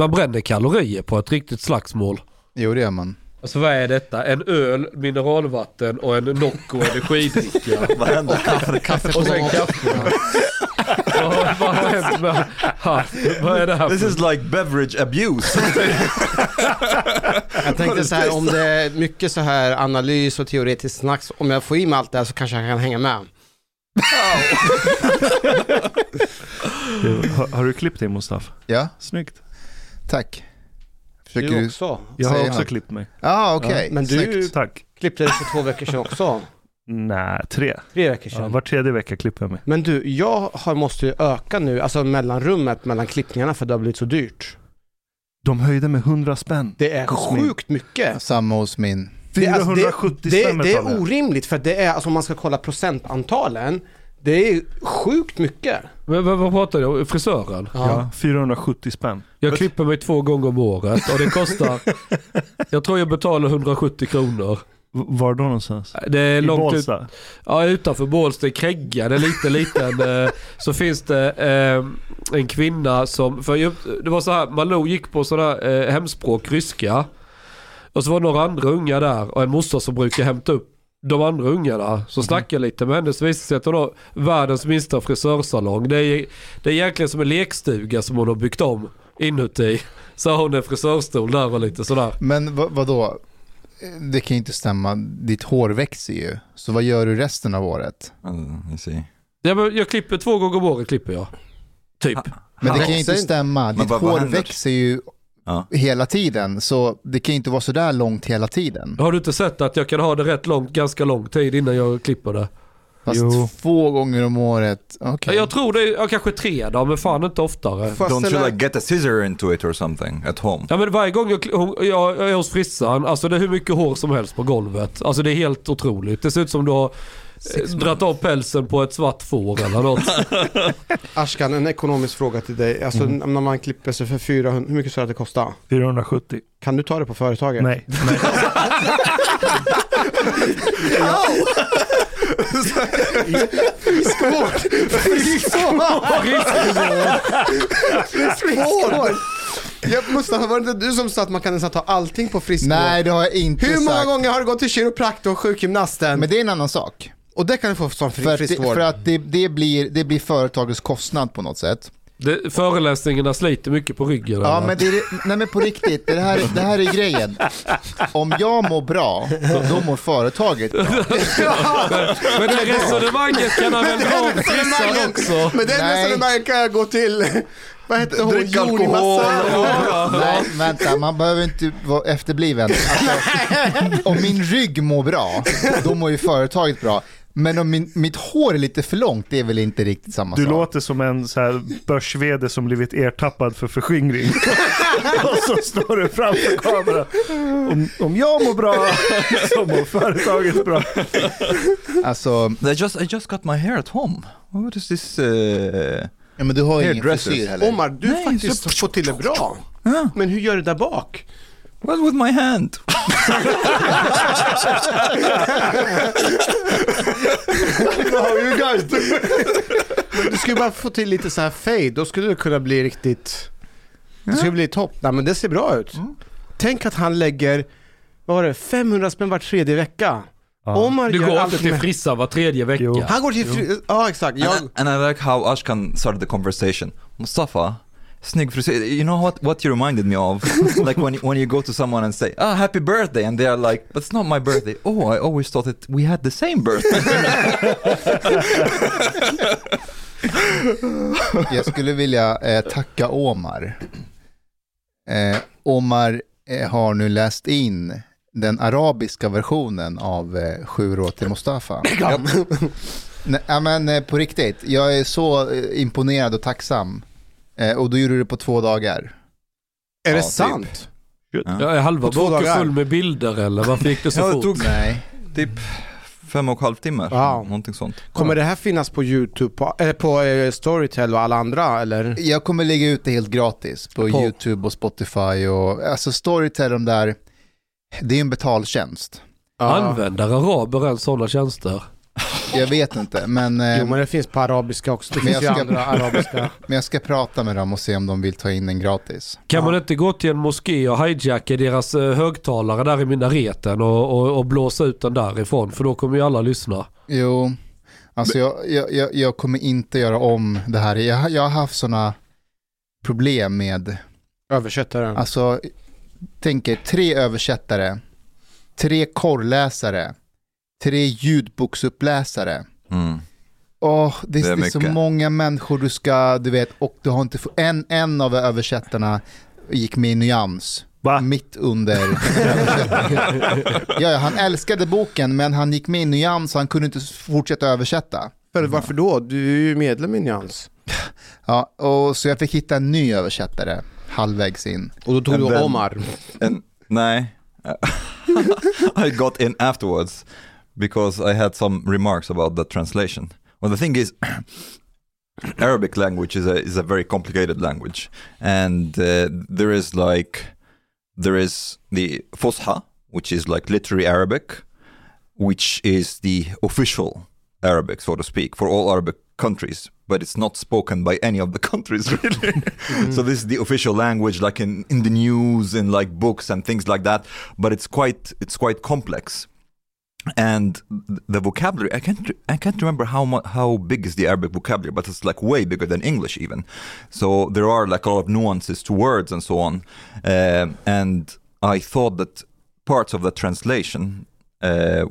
Man bränner kalorier på ett riktigt slagsmål. Jo det gör man. Alltså vad är detta? En öl, mineralvatten och en Nocco energidricka. Vad händer? Kaffe och sen kaffe. vad, vad har hänt med Vad är det här This is like beverage abuse. Jag tänkte så här, om det är mycket så här analys och teoretiskt snack, så om jag får i mig allt det här så kanske jag kan hänga med. Har, har du klippt dig Mustafa? Ja, Snyggt. Tack. Försöker Du du... också. Jag har också något. klippt mig. Ja, okej. Ja, men du-. Tack. Klippte dig för två veckor sedan också. Nej, tre. Tre veckor Ja, sedan. var tredje vecka klipper jag mig. Men du, jag har, måste ju öka nu, alltså mellanrummet mellan klippningarna för det har blivit så dyrt. De höjde med 100 spänn. Det är Hos min. sjukt mycket. Samma hos min. Det, är- alltså, 470 det, spänn det, det betalar är orimligt för det är, alltså om man ska kolla procentantalen, det är sjukt mycket. Men, vad, vad pratar du om? Frisören? Ja, 470 spänn. Jag klipper mig två gånger om året och det kostar... jag tror jag betalar 170 kronor. Var då någonstans? Det är I långt ut, ja, utanför Bålsta i Krägga, det är lite liten. eh, så finns det eh, en kvinna som, för jag, det var så här, Malou gick på sådana eh, hemspråk, ryska. Och så var det några andra unga där och en moster som brukar hämta upp de andra ungarna. Så snackade jag lite med henne så visade sig att hon har världens minsta frisörsalong. Det är, det är egentligen som en lekstuga som hon har byggt om inuti. Så har hon en frisörstol där och lite sådär. Men vad, vadå? Det kan ju inte stämma. Ditt hår växer ju. Så vad gör du resten av året? See. Ja, men jag klipper två gånger om året klipper jag. Typ. Men det kan ju inte stämma. Ditt hår växer ju Ja. hela tiden. Så det kan ju inte vara så där långt hela tiden. Har du inte sett att jag kan ha det rätt långt, ganska lång tid innan jag klipper det? Fast Jo. två gånger om året. Okej. Jag tror det är ja, kanske tre dagar, men fan inte oftare. Jag Don't you like get a scissor into it or something at home? Ja men varje gång jag, jag, jag är hos frissan, alltså det är hur mycket hår som helst på golvet. Alltså det är helt otroligt. Det ser ut som du har dratt av pälsen på ett svart får eller något. Ashkan, en ekonomisk fråga till dig. Alltså när man klipper sig för 400, hur mycket att det kostar? 470. Kan du ta det på företaget? Nej. Nej. Friskvård! Friskvård! Ja, Mustafa, var det inte du som sa att man kan nästan ta allting på friskvård? Nej, det har jag inte Hur många sagt. gånger har du gått till kiropraktor och sjukgymnasten? Men det är en annan sak. Och det kan du få som fri, För att, det, friskvård. för att det, det, blir, det blir företagets kostnad på något sätt. Det, föreläsningarna sliter mycket på ryggen. Ja, eller? men, det är, nej, men på riktigt, det här, det här är grejen. Om jag mår bra, då mår företaget bra. men det resonemanget kan han väl dra om frissan också? Men den Nej. resonemanget kan jag gå till, vad hette hon, Drick Joni alkohol. Nej, vänta, man behöver inte vara efterbliven. Alltså, om min rygg mår bra, då mår ju företaget bra. Men om min, mitt hår är lite för långt, det är väl inte riktigt samma Du sak. låter som en så här börs som blivit ertappad för förskingring. och så står du framför kameran. Om, om jag mår bra så mår företaget bra. Alltså, I just, I just got my hair at home. What is this? Uh... ja, men du har ingen frisyr heller. Omar, du Nej, faktiskt så- fått till det bra. Ah, Men hur gör du där bak? Well, with my hand. Du skulle bara få till lite så här fade, då skulle du kunna bli riktigt... Det skulle bli topp. Nej men det ser bra ut. Tänk att han lägger, vad var det, 500 spänn var tredje vecka. Omar Du går allt inte till frissan var tredje vecka. Jo. Han går till fri... Ja exakt. Jag... And, I, and I like how Ashkan started the conversation. Mustafa, snygg frisyr. You know what, what you reminded me of? like when you, when you go to someone and say, ah, happy birthday. And they are like, but it's not my birthday. Oh, I always thought that we had the same birthday. Jag skulle vilja eh, tacka Omar. Eh, Omar eh, har nu läst in den arabiska versionen av eh, Sju råd till Mustafa. Nej, men eh, på riktigt, jag är så eh, imponerad och tacksam. Eh, och då gjorde du det på två dagar. Är det Ja, typ. sant? Ja, är halva På två boken dagar. full med bilder eller varför gick det så Ja, det fort? tog Nej. typ fem och en halv timme. Wow. Någonting sånt. Kommer det här finnas på YouTube, på, eller på eh, Storytel och alla andra eller? Jag kommer lägga ut det helt gratis på, På- YouTube och Spotify och alltså Storytel, de där, det är en betaltjänst. Använder araber ens sådana tjänster? Jag vet inte, men, eh, Jo men det finns på arabiska också. Det Men finns ju jag ska- andra arabiska. men jag ska prata med dem och se om de vill ta in den gratis. Kan man inte gå till en moské och hijacka deras eh, högtalare där i minareten och, och, och blåsa ut den därifrån? För då kommer ju alla lyssna. Jo, alltså jag, jag, jag, jag kommer inte göra om det här. Jag, jag har haft sådana problem med, Översättaren. alltså tänk er tre översättare, tre korrläsare, tre ljudboksuppläsare. Mm. Åh, det, Det det är är, så många människor du ska, du vet, och du har inte en, en av översättarna gick med i nyans. Va? Mitt under ja, han älskade boken men han gick med i nyans han kunde inte fortsätta översätta. För varför då? Du är ju medlem i Nyans. Ja, och så jag fick hitta en ny översättare halvvägs in. Och då tog And du then- Omar. And nej, I got in afterwards because I had some remarks about the translation. Well, the thing is, Arabic language is a is a very complicated language, and uh, there is like there is the Fusha, which is like literary Arabic, which is the official Arabic, so to speak, for all Arabic countries, but it's not spoken by any of the countries really. so this is the official language, like in, in the news and like books and things like that. But it's quite it's quite complex, and th- the vocabulary I can't I can't remember how mu- how big is the Arabic vocabulary, but it's like way bigger than English even. So there are like a lot of nuances to words and so on, Um and I thought that parts of the translation uh,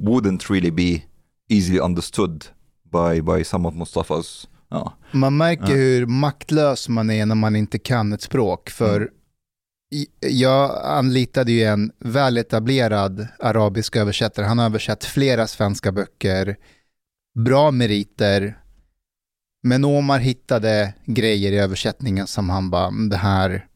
wouldn't really be easily understood by by some of Mustafas. Ja. Man märker Ja. hur maktlös man är när man inte kan ett språk. För Mm jag anlitade ju en väletablerad arabisk översättare. Han har översatt flera svenska böcker, bra meriter. Men Omar hittade grejer i översättningen som han bara, mm, det här...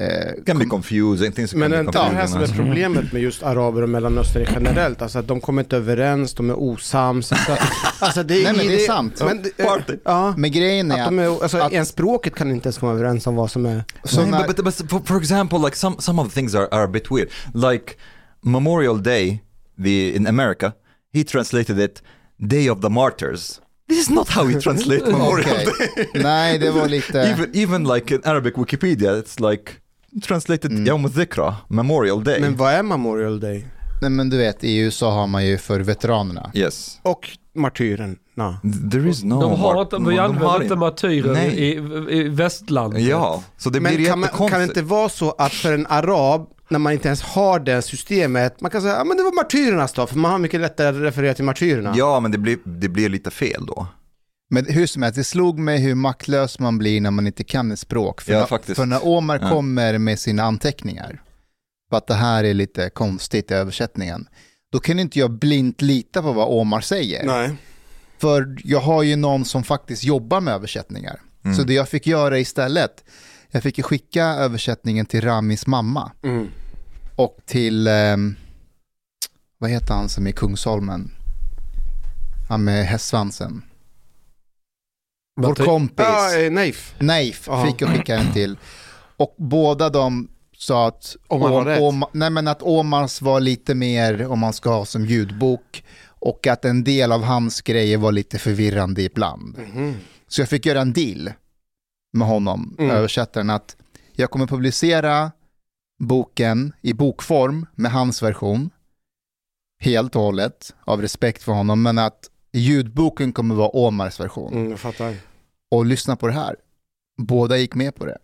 Eh, be kom- confusing, things Men can är det här som är problemet med just araber och mellanöstern generellt? Alltså att de kommer inte överens, de är osams. Alltså, alltså det är, Nej, men det är sant. Men, det- Party. ja, Men grejen är att de är, alltså, att- en språket kan inte ens komma överens om vad som är... så Nej, när, but, but, but for, for example, like some, some of the things are, are a bit weird. Like Memorial Day the, in America, he translated it Day of the Martyrs. This is not how he translates Memorial Okej. Day. nej, det var lite... even, even like in Arabic Wikipedia, it's like translated Mm. Yom Dhikra, Memorial Day. Men vad är Memorial Day? Nej, men du vet, i USA har man ju för veteranerna. yes. Och martyren? There is no... de har mar- inte, de vi använder inte martyrer i, i västland. Ja, så det blir Men kan, man, kan det inte vara så att för en arab, när man inte ens har det systemet, man kan säga ja men det var martyrernas dag, för man har mycket lättare att referera till martyrerna. Ja, men det blir, det blir lite fel då. Men hur som helst, det slog mig hur maktlös man blir när man inte kan ett språk. För, Ja, när, för när Omar Ja. kommer med sina anteckningar, för att det här är lite konstigt i översättningen, då kan inte jag blint lita på vad Omar säger. Nej. För jag har ju någon som faktiskt jobbar med översättningar. Mm. Så det jag fick göra istället, jag fick skicka översättningen till Ramis mamma Mm. och till, ehm, vad heter han som är Kungsholmen? Han med hästsvansen. Vår kompis. Ja, eh, Neif. Neif Ja. fick jag skicka den till. Och båda de sa att, Omar rätt. Om- nej, men att Omars var lite mer om man ska ha som ljudbok och att en del av hans grejer var lite förvirrande ibland. Mhm. Så jag fick göra en deal med honom, Mm. översättaren, att jag kommer publicera boken i bokform med hans version, helt och hållet, av respekt för honom, men att ljudboken kommer vara Omars version. Mm, jag fattar. Och lyssna på det här. Båda gick med på det.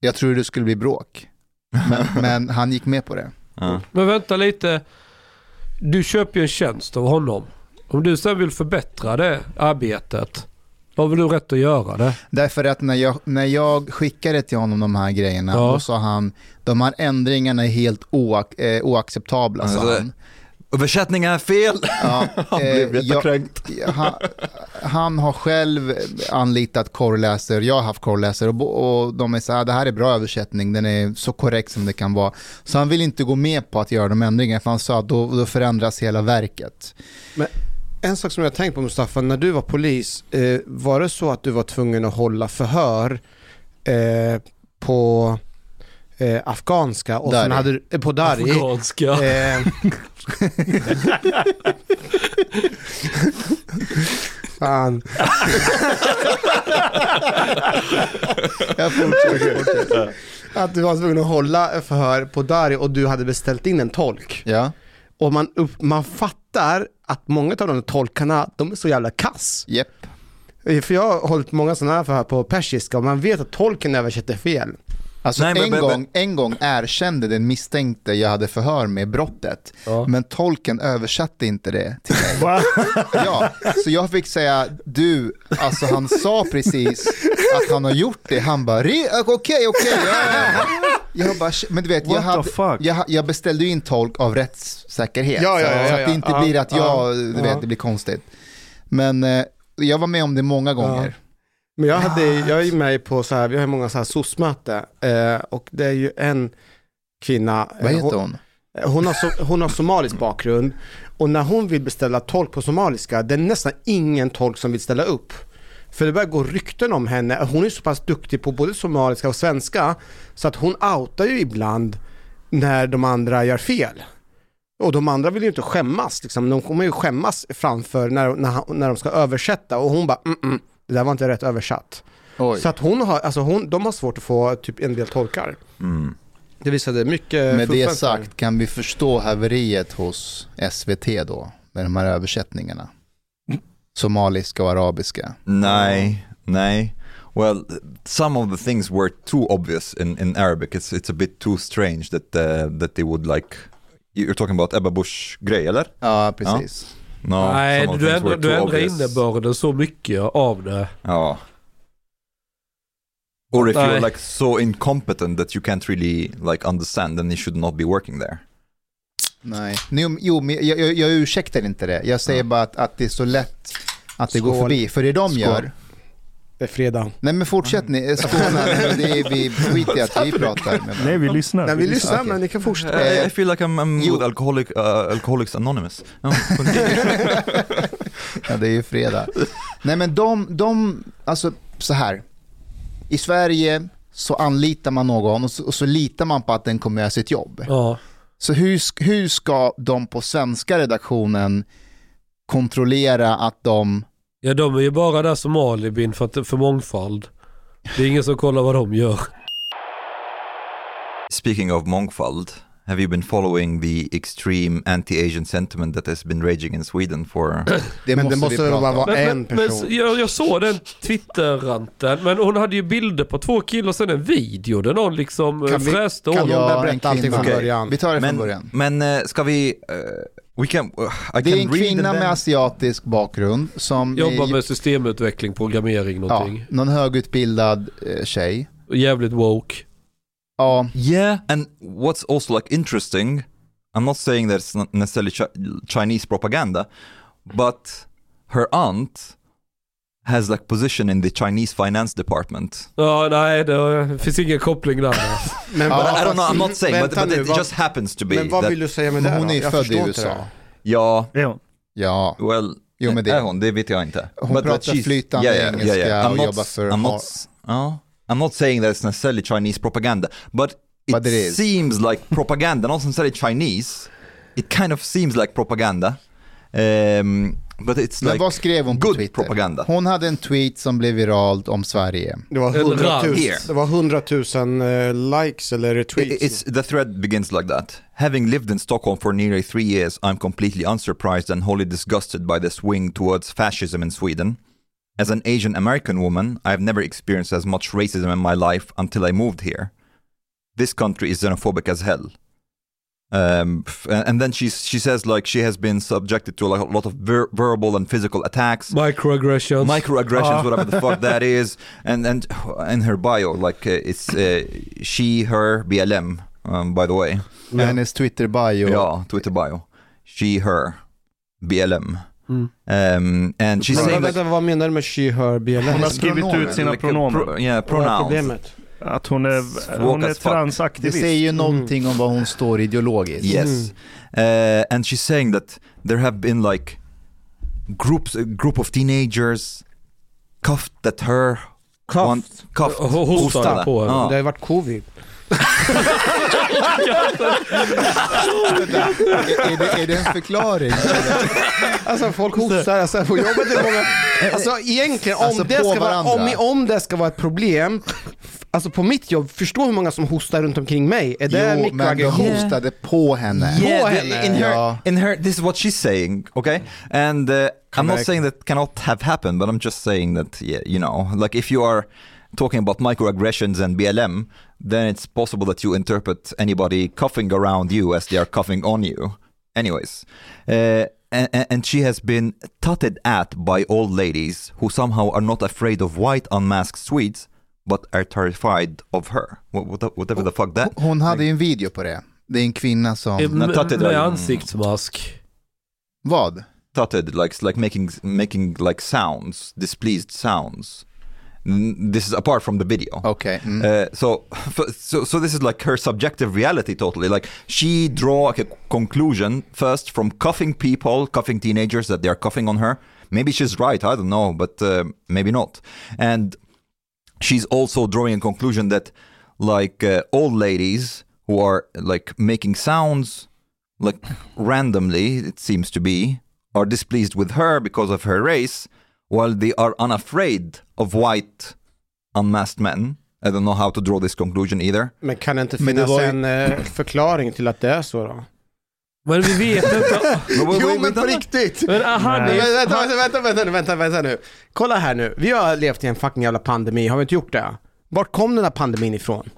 Jag trodde det skulle bli bråk. Men, men han gick med på det. Ja. Men vänta lite. Du köper ju en tjänst av honom. Om du sen vill förbättra det arbetet, då har väl du rätt att göra det? Därför att när jag, när jag skickade till honom de här grejerna, Ja. då sa han, de här ändringarna är helt oak, eh, oacceptabla, sa Alltså, han. Översättningen är fel! Ja, Han eh, blev jag- jättekränkt. han, han har själv anlitat korrläsare, jag har haft korrläsare och, och de är så här, det här är bra översättning, den är så korrekt som det kan vara. Så han vill inte gå med på att göra de ändringarna, för han sa att då, då förändras hela verket. En sak som jag har tänkt på Mustafa, när du var polis, eh, var det så att du var tvungen att hålla förhör eh, på eh, afghanska och Dari. sen hade du, eh, på Dari. Afghanska. Eh, Fan. Jag fortsätter. Att du var tvungen att hålla förhör på Dari och du hade beställt in en tolk. Ja, Och man, upp, man fattar att många av de tolkarna, de är så jävla kass. jepp. Eh, För jag har hållit många sådana här förhör på persiska och man vet att tolken översätter fel. Alltså Nej, en, men- gång, en gång erkände den misstänkte jag hade förhör med brottet, Ja. men tolken översatte inte det till mig. Va? Ja, så jag fick säga, du, alltså han sa precis att han har gjort det, han bara, "Re- okej, okej, ja, ja." Jag bara, men du vet, jag, hade, jag, jag beställde ju in tolk av rättssäkerhet, Ja, ja, så, ja, så ja, att det inte blir att jag, Ja, du vet, det blir konstigt. Men eh, jag var med om det många gånger. Men jag, hade, jag är ju med på så här, vi har många så här SOS-möte eh, och det är ju en kvinna. eh, Vad heter hon? Hon har, so, hon har somalisk bakgrund och när hon vill beställa tolk på somaliska, det är nästan ingen tolk som vill ställa upp. För det börjar gå rykten om henne. Hon är så pass duktig på både somaliska och svenska så att hon outar ju ibland när de andra gör fel. Och de andra vill ju inte skämmas, liksom. de kommer ju skämmas framför när, när, när de ska översätta och hon bara mm, mm, det där var inte rätt översatt. Oj. Så att hon har, alltså hon, de har svårt att få typ en del tolkar. Mm. Det visade mycket Med det sagt, kan vi förstå haveriet hos SVT då, med de här översättningarna? Somaliska och arabiska. Nej, nej. Well, some of the things were too obvious in, in Arabic. It's it's a bit too strange that uh, that they would like. You're talking about Ebba Busch grej eller? Ja, precis. No, Nej, du, ändrar, du ändrar innebörden så mycket av det. Ja. Or if Nej. you're like so incompetent that you can't really like understand, then you should not be working there. Nej. Jo, jo men jag, jag, jag ursäktar inte det. Jag säger bara att, att det är så lätt att det går Skål. förbi. För det de Skål. gör, Det är fredag. nej men fortsätt ni, men det är, vi skiter i att vi pratar med. Nej, vi lyssnar. Nej, vi lyssnar okej. men ni kan fortsätta. I, I feel like I'm, I'm Jo. with alcoholic, uh, Alcoholics Anonymous. Ja, Ja, det är ju fredag. Nej men de, de, alltså så här. I Sverige så anlitar man någon och så, och så litar man på att den kommer göra sitt jobb. Ja. Så hur, hur ska de på svenska redaktionen kontrollera att de, ja, de är ju bara där som alibin för, att, för mångfald. Det är ingen som kollar vad de gör. Speaking of mångfald, have you been following the extreme anti-Asian sentiment that has been raging in Sweden for... det Men måste, det måste väl bara vara Men, en men, men person. jag, jag såg den Twitter-ranten, men hon hade ju bilder på två killar och sen en video där någon liksom Kan kan vi- fräste kan vi- Ja, berätta en allting från Okej. början. Vi tar det från Men, början. men uh, ska vi... Uh, can... Uh, I Det är can en read kvinna med asiatisk bakgrund som Jobbar med systemutveckling, programmering, ja, någonting. någon högutbildad eh, tjej. Jävligt woke. Ja, Yeah, and what's also like interesting, I'm not saying that it's not necessarily chi- Chinese propaganda, but her aunt has like position in the Chinese finance department. Ja, nej, det finns ingen koppling där. Men, But I don't know, I'm not saying, but, but nu, it vad- just happens to be Men vad that, vill du säga med det hon då? är född i USA. ja, Ja. Well, Jo, men det- är hon? Det vet jag inte. Hon pratar flytande engelska och I'm jobbar not, för I'm not, ja, I'm not saying that it's necessarily Chinese propaganda, but it, But it is. seems like propaganda, not necessarily Chinese. It kind of seems like propaganda. Um, but it's men like vad skrev hon på good Twitter? propaganda. Hon hade en tweet som blev viralt om Sverige. Det var Eller 100 000, Here. det var 100 000 eh, likes eller retweets. It's the thread begins like that. Having lived in Stockholm for nearly three years, I'm completely unsurprised and wholly disgusted by the swing towards fascism in Sweden. As an Asian American woman, I have never experienced as much racism in my life until I moved here. This country is xenophobic as hell. Um, and then she she says like she has been subjected to like a lot of ver- verbal and physical attacks Microaggressions. microaggressions, Ah. whatever the fuck that is, and and in her bio, like uh, it's uh, she, her, BLM. Um, by the way, Med hennes Twitter-bio. yeah, Twitter bio, she, her, BLM, Mm. um, and she's Men saying vänta, like, vad menar du med she, her, BLM? Hon har Hennes skrivit pronomen. ut sina pronomen. pro, yeah, Vad är pronouns. problemet? Att hon är, hon är fuck. Det transaktivist. säger ju någonting om var hon står ideologiskt. Yes, uh, and she's saying that there have been like groups, a group of teenagers cuffed at her. Cuffed? One, cuffed. Hostade. på henne. Ja. Det har ju varit covid. är, det, är det en förklaring? Alltså folk hostar alltså, på jobbet. Är det många, alltså egentligen om, Alltså, det ska vara, om, om det ska vara ett problem, alltså på mitt jobb, förstå hur många som hostar runt omkring mig. Är det Jo, men mikroaggression? hostade på henne. På the- henne. in her, Ja. in her, this is what she's saying, okay? And uh, I'm not saying that cannot have happened, but I'm just saying that, yeah, you know, like if you are talking about microaggressions and BLM, then it's possible that you interpret anybody coughing around you as they are coughing on you. Anyways, uh, and, and she has been tutted at by old ladies who somehow are not afraid of white unmasked Swedes, but are terrified of her. What, what, whatever the fuck that. Hon hade ju en video på det. Det är en kvinna som... Med, Tatted- med ansiktsmask. Vad? tutted like like making making like sounds displeased sounds this is apart from the video Okay. Mm. uh, so, so so this is like her subjective reality totally like she draw a conclusion first from cuffing people cuffing teenagers that they are cuffing on her maybe she's right i don't know but uh, maybe not and she's also drawing a conclusion that like uh, old ladies who are like making sounds like randomly it seems to be are displeased with her because of her race while they are unafraid of white unmasked men i don't know how to draw this conclusion either Men kan det inte Men det finnas var en eh, förklaring till att det är så då? Men vi vet inte. Jo men på riktigt! Men ah, Men är... Vänta, vänta, vänta, vänta, vänta, vänta nu. Kolla här nu. Vi har levt i en fucking jävla pandemi, har vi inte gjort det? Vart kom den här pandemin ifrån?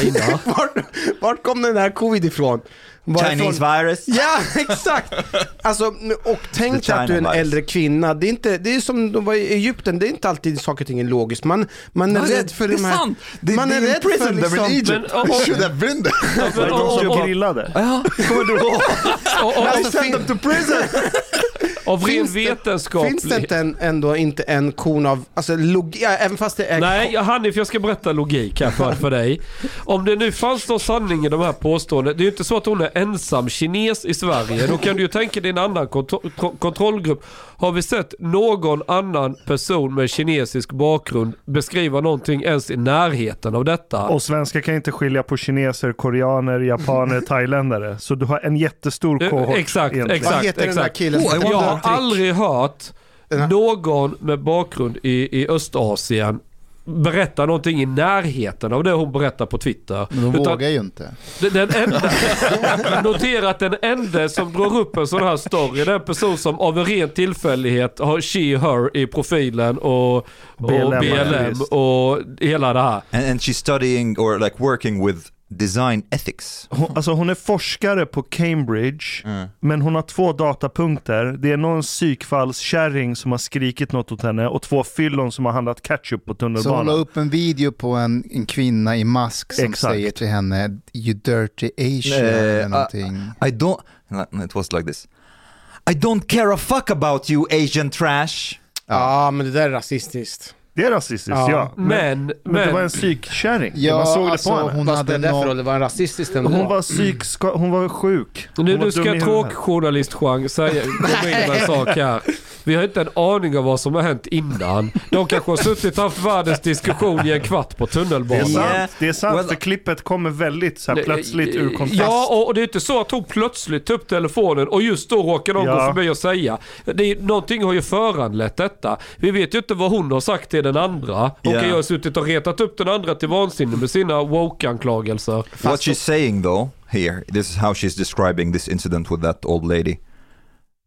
Kina. Vart, vart kom den här covid ifrån? Varifrån- chinese virus Ja, exakt! Alltså, och tänk att du är en virus. äldre kvinna. Det är, inte, det är som de var i Egypten, det är inte alltid saker och ting är logiskt. Man, man är Nej, rädd för det är de här... sant. They- man är they rädd för them in liksom... Egypt. Men, och, och, Should have been there. men, och, De och, och, grillade. ja kommer du ihåg och, Alltså, fin- to prison av ren Finns det- vetenskaplig... Finns det inte en, ändå inte en kon av, alltså log, ja, även fast det är... Nej, Hanif jag ska berätta logik här för, för dig. Om det nu fanns någon sanning i de här påståendena. Det är ju inte så att hon är ensam kines i Sverige. Då kan du ju tänka dig en annan kontro- tro- kontrollgrupp. Har vi sett någon annan person med kinesisk bakgrund beskriva någonting ens i närheten av detta? Och svenskar kan inte skilja på kineser, koreaner, japaner, thailändare. Så du har en jättestor Eh, kohort. Exakt, egentligen. exakt. Vad heter den där exakt. killen Oh, har aldrig hört någon med bakgrund i, i Östasien berätta någonting i närheten av det hon berättar på Twitter. Men de Utan- vågar ju inte. Den- Den enda, notera att den enda som drar upp en sån här story, det är en person som av en ren tillfällighet har she, her i profilen och, och BLM, BLM och hela det här. and, and she's studying or like working with design ethics Hon, alltså hon är forskare på Cambridge, men hon har två datapunkter. Det är någon psykfallskärring som har skrikit något åt henne och två fyllon som har handlat ketchup på Så hon la tunnelbanan. upp en video på en, en kvinna i mask som Exakt. säger till henne You dirty Asian Eh, eller ah, någonting. I don't. no, It was like this. I don't care a fuck about you, Asian trash. Ja, men det där är rasistiskt. Det är rasistiskt, Ja. ja. Men, Men, men det var en psykkärring. Ja, Man såg alltså, det på henne. hon Vad hade spelar det för någon-? Det var rasistiskt ändå. Hon var psykska- hon var sjuk. Hon nu, var nu ska säga, komma in med en sak här. Vi har inte en aning om vad som har hänt innan. De kanske har suttit och haft världens diskussion i en kvart på Det är tunnelbanan. sant, Yeah. det är sant Well- för klippet kommer väldigt så här, plötsligt ur kontrast. Ja, och det är inte så att hon plötsligt tog upp telefonen och just då råkar någon Ja. gå förbi och säga. Det är, någonting har ju föranlett detta. Vi vet ju inte vad hon har sagt till den andra. Hon Ja. kan ju ha suttit och retat upp den andra till vansinne med sina woke-anklagelser. what she's saying though here, this is how she's describing this incident with that old lady.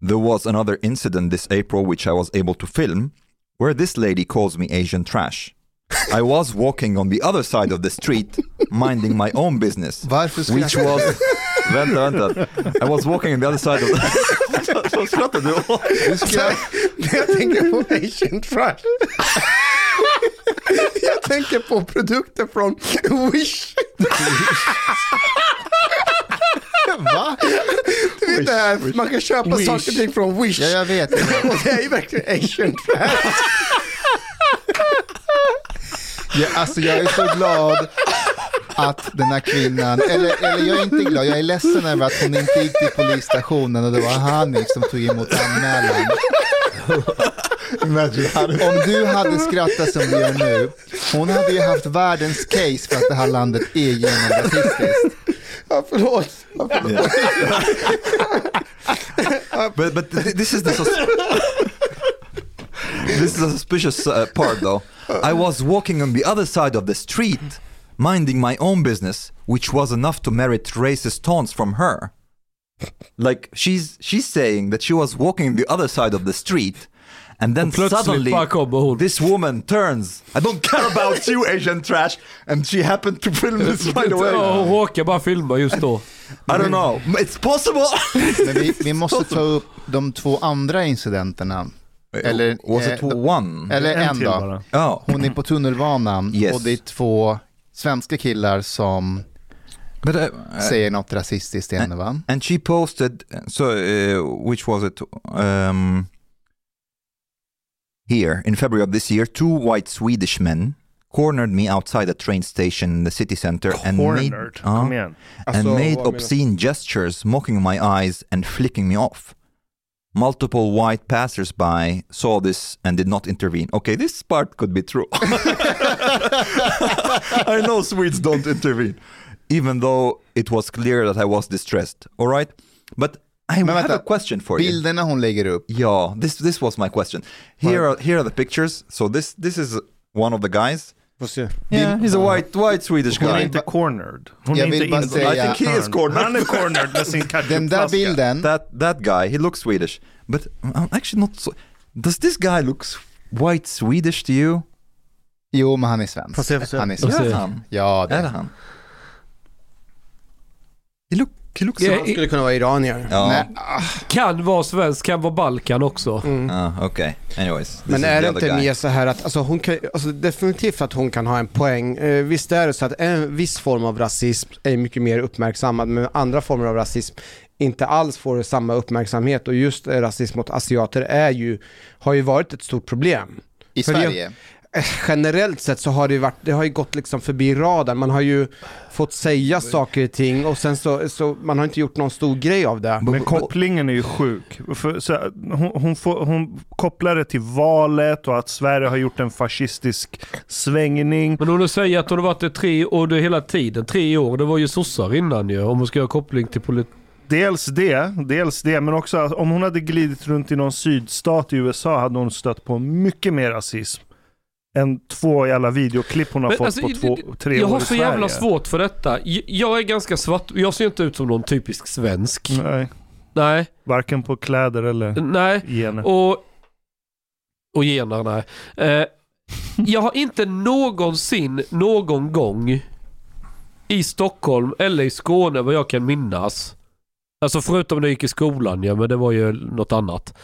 There was another incident this April which I was able to film, where this lady calls me Asian trash. I was walking on the other side of the street, minding my own business. Which was... vänta, vänta. I was walking on the other side of the... Skrattar du du? skrattar? Jag tänker på Asian trash. Jag tänker på produkter från Wish. Va? Du vet det här, man kan köpa Wish. saker och ting från Wish. Ja, jag vet. Och det är ju verkligen Asian trash. Jag, alltså jag är så glad att den här kvinnan, eller, eller jag är inte glad, jag är ledsen över att hon inte gick till polisstationen och det var Hanif som tog emot anmälan. Om du hade skrattat som du gör nu, hon hade ju haft världens case för att det här landet är genomrasistiskt. Ah, ja, ah, förlåt. Ja, förlåt. But but this is the this is the suspicious uh, part though. I was walking on the other side of the street, minding my own business, which was enough to merit racist taunts from her. Like she's she's saying that she was walking the other side of the street, and then suddenly this woman turns. I don't care about you, Asian trash, and she happened to film this right away. Hon råkar bara filma just då. I don't know. It's possible. Men vi, vi måste ta upp de två andra incidenterna. Eller, was eh, it one? Eller en, till dag. bara. Oh. Hon är på tunnelbanan Yes. och det är två svenska killar som But uh, säger något rasistiskt i henne va? and she posted so uh, which was it um here in february of this year two white swedish men cornered me outside a train station in the city center and made, uh, Kom igen. and Alltså, made vad menar- obscene gestures mocking my eyes and flicking me off. Multiple white passersby saw this and did not intervene. Okay this part could be true. I know swedes don't intervene even though it was clear that i was distressed. All right? But i Men have a question for you Bilderna hon lägger upp, yeah, this this was my question. Here are here are the pictures. So this this is one of the guys. Får se. Yeah, he's a white white Swedish Hon är guy. inte cornered. Hon Jag är vill inte bara in- säga- I think he is cornered. Han är cornered med sin den där bilden, That that guy, he looks Swedish, but I'm actually not. So, does this guy looks white Swedish to you? jo men han är svensk. Får se, får se. Han är svensk. Är han? Ja, det Är han? He look so- Han skulle kunna vara iranier. Ja. Nej, ah, Kan vara svensk, kan vara Balkan också. Ah, okay. Anyways, this Men is är the det other inte guy. mer så här att, alltså hon kan, alltså definitivt att hon kan ha en poäng. Eh, visst är det så att en viss form av rasism är mycket mer uppmärksammad, men andra former av rasism inte alls får samma uppmärksamhet och just eh, rasism mot asiater är ju, har ju varit ett stort problem. I För det- Sverige. Eh, Generellt sett så har det, varit, det har ju gått liksom förbi radarn. Man har ju fått säga saker och ting och sen så, så man har inte gjort någon stor grej av det. Men kopplingen är ju sjuk. För, så, hon, hon, får, hon kopplar det till valet och att Sverige har gjort en fascistisk svängning. Men du säger att hon har varit det tre år, det hela tiden, tre år, det var ju sossar innan ju. Om man ska ha koppling till politik. Dels det, dels det, men också att om hon hade glidit runt i någon sydstat i USA hade hon stött på mycket mer rasism. Än två jävla videoklipp hon har Men fått alltså, på två, tre Jag år har i så Sverige. jävla svårt för detta. Jag är ganska svart, jag ser inte ut som någon typisk svensk. Nej, Nej, varken på kläder eller nej. gener. Och, och gener, nej. Eh, jag har inte någonsin, någon gång i Stockholm eller i Skåne vad jag kan minnas. Alltså förutom när jag gick i skolan ja, men det var ju något annat.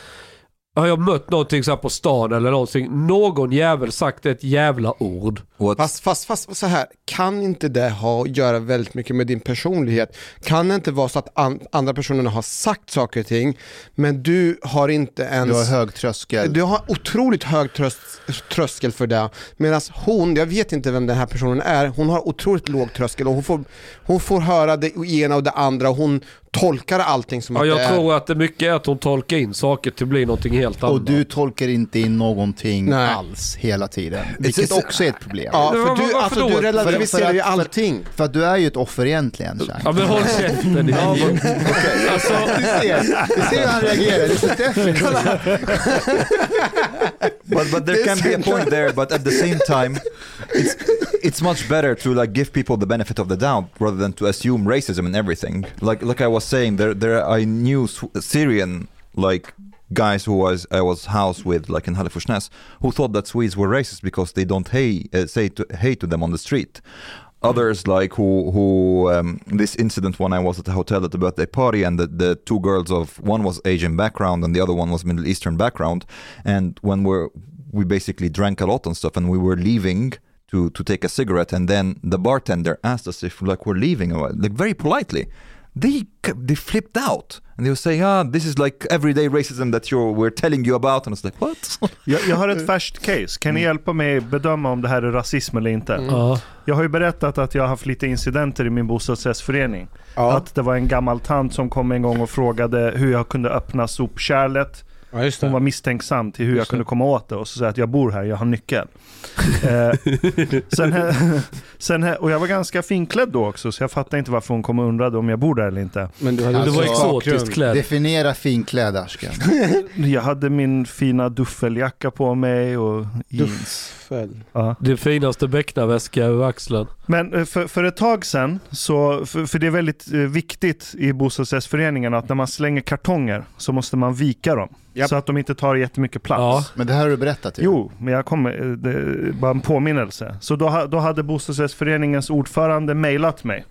Har jag mött någonting så här på stan eller någonting, någon jävel sagt ett jävla ord. What? Fast, fast, fast så här, kan inte det ha att göra väldigt mycket med din personlighet? Kan det inte vara så att an, andra personerna har sagt saker och ting, men du har inte ens... Du har hög tröskel. Du har otroligt hög tröst, tröskel för det. Medan hon, jag vet inte vem den här personen är, hon har otroligt låg tröskel och hon får, hon får höra det ena och det andra och hon tolkar allting som Ja, att jag det är... tror att det mycket är att hon tolkar in saker till att bli någonting helt annat. Och du tolkar inte in någonting Nej. alls hela tiden. Vilket it's- också är ett problem. Ja, för du, varför alltså, då? du För- relativiserar ju allting. För att du är ju ett offer egentligen, Chang. Ja men håll käften. din idiot. Alltså, du ser, du ser hur han reagerar. Det är så defensivt. but but there can be a point there but at the same time it's it's much better to like give people the benefit of the doubt rather than to assume racism and everything like like i was saying there there i knew syrian like guys who was i was housed with like in halifax who thought that swedes were racist because they don't hey uh, say to hate to them on the street. Others like who who um, this incident when I was at the hotel at the birthday party and the, the two girls of one was Asian background and the other one was Middle Eastern background. And when we're we basically drank a lot and stuff and we were leaving to to take a cigarette and then the bartender asked us if like we're leaving like very politely they they flipped out and they were saying ah this is like everyday racism that you're we're telling you about and it's like what Jag, jag har ett färskt case. Kan ni hjälpa mig bedöma om det här är rasism eller inte? Ja. Jag har ju berättat att jag har haft lite incidenter i min bostadsrättsförening. Ja. Att det var en gammal tant som kom en gång och frågade hur jag kunde öppna sopkärlet. Ja, just Hon det. var misstänksam till hur jag Just det. kunde komma åt det och så sa jag att jag bor här, jag har nyckel. eh, sen, sen, och jag var ganska finklädd då också så jag fattade inte varför hon kom och undrade om jag bor där eller inte. Men du hade Alltså, Det var exotiskt klädd. Definiera finklädd Ashkan. Jag hade min fina duffeljacka på mig och jeans. Duffel. Ja. Din finaste becknarväska över axeln. Men eh, för, för ett tag sedan, så, för, för det är väldigt eh, viktigt i bostadsrättsföreningen att när man slänger kartonger så måste man vika dem. Japp. Så att de inte tar jättemycket plats. Ja. Men det här har du berättat ju. Jo, men jag kommer, eh, det bara en påminnelse. Så då, då hade bostadsrättsföreningens ordförande mejlat mig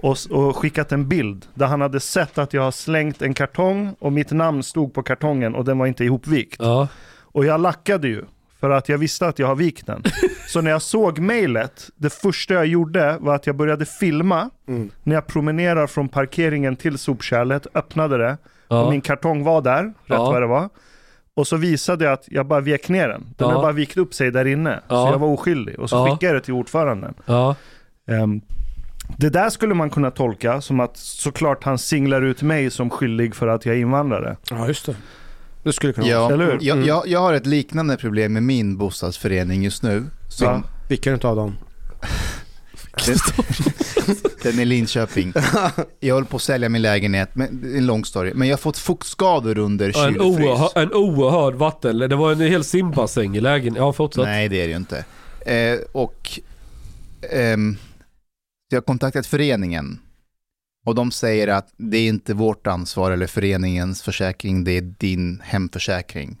och, och skickat en bild där han hade sett att jag har slängt en kartong och mitt namn stod på kartongen och den var inte ihopvikt. Ja. Och jag lackade ju för att jag visste att jag har vikt den. Så när jag såg mejlet, det första jag gjorde var att jag började filma Mm. när jag promenerar från parkeringen till sopkärlet, öppnade det och Ja. min kartong var där, rätt Ja. vad det var. Och så visade jag att jag bara vek ner den. Den Ja. hade bara vikt upp sig där inne. Ja. Så jag var oskyldig. Och så Ja. skickade jag det till ordföranden. Ja. Ehm, det där skulle man kunna tolka som att såklart han singlar ut mig som skyldig för att jag är invandrare. Ja, just det. Det skulle kunna vara Ja, Eller hur? jag, Mm. jag, jag har ett liknande problem med min bostadsförening just nu. Som, Ja. Vilken utav dem? Den, den är Linköping. Jag håller på att sälja min lägenhet, men det är en lång story. Men jag har fått fuktskador under Ja, En, oerhör, en oerhörd vatten... Det var en hel simbassäng i lägenheten. Ja, fortsätt. Nej, det är det ju inte. Eh, och ehm, jag har kontaktat föreningen och de säger att det är inte vårt ansvar eller föreningens försäkring, det är din hemförsäkring.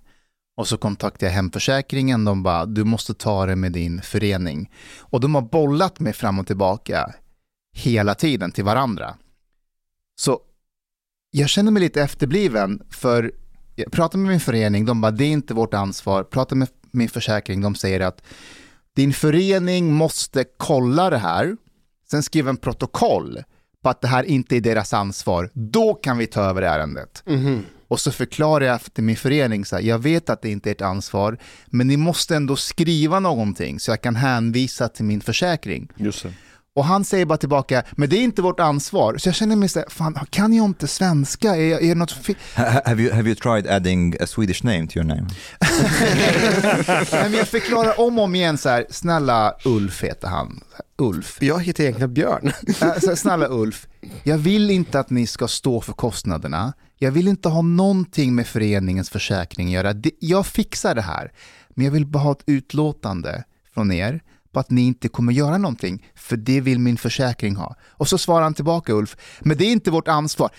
Och så kontaktade jag hemförsäkringen, de bara, du måste ta det med din förening. Och de har bollat mig fram och tillbaka hela tiden till varandra. Så jag känner mig lite efterbliven, för jag pratar med min förening, de bara, det är inte vårt ansvar. Pratar med min försäkring, de säger att din förening måste kolla det här, sen skriva en protokoll på att det här inte är deras ansvar. Då kan vi ta över ärendet. Mhm. Och så förklarar jag till min förening så här, jag vet att det inte är ert ansvar, men ni måste ändå skriva någonting så jag kan hänvisa till min försäkring. Just det. Och han säger bara tillbaka, men det är inte vårt ansvar. Så jag känner mig så här, fan, kan jag inte svenska? Är, är det något fel? Ha- have you have you tried adding a Swedish name to your name? Men jag förklarar om och om igen så här, snälla Ulf heter han. Ulf. Jag heter egentligen Björn. Äh, här, snälla Ulf, jag vill inte att ni ska stå för kostnaderna. Jag vill inte ha någonting med föreningens försäkring att göra. Jag fixar det här. Men jag vill bara ha ett utlåtande från er på att ni inte kommer göra någonting, för det vill min försäkring ha. Och så svarar han tillbaka Ulf, men det är inte vårt ansvar.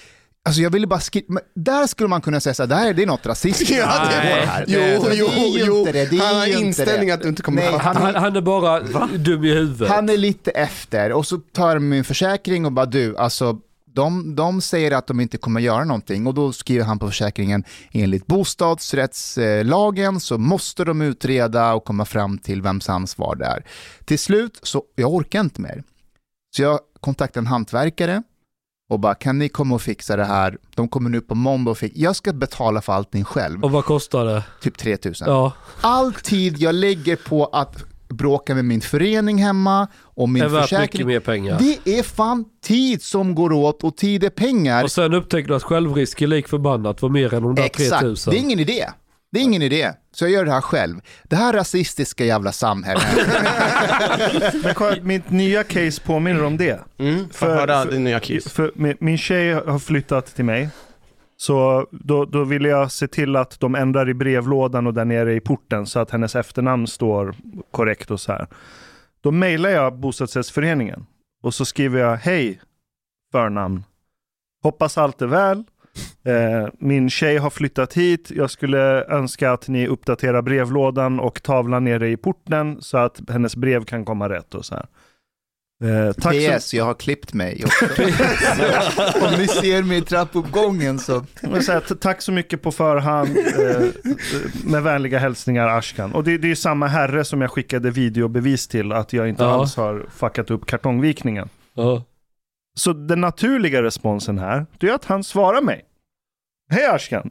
Alltså jag ville bara skriva, där skulle man kunna säga så här, det här är- det är något rasistiskt. Ja, det Nej, var- här. jo, Det är jo, jo. inte det, det är Han har ju inte inställning det. att du inte kommer Nej, han, Han, han är bara dum i huvudet. han är lite efter och så tar min försäkring och bara du, alltså de, de säger att de inte kommer göra någonting och då skriver han på försäkringen enligt bostadsrättslagen så måste de utreda och komma fram till vems ansvar det är. Till slut så, jag orkar inte mer. Så jag kontaktade en hantverkare och bara kan ni komma och fixa det här? De kommer nu på måndag och fick, jag ska betala för allting själv, Och vad kostar det? typ 3000 Ja, all tid jag lägger på att bråka med min förening hemma och min är värt mycket försäkring. mer pengar. Det är fan tid som går åt och tid är pengar. Och sen upptäcker du att självrisk är lik förbannat var mer än de där Exakt, 3000. det är ingen idé. Det är ingen idé. Så jag gör det här själv. Det här rasistiska jävla samhället. Men kolla, mitt nya case påminner om det. Mm, för, För- för- din nya kiss. För min, min tjej har flyttat till mig. Så då, då ville jag se till att de ändrar i brevlådan och där nere i porten så att hennes efternamn står korrekt och så här. Då mejlar jag bostadsrättsföreningen och så skriver jag hej förnamn. Hoppas allt är väl. Eh, min tjej har flyttat hit. Jag skulle önska att ni uppdaterar brevlådan och tavlan nere i porten så att hennes brev kan komma rätt och så här. Eh, tack så PS, jag har klippt mig också. Om ni ser mig i trappuppgången så... Säga tack så mycket på förhand. Eh, med vänliga hälsningar Ashkan. Och det, det är ju samma herre som jag skickade videobevis till att jag inte Ja. alls har fuckat upp kartongvikningen. Ja. Så den naturliga responsen här, det är att han svarar mig. Hej Ashkan!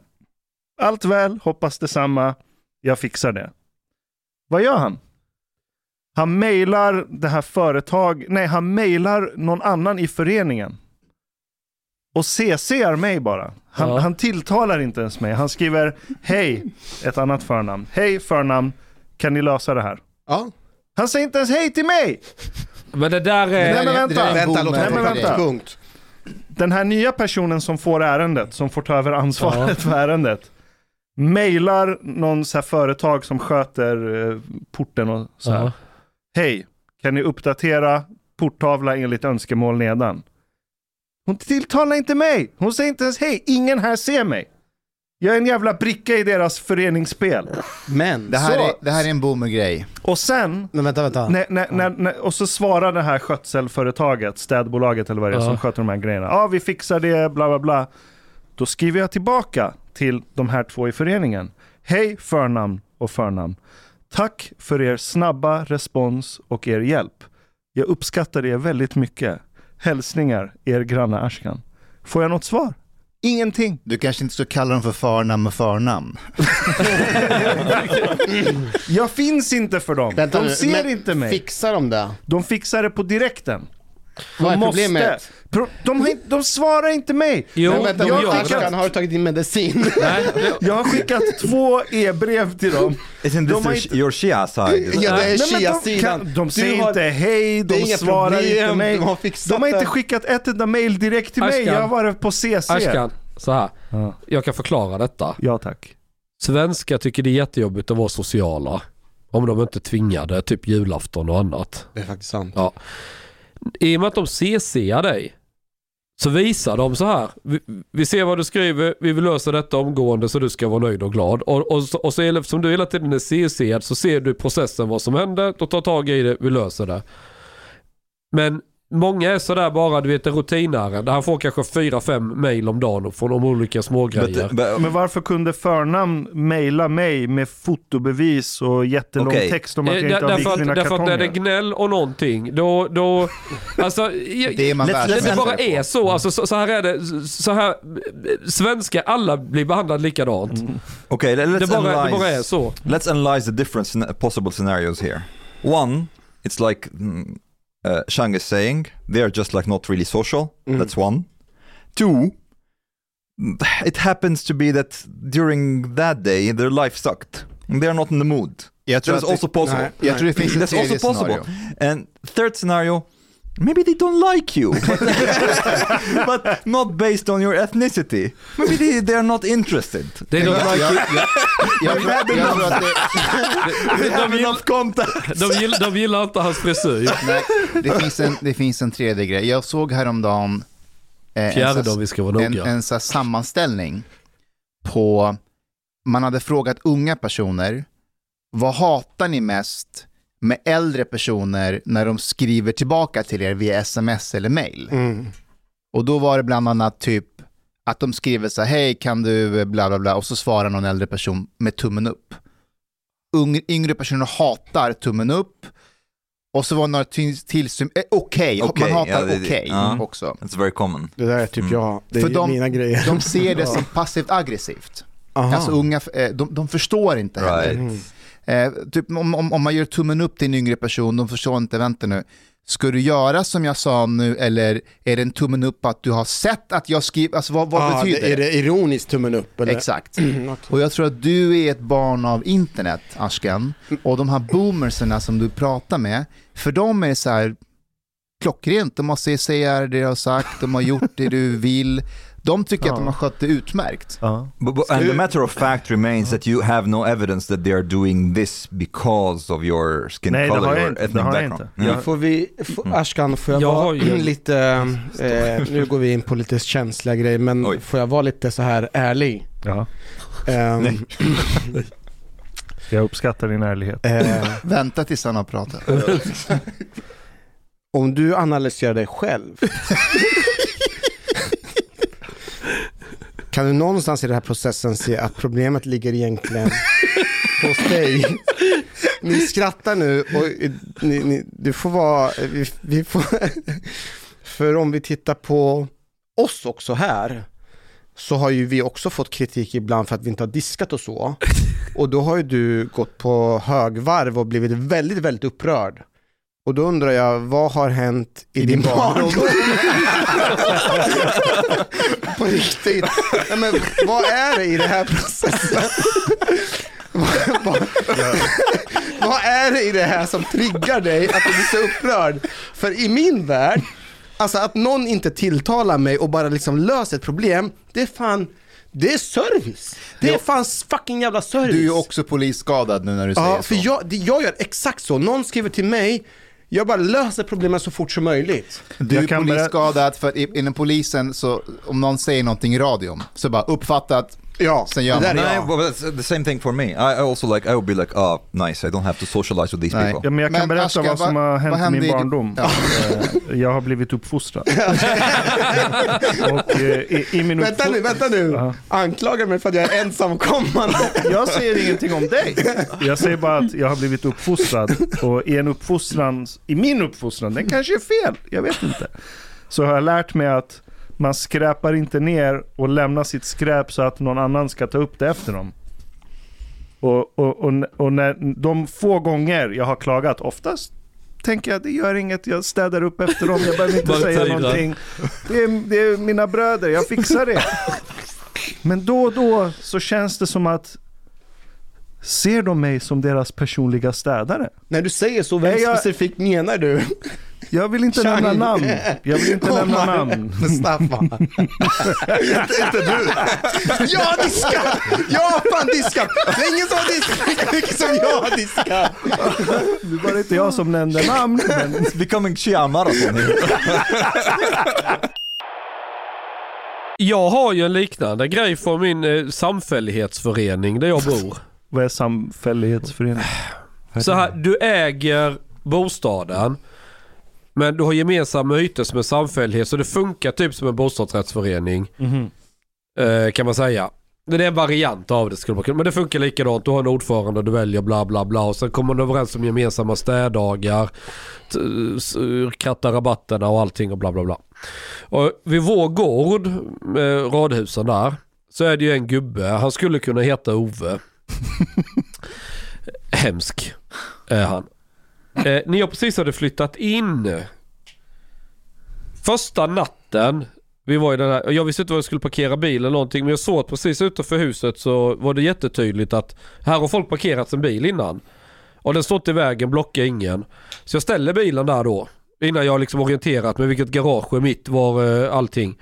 Allt väl, hoppas detsamma. Jag fixar det. Vad gör han? Han mejlar det här företag, nej han mejlar någon annan i föreningen. och CCar mig bara. Han, Ja. han tilltalar inte ens mig. Han skriver hej, ett annat förnamn. Hej förnamn, kan ni lösa det här? Ja. Han säger inte ens hej till mig! Men det där är... där men vänta. det Vänta, låt Nej, men vänta. Punkt. Den här nya personen som får ärendet, som får ta över ansvaret för ärendet, mailar någon så här företag som sköter eh, porten och så här. Ja. Hej, kan ni uppdatera porttavla enligt önskemål nedan? Hon tilltalar inte mig. Hon säger inte ens hej. Ingen här ser mig. Jag är en jävla bricka i deras föreningsspel. Men, Det här, så, är, det här är en boomer-grej. Och sen, men vänta, vänta. när, när, när, när, och så svarar det här skötselföretaget, städbolaget eller vad det är Ja. som sköter de här grejerna. Ja, vi fixar det, bla bla bla. Då skriver jag tillbaka till de här två i föreningen. Hej förnamn och förnamn. Tack för er snabba respons och er hjälp. Jag uppskattar er väldigt mycket. Hälsningar, er granne Ashkan. Får jag något svar? Ingenting. Du kanske inte ska kalla dem för förnamn med förnamn. Jag finns inte för dem. Vänta de ser men inte mig. Fixar de det? De fixar det på direkten. De Vad är måste. problemet? Pro- de, har inte, de svarar inte mig. Jo, men vänta, de jag det. Ashkan, har du tagit din medicin? Nej, Jag har skickat två e-brev till dem. Isn't De this har your, inte- your Shia side? ja, det är de, Shia-sidan. de Du säger har- inte hej, de svarar problem, inte mig. de har De har inte skickat ett enda mail direkt till mig. Ashkan. Jag har varit på CC. Ashkan, så här. Ja. Jag kan förklara detta. ja tack. Svenskar tycker det är jättejobbigt att vara sociala. Om de inte är tvingade, typ julafton och annat. Det är faktiskt sant. Ja. I och med att de CCar dig så visar de så här. Vi, vi ser vad du skriver, vi vill lösa detta omgående så du ska vara nöjd och glad. Och, och, så, och så eftersom du hela tiden är CCad så ser du processen vad som händer och tar tag i det, vi löser det. Men många är sådär bara, du vet en rutinärende. Han får kanske fyra, fem mail om dagen från de olika smågrejer. Men varför kunde förnamn mejla mig med fotobevis och jättelång Okej. text om att jag Eh, inte där- har vikt att, mina därför att när det är gnäll och någonting, då... då alltså, jag, Det är man det, det bara är så. Alltså, så, så här är det. Så här, svenskar, alla blir behandlade likadant. okay, let- let's Det bara, det analyze. bara är så. Let's analyze the different possible scenarios here. One, it's like mm, uh, Shang is saying, they are just like not really social. Mm. That's one. Two, it happens to be that during that day their life sucked. They are not in the mood. Jag tror, That is det, also possible. Nej. jag tror det finns ett That's tredje also possible. scenario. And third scenario, maybe they don't like you, but, but not based on your ethnicity. Maybe they, they are not interested. Jag, jag, jag, tror, att det, They have enough contact. de, gillar, de gillar inte hans frisyr. nej, det, finns en, det finns en tredje grej. Jag såg häromdagen eh, en, Fjärde om vi ska vara en, en så sammanställning på, man hade frågat unga personer, vad hatar ni mest med äldre personer när de skriver tillbaka till er via sms eller mail? Mm. Och då var det bland annat typ att de skriver så här, hej kan du bla bla bla och så svarar någon äldre person med tummen upp. Ung, yngre personer hatar tummen upp och så var det några till, till som, eh, okej, Okej, man hatar ja, okej ja. också. That's very common. Det där är typ Mm. jag. Det är För de- mina grejer. De ser det som passivt aggressivt. Aha. Alltså unga, eh, de, de förstår inte heller. Right. Mm. Eh, typ om, om, om man gör tummen upp till en yngre person, de förstår inte, vänta nu, ska du göra som jag sa nu eller är det en tummen upp att du har sett att jag skriver, alltså vad, vad ah, betyder det? Är det ironiskt tummen upp eller? Exakt. Mm. Och jag tror att du är ett barn av internet, Ashkan. Och de här boomerserna som du pratar med, för dem är det så här klockrent. De har CCR, det de har sagt, de har gjort det du vill. De tycker Ja. att de har skött det utmärkt. Ja. But, but, and the matter of fact remains that you have no evidence that they are doing this because of your skin Nej, color or inte. Det ethnic har jag background. inte. Yeah. Får vi, får, Mm. Ashkan, får jag Jag vara ju- lite, eh, nu går vi in på lite känsliga grejer, men Oj. får jag vara lite så här ärlig? Ja. Nej. Jag uppskattar din ärlighet. eh, Vänta tills han har pratat. om du analyserar dig själv, kan du någonstans i den här processen se att problemet ligger egentligen hos dig? Ni skrattar nu och ni, ni, du får vara, vi, vi får, för om vi tittar på oss också här, så har ju vi också fått kritik ibland för att vi inte har diskat och så. Och då har ju du gått på högvarv och blivit väldigt, väldigt upprörd och då undrar jag, vad har hänt i, I din din barndom? På riktigt. Nej, men, vad är det i den här processen? vad, vad, vad är det i det här som triggar dig att du blir så upprörd? För i min värld, alltså att någon inte tilltalar mig och bara liksom löser ett problem, det är fan, det är service. Det är fan fucking jävla service. Du är ju också polisskadad nu när du säger Ja, så. för jag, jag gör exakt så. Någon skriver till mig, jag bara löser problemen så fort som möjligt. Du är polisskadad för i- inom polisen så om någon säger någonting i radion så bara uppfattat, Ja, Sen gör det där man- är Nej, jag. well, that's the same thing for me. I, I also like, I would be like, oh, nice, I don't have to socialize with these Nej. people. Ja, men jag kan Men berätta Ashkan, vad som vad- har vad hänt i hände min i din- barndom. Ja. Eh, Jag har blivit uppfostrad. och, eh, i, i min Vänta nu, uppfo- vänta nu. Ja. Anklagar mig för att jag är ensamkommande. Jag säger ingenting om dig. Jag säger bara att jag har blivit uppfostrad. Och i en uppfostran, i min uppfostran, den kanske är fel, jag vet inte. Så har jag lärt mig att man skräpar inte ner och lämnar sitt skräp så att någon annan ska ta upp det efter dem. Och, och, och, och när de få gånger jag har klagat, oftast tänker jag det gör inget, jag städar upp efter dem, jag behöver inte säga någonting. Det är, det är mina bröder, jag fixar det. Men då och då så känns det som att Ser de mig som deras personliga städare? När du säger så, vem jag- specifikt menar du? Jag vill inte Chang. nämna namn. Jag vill inte nämna Omar namn. Mustafa. inte, inte du. Jag har diskat! Jag har fan diskat! Det är ingen som har diskat lika mycket som jag har diskat. Det var inte jag som nämnde namn. Men It's becoming Chia Marathon. Jag har ju en liknande grej från min eh, samfällighetsförening där jag bor. vad är samfällighetsförening? Så här, du äger bostaden. Men du har gemensamma ytor som en samfällighet så det funkar typ som en bostadsrättsförening. Mhm. Eh, kan man säga. Det är en variant av det skulle man kunna, men det funkar likadant. Du har en ordförande, du väljer bla bla bla och sen kommer man överens om gemensamma städdagar, kratta rabatterna och allting och bla bla bla. Och vid vår gård, med radhusen där, så är det ju en gubbe, han skulle kunna heta Ove. Hemsk är han. Eh, när jag precis hade flyttat in, första natten vi var i den här, jag visste inte var jag skulle parkera bilen eller någonting men jag såg att precis utanför huset så var det jättetydligt att här har folk parkerat sin bil innan. Och den stått i vägen, blockar ingen. Så jag ställer bilen där då. Innan jag liksom orienterat mig vilket garage är mitt, var eh, allting.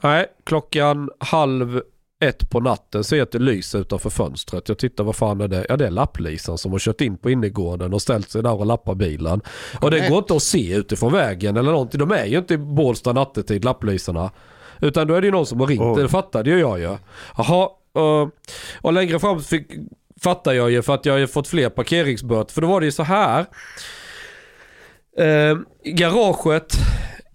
Nej, klockan halv ett på natten ser jag att det lyser utanför fönstret. Jag tittar vad fan är det? Ja det är lapplisan som har kört in på innergården och ställt sig där och lappar bilen. Och det går inte att se utifrån vägen eller någonting. De är ju inte i Bålsta nattetid lapplyserna. Utan då är det ju någon som har ringt. Oj. Det fattade ju jag ju. Jaha, och, och längre fram fick, fattar jag ju för att jag har fått fler parkeringsböter. För då var det ju så här. Eh, garaget.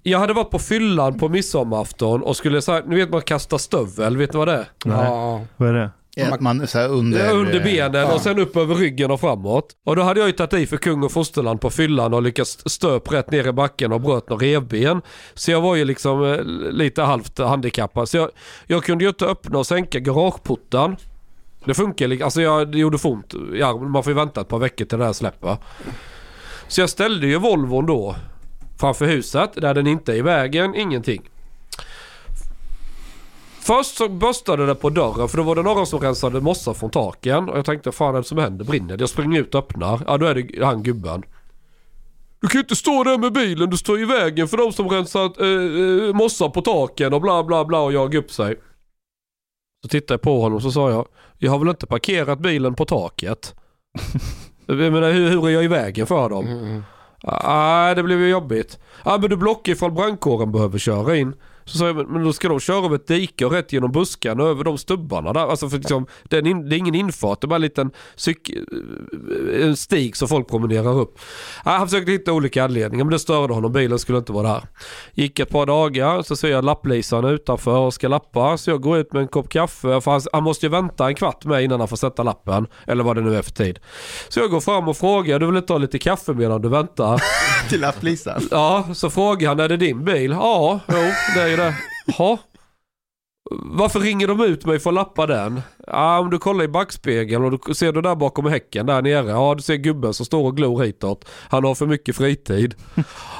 Jag hade varit på fyllan på midsommarafton och skulle säga, nu vet man kasta stövel, vet ni vad det är? Ja. Vad är det? att man så här under... Ja, under benen ja. och sen upp över ryggen och framåt. Och då hade jag ju tagit i för kung och fosterland på fyllan och lyckats stöp rätt ner i backen och bröt några revben. Så jag var ju liksom eh, lite halvt handikappad. Så jag, jag kunde ju inte öppna och sänka garageporten. Det funkar liksom, alltså jag, det gjorde för ont armen. Man får ju vänta ett par veckor till det här släpper. Så jag ställde ju Volvon då framför huset där den inte är i vägen, ingenting. Först så börstade det på dörren för då var det någon som rensade mossa från taken. Och jag tänkte vad fan är det som händer? Brinner det? Jag springer ut och öppnar. Ja då är det han gubben. Du kan ju inte stå där med bilen, du står i vägen för de som rensar eh, eh, mossa på taken och bla bla bla och jagar upp sig. Så tittade jag på honom och så sa jag, jag har väl inte parkerat bilen på taket? jag menar hur, hur är jag i vägen för dem? Mm. Nej, det blev ju jobbigt. Ja, men du blockar ifall brandkåren behöver köra in. Så sa jag, men- då ska de köra över ett dike och rätt genom buskarna över de stubbarna där. Alltså för liksom, det, är in, det är ingen infart, det är bara en liten cyk, en stig som folk promenerar upp. Ja, han försökte hitta olika anledningar men det störde honom, bilen skulle inte vara där. Gick ett par dagar så ser jag lapplisan utanför och ska lappa. Så jag går ut med en kopp kaffe för han, han måste ju vänta en kvart med innan han får sätta lappen. Eller vad det nu är för tid. Så jag går fram och frågar, du vill inte ha lite kaffe medan du väntar? Till lapplisan. Ja, så frågar han, är det din bil? Ja, jo, det är säger det. Ha? Varför ringer de ut mig för att lappa den? Ja, om du kollar i backspegeln och du ser du där bakom häcken där nere. Ja, du ser gubben som står och glor hitåt. Han har för mycket fritid.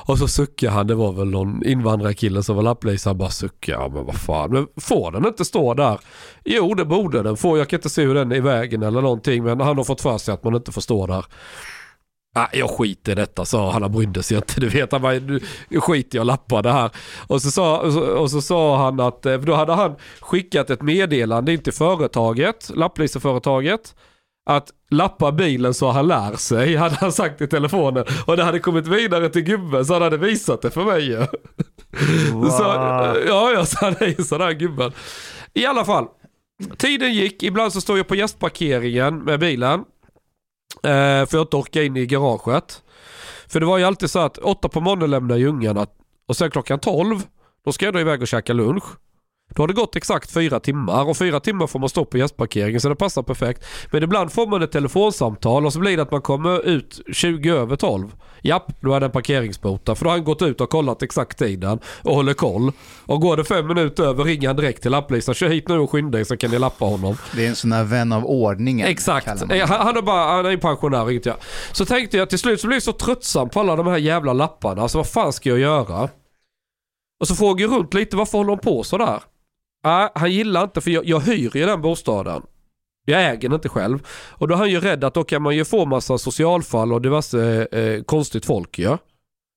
och så suckar han. Det var väl någon invandrarkille som var lapplis. Han bara suckar. Ja, men vad fan. Men får den inte stå där? Jo, det borde den få. Jag kan inte se hur den är i vägen eller någonting. Men han har fått för sig att man inte får stå där. Ah, jag skiter i detta sa han, han brydde sig inte. Du vet, han bara, nu skiter jag lappar det här. Och så, sa, och, så, och så sa han att, eh, för då hade han skickat ett meddelande in till företaget, lappliseföretaget. Att lappa bilen så han lär sig, hade han sagt i telefonen. Och det hade kommit vidare till gubben så han hade visat det för mig ju. Så, ja, jag sa är sådär gubben. I alla fall, tiden gick, ibland så står jag på gästparkeringen med bilen. Eh, för jag inte orkar in i garaget. För det var ju alltid så att åtta på morgonen lämnar jag ungarna och sen klockan 12 då ska jag då iväg och käka lunch. Då har det gått exakt fyra timmar och fyra timmar får man stå på gästparkeringen så det passar perfekt. Men ibland får man ett telefonsamtal och så blir det att man kommer ut 20 över 12. Japp, då är det en parkeringsbot där. För då har han gått ut och kollat exakt tiden och håller koll. Och går det fem minuter över ringer han direkt till lapplisen. Kör hit nu och skynda dig så kan ni lappa honom. Det är en sån här vän av ordningen. Exakt. Han, han är bara, han är en pensionär inget jag. Så tänkte jag till slut så blev jag så tröttsam på alla de här jävla lapparna. Alltså vad fan ska jag göra? Och så frågade jag runt lite, varför håller de på sådär? Ah, han gillar inte för jag, jag hyr ju den bostaden. Jag äger den inte själv. Och då är han ju rädd att då kan man ju få massa socialfall och diverse eh, konstigt folk ju.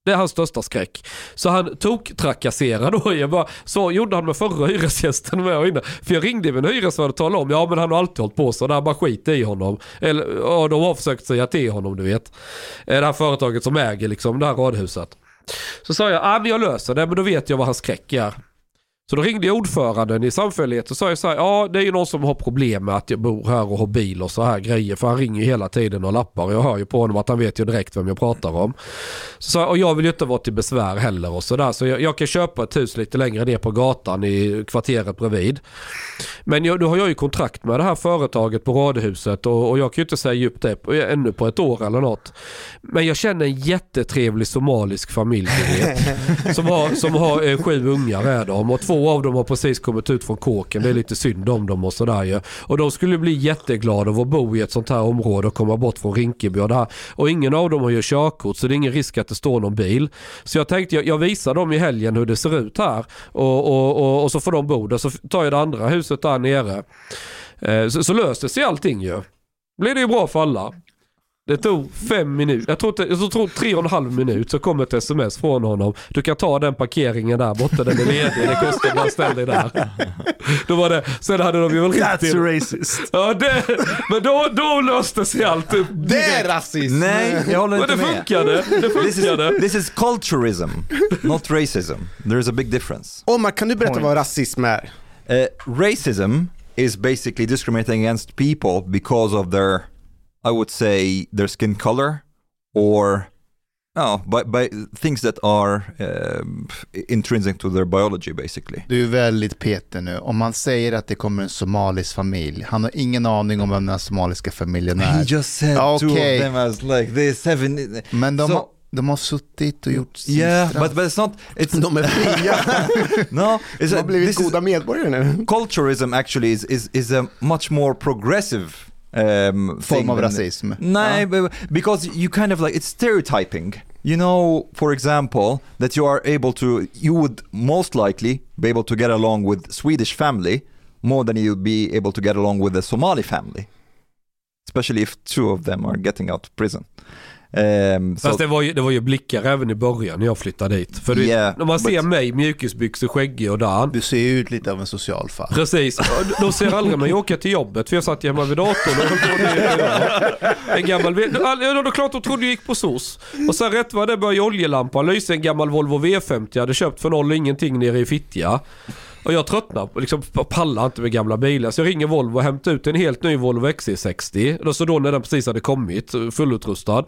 Det är hans största skräck. Så han tog trakasserar då. Jag bara, så gjorde han med förra hyresgästen med och inne. För jag ringde min hyresvärd och talade om, ja men han har alltid hållit på så där, bara skit i honom. Eller, ja, de har försökt säga till honom du vet. Eh, det här företaget som äger liksom det här radhuset. Så sa jag, ja men jag löser det, men då vet jag vad hans skräck är. Så då ringde jag ordföranden i samfällighet och sa så här, ja det är ju någon som har problem med att jag bor här och har bil och så här grejer. För han ringer ju hela tiden och lappar och jag hör ju på honom att han vet ju direkt vem jag pratar om. Så, och jag vill ju inte vara till besvär heller och sådär. Så jag, jag kan köpa ett hus lite längre ner på gatan i kvarteret bredvid. Men jag, nu har jag ju kontrakt med det här företaget på radhuset och, och jag kan ju inte säga upp det på, ännu på ett år eller något. Men jag känner en jättetrevlig somalisk familj vet, som har, som har eh, sju ungar är de och två Två av dem har precis kommit ut från kåken. Det är lite synd om dem och sådär ju. Och de skulle bli jätteglada av att bo i ett sånt här område och komma bort från Rinkeby och det här. Och ingen av dem har ju körkort så det är ingen risk att det står någon bil. Så jag tänkte jag, jag visar dem i helgen hur det ser ut här och, och, och, och så får de bo där. Så tar jag det andra huset där nere. Eh, så, så löste sig allting ju. Blir det ju bra för alla. Det tog fem minuter, jag tror, jag tror tre och en halv minut så kom ett sms från honom. Du kan ta den parkeringen där borta, den är ledig, det kostar bara ställ dig där. Då var det, sen hade de ju väl ringt That's till... racist. Ja, det, men då, då löste sig allt upp. Det är rasism! Nej, jag håller Men inte det med. funkade, det This is, funkade. this is culturism, not racism. There is a big difference. Omar, kan du berätta Point. vad rasism är? Uh, racism is basically discriminating against people because of their, I would say, their skin color or no, by, by things that are um, intrinsic to their biology basically. Du är väldigt Peter nu. Om man säger att det kommer en somalisk familj, han har ingen aning om vem den här somaliska familjen He är. just said Ja, two of them as like this, seven. Men de, Så- har, de har suttit och gjort sin Yeah, straff. but, but it's not, it's, De är fria. no, it's De har a, blivit this is, goda medborgare nu. culturism actually is, is, is a much more progressive um, Form than- rasism. No, but because you kind of like it's stereotyping. You know, for example, that you are able to, you would most likely be able to get along with Swedish family more than you'd be able to get along with a Somali family, especially if two of them are getting out of prison. Um, Fast det var, ju, det var ju blickar även i början när jag flyttade dit. För du, Yeah, när man ser but- mig, mjukisbyxor, skäggig och Dan. Du ser ju ut lite av en social fall. Precis, de ser aldrig mig åka till jobbet för jag satt hemma vid datorn och höll på med en gammal... Ja, det är klart de trodde jag gick på SOS. Och sen rätt vad det började oljelampan lysa en gammal Volvo V50 jag hade köpt för noll ingenting nere i Fittja. Och jag tröttnar, liksom pallar inte med gamla bilar. Så jag ringer Volvo och hämtar ut en helt ny Volvo XC60. Så alltså då när den precis hade kommit, fullutrustad.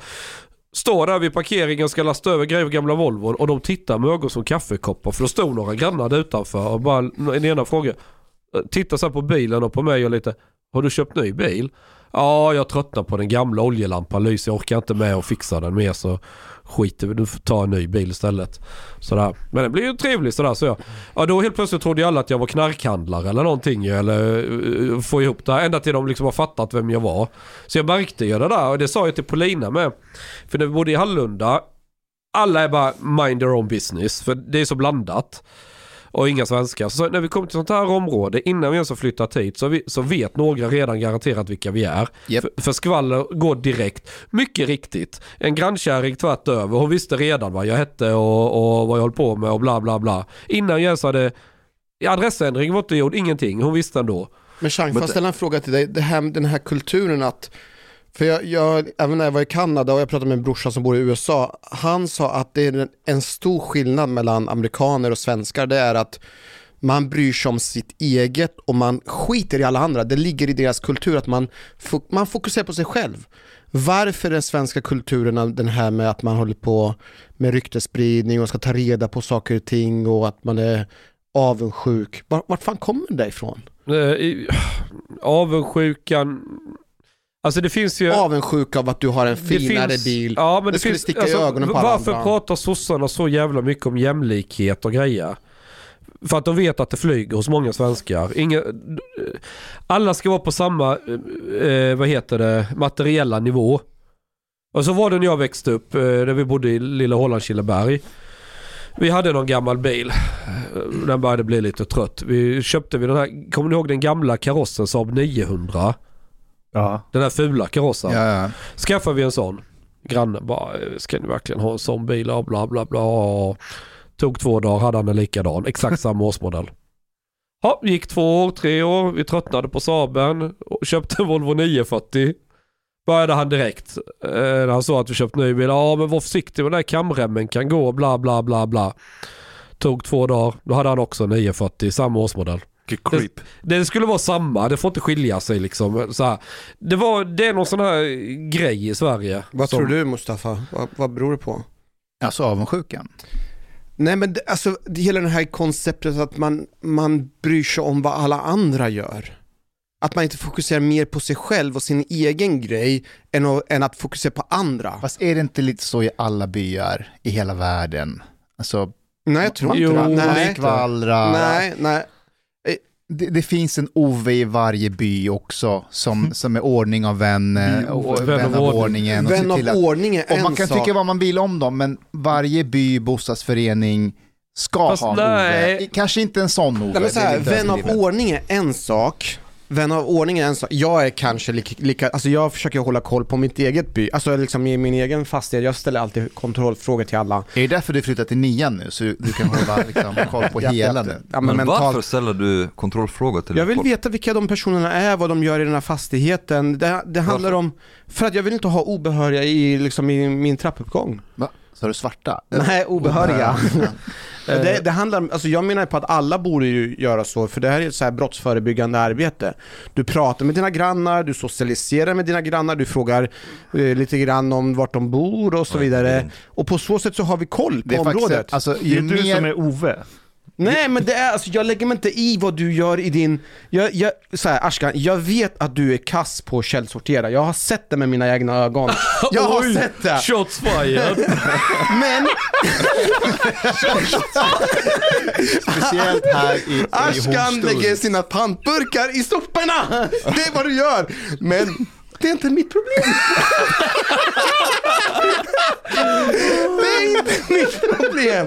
Står där vid parkeringen och ska lasta över grejer gamla Volvon och de tittar med ögon som kaffekoppar. För då stod några grannar där utanför och bara en ena frågan. Eh, tittar så här på bilen och på mig och lite. Har du köpt ny bil? Ja, jag tröttnar på den gamla oljelampan lyser. Jag orkar inte med att fixa den mer så skiter vi Du får ta en ny bil istället. Sådär. Men det blir ju trevligt sådär. Så jag, ja, då helt plötsligt trodde ju alla att jag var knarkhandlare eller någonting Eller uh, få ihop det här. Ända till de liksom har fattat vem jag var. Så jag märkte ju det där och det sa jag till Polina med. För när vi bodde i Hallunda. Alla är bara mind their own business. För det är så blandat och inga svenskar. Så när vi kommer till sånt här område, innan vi ens har flyttat hit, så, vi, så vet några redan garanterat vilka vi är. Japp. För, för skvaller går direkt. Mycket riktigt. En grannkärring tvärt över, hon visste redan vad jag hette och, och vad jag höll på med och bla bla bla. Innan jag ens hade, adressändring var inte gjord, ingenting. Hon visste ändå. Men Chang, får jag ställa en fråga till dig? Det här, den här kulturen att, för jag, jag, även när jag var i Kanada och jag pratade med en brorsa som bor i USA, han sa att det är en, stor skillnad mellan amerikaner och svenskar, det är att man bryr sig om sitt eget och man skiter i alla andra. Det ligger i deras kultur att man, man fokuserar på sig själv. Varför är den svenska kulturen den här med att man håller på med ryktesspridning och ska ta reda på saker och ting och att man är avundsjuk? Var, vart fan kommer det ifrån? Eh, I- avundsjukan, alltså det finns ju... avundsjuk av att du har en finare finns- bil. Ja, men Det det, skulle finns, sticka i alltså, ögonen på Varför andra. pratar sossarna så jävla mycket om jämlikhet och grejer? För att de vet att det flyger hos många svenskar. Inga, alla ska vara på samma, eh, vad heter det, materiella nivå. Och så var det när jag växte upp, eh, när vi bodde i lilla Hollandskilleberg. Vi hade någon gammal bil. Den började bli lite trött. Vi köpte vi den här, kommer ni ihåg den gamla karossen Saab 900? Ja. Den här fula karossen. Ja, ja. Skaffar vi en sån. Grannen bara, "Eh, ska ni verkligen ha en sån bil? Ja, bla bla bla. Tog två dagar, hade han en likadan. Exakt samma årsmodell. Ja, gick två år, tre år. Vi tröttnade på Saaben köpte en Volvo 940. Började han direkt. Eh, när han sa att vi köpt ny bil. Ja, men var försiktig med den här kamremmen kan gå. Bla bla bla bla. Tog två dagar. Då hade han också en 940, samma årsmodell. Creep. Det skulle vara samma, det får inte skilja sig liksom. Så här. Det, var, det är någon sån här grej i Sverige. Vad som- tror du Mustafa? Vad, vad beror det på? Alltså avundsjukan. Nej men det, alltså, det, hela det här konceptet att man, man bryr sig om vad alla andra gör. Att man inte fokuserar mer på sig själv och sin egen grej än att, än att fokusera på andra. Fast är det inte lite så i alla byar i hela världen? Alltså, Nej jag tror Jo, inte det. man Nej, nej, nej. Det, det finns en Ove i varje by också som, som är ordning av vän, eh, och Vän vän av av ordning. ordningen. Och Vän av att, ordning är och man kan sak. tycka vad man vill om dem, men varje by, bostadsförening ska Fast ha en nej. Ove. Kanske inte en sån Ove. Nej, här, vän av ordning är en sak. Vän av ordning är en sak. Jag är kanske lika, lika, alltså jag försöker hålla koll på mitt eget by, alltså liksom i min egen fastighet. Jag ställer alltid kontrollfrågor till alla. Är det därför du flyttat till nian nu? Så du kan hålla liksom, koll på hela nu? det. Ja, Men, men varför ställer du kontrollfrågor till Jag vill folk? veta vilka de personerna är, vad de gör i den här fastigheten. Det, det handlar om, för att jag vill inte ha obehöriga i, liksom, i min trappuppgång. Va? Så är du svarta? Nej, obehöriga. Eh, det, det handlar, alltså jag menar på att alla borde ju göra så, för det här är ett så här brottsförebyggande arbete. Du pratar med dina grannar, du socialiserar med dina grannar, du frågar eh, lite grann om vart de bor och så vidare. det- Och på så sätt så har vi koll på Det är faktiskt, området. alltså, Det ju är du mer... som är Ove. Nej men det är, alltså, jag lägger mig inte i vad du gör i din, jag, jag, så här, Ashkan, jag vet att du är kass på att källsortera, jag har sett det med mina egna ögon. Jag har Oj, sett det! Shots fired. Men Speciellt här i, i Ashkan lägger sina pantburkar i soporna! Det är vad du gör! Men det är inte mitt problem. Det är inte mitt problem.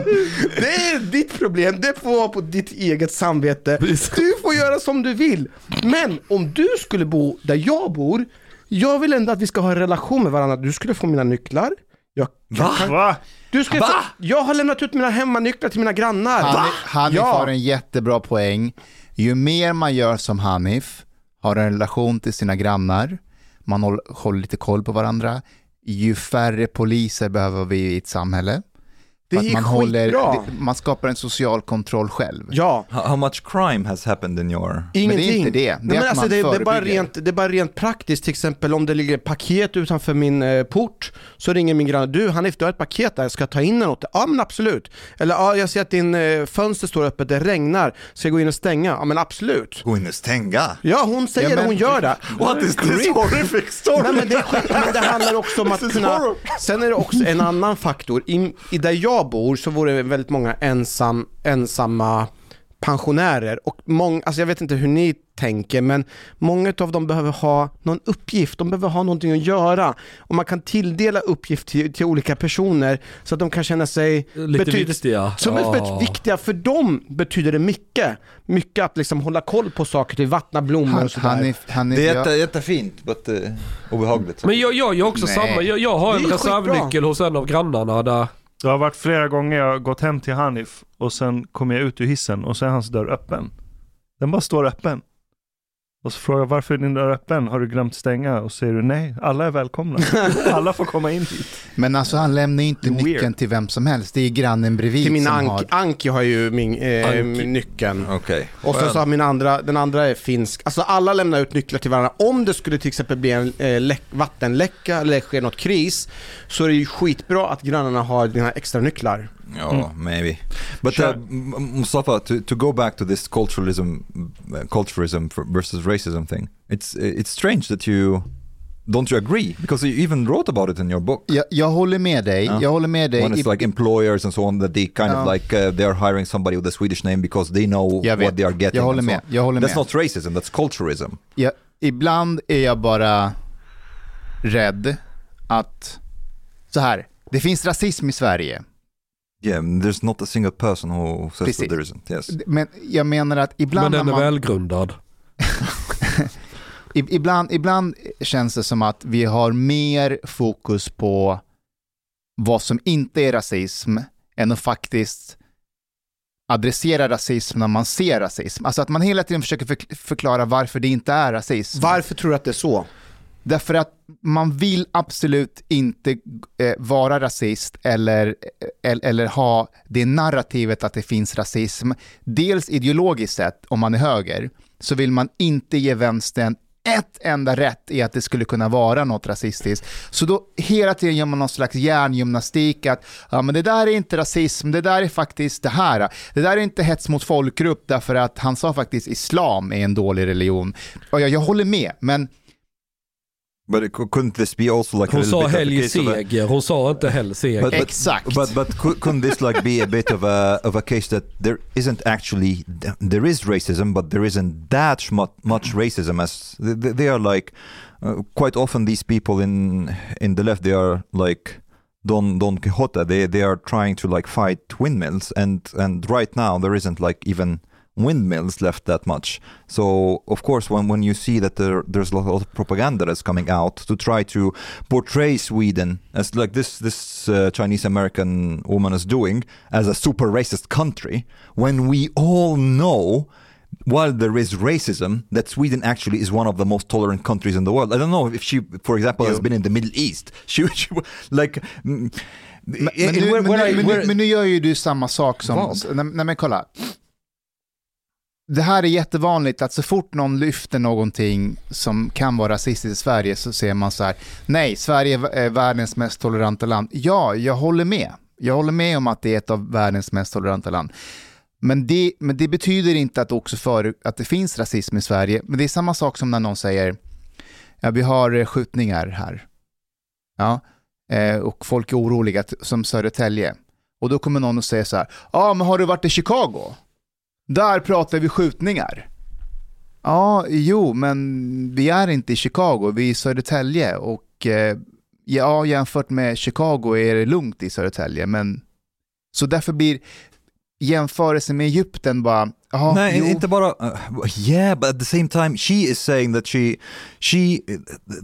Det är ditt problem. Det får vara på ditt eget samvete. Du får göra som du vill. Men om du skulle bo där jag bor, jag vill ändå att vi ska ha en relation med varandra. Du skulle få mina nycklar. Jag, Va? Va? du skulle Va? få, jag har lämnat ut mina hemmanycklar till mina grannar. Hanif, Hanif Ja. har en jättebra poäng. Ju mer man gör som Hanif, har en relation till sina grannar, man håller lite koll på varandra, ju färre poliser behöver vi i ett samhälle. Det att är man, håller, skitbra. det, man skapar en social kontroll själv. Ja, How, how much crime has happened in your... ingenting. det är inte det. Det är Nej, men alltså, det, det, är bara rent, det är bara rent praktiskt, till exempel om det ligger ett paket utanför min eh, port, så ringer min granne, du Hanif du har ett paket där, ska jag ta in den åt dig? Ja men absolut. Eller ja, jag ser att din eh, fönster står öppet, det regnar, ska jag gå in och stänga? Ja men absolut. Gå in och stänga. Ja hon säger Ja, det, men- hon gör det. What is this horrific story? Nej, men, det, men det handlar också om att kunna... Sen är det också en annan faktor. I, I där jag bor så vore det väldigt många ensam, ensamma pensionärer och många, alltså jag vet inte hur ni tänker men många av dem behöver ha någon uppgift, de behöver ha någonting att göra och man kan tilldela uppgift till, till olika personer så att de kan känna sig Lite betyder- viktiga. som är Ja. väldigt viktiga, för dem betyder det mycket. Mycket att liksom hålla koll på saker, till vattna blommor Han, och sådär. han är, han är, Det är jag- jätte, jättefint, but uh, obehagligt. Men jag, jag gör också Nej. samma. Jag, jag har en är reservnyckel hos en av grannarna där. Det har varit flera gånger jag har gått hem till Hanif och sen kommer jag ut ur hissen och så är hans dörr öppen. Den bara står öppen. Och så frågar jag varför är din dörr öppen? Har du glömt stänga? Och säger du nej, alla är välkomna. alla får komma in hit. Men alltså han lämnar ju inte Weird. nyckeln till vem som helst. Det är grannen bredvid Till min som Anki, har... Anki har ju min, eh, Anki. min nyckeln. Okej. Och sen så har min andra, den andra är finsk. Alltså alla lämnar ut nycklar till varandra. Om det skulle till exempel bli en eh, läck, vattenläcka eller sker något kris så är det ju skitbra att grannarna har dina extra nycklar. Ja, maybe. But Sure. uh, Mustafa, to, to go back to this culturalism, uh, culturalism for- versus racism thing, it's it's strange that you don't you agree because you even wrote about it in your book. Jag, jag håller med dig. Ja. Jag håller med dig. When I- it's like employers and so on, that they kind Ja. of like uh, they are hiring somebody with a Swedish name because they know what they are getting. Jag håller so med. on. Jag håller That's med. not racism, that's culturalism. jag, ibland är jag bara rädd att... Så här, det finns rasism i Sverige. Yeah, there's not a single person who says Precis. that there isn't. Yes. Men jag menar att ibland... Men den är man, välgrundad. ibland, ibland känns det som att vi har mer fokus på vad som inte är rasism än att faktiskt adressera rasism när man ser rasism. Alltså att man hela tiden försöker förk- förklara varför det inte är rasism. Varför tror du att det är så? Därför att man vill absolut inte eh, vara rasist eller, eh, eller, eller ha det narrativet att det finns rasism. Dels ideologiskt sett, om man är höger, så vill man inte ge vänstern ett enda rätt i att det skulle kunna vara något rasistiskt. Så då hela tiden gör man någon slags hjärngymnastik att ja, men det där är inte rasism, det där är faktiskt det här. Det där är inte hets mot folkgrupp därför att han sa faktiskt islam är en dålig religion. Och jag, jag håller med, men But it, couldn't this be also like a Hon little sa bit of a helg case of a- seger, hon sa inte helg seger. But- but- Exakt. But but couldn't this like be a bit of a of a case that there isn't actually there is racism, but there isn't that much much racism as they, they are like uh, quite often these people in in the left they are like Don Don Quixote. They they are trying to like fight windmills, and and right now there isn't like even windmills left that much. So of course, when when you see that there there's a lot of propaganda that's coming out to try to portray Sweden as like this this uh, Chinese American woman is doing as a super racist country, when we all know. While there is racism, that Sweden actually is one of the most tolerant countries in the world. I don't know if she, for example, has been in the Middle East. She, she like, mm, Men, men, in nu, where- men, where nu, I- men, nu gör ju du samma sak som... Vad? Nej, nej men kolla. Det här är jättevanligt att så fort någon lyfter någonting som kan vara rasistiskt i Sverige så ser man så här, nej, Sverige är världens mest toleranta land. Ja, jag håller med. Jag håller med om att det är ett av världens mest toleranta land. Men det, men det betyder inte att det, också för, att det finns rasism i Sverige. Men det är samma sak som när någon säger, ja, vi har eh, skjutningar här. Ja, eh, och folk är oroliga, som Södertälje. Och då kommer någon och säger så här, ja men har du varit i Chicago? Där pratar vi skjutningar. Ja, jo, men vi är inte i Chicago, vi är i Södertälje och eh, ja, jämfört med Chicago är det lugnt i Södertälje, men så därför blir jämförelsen med Egypten bara, ja, Nej, jo. inte bara... Uh, yeah, but at the same time she is saying that she... she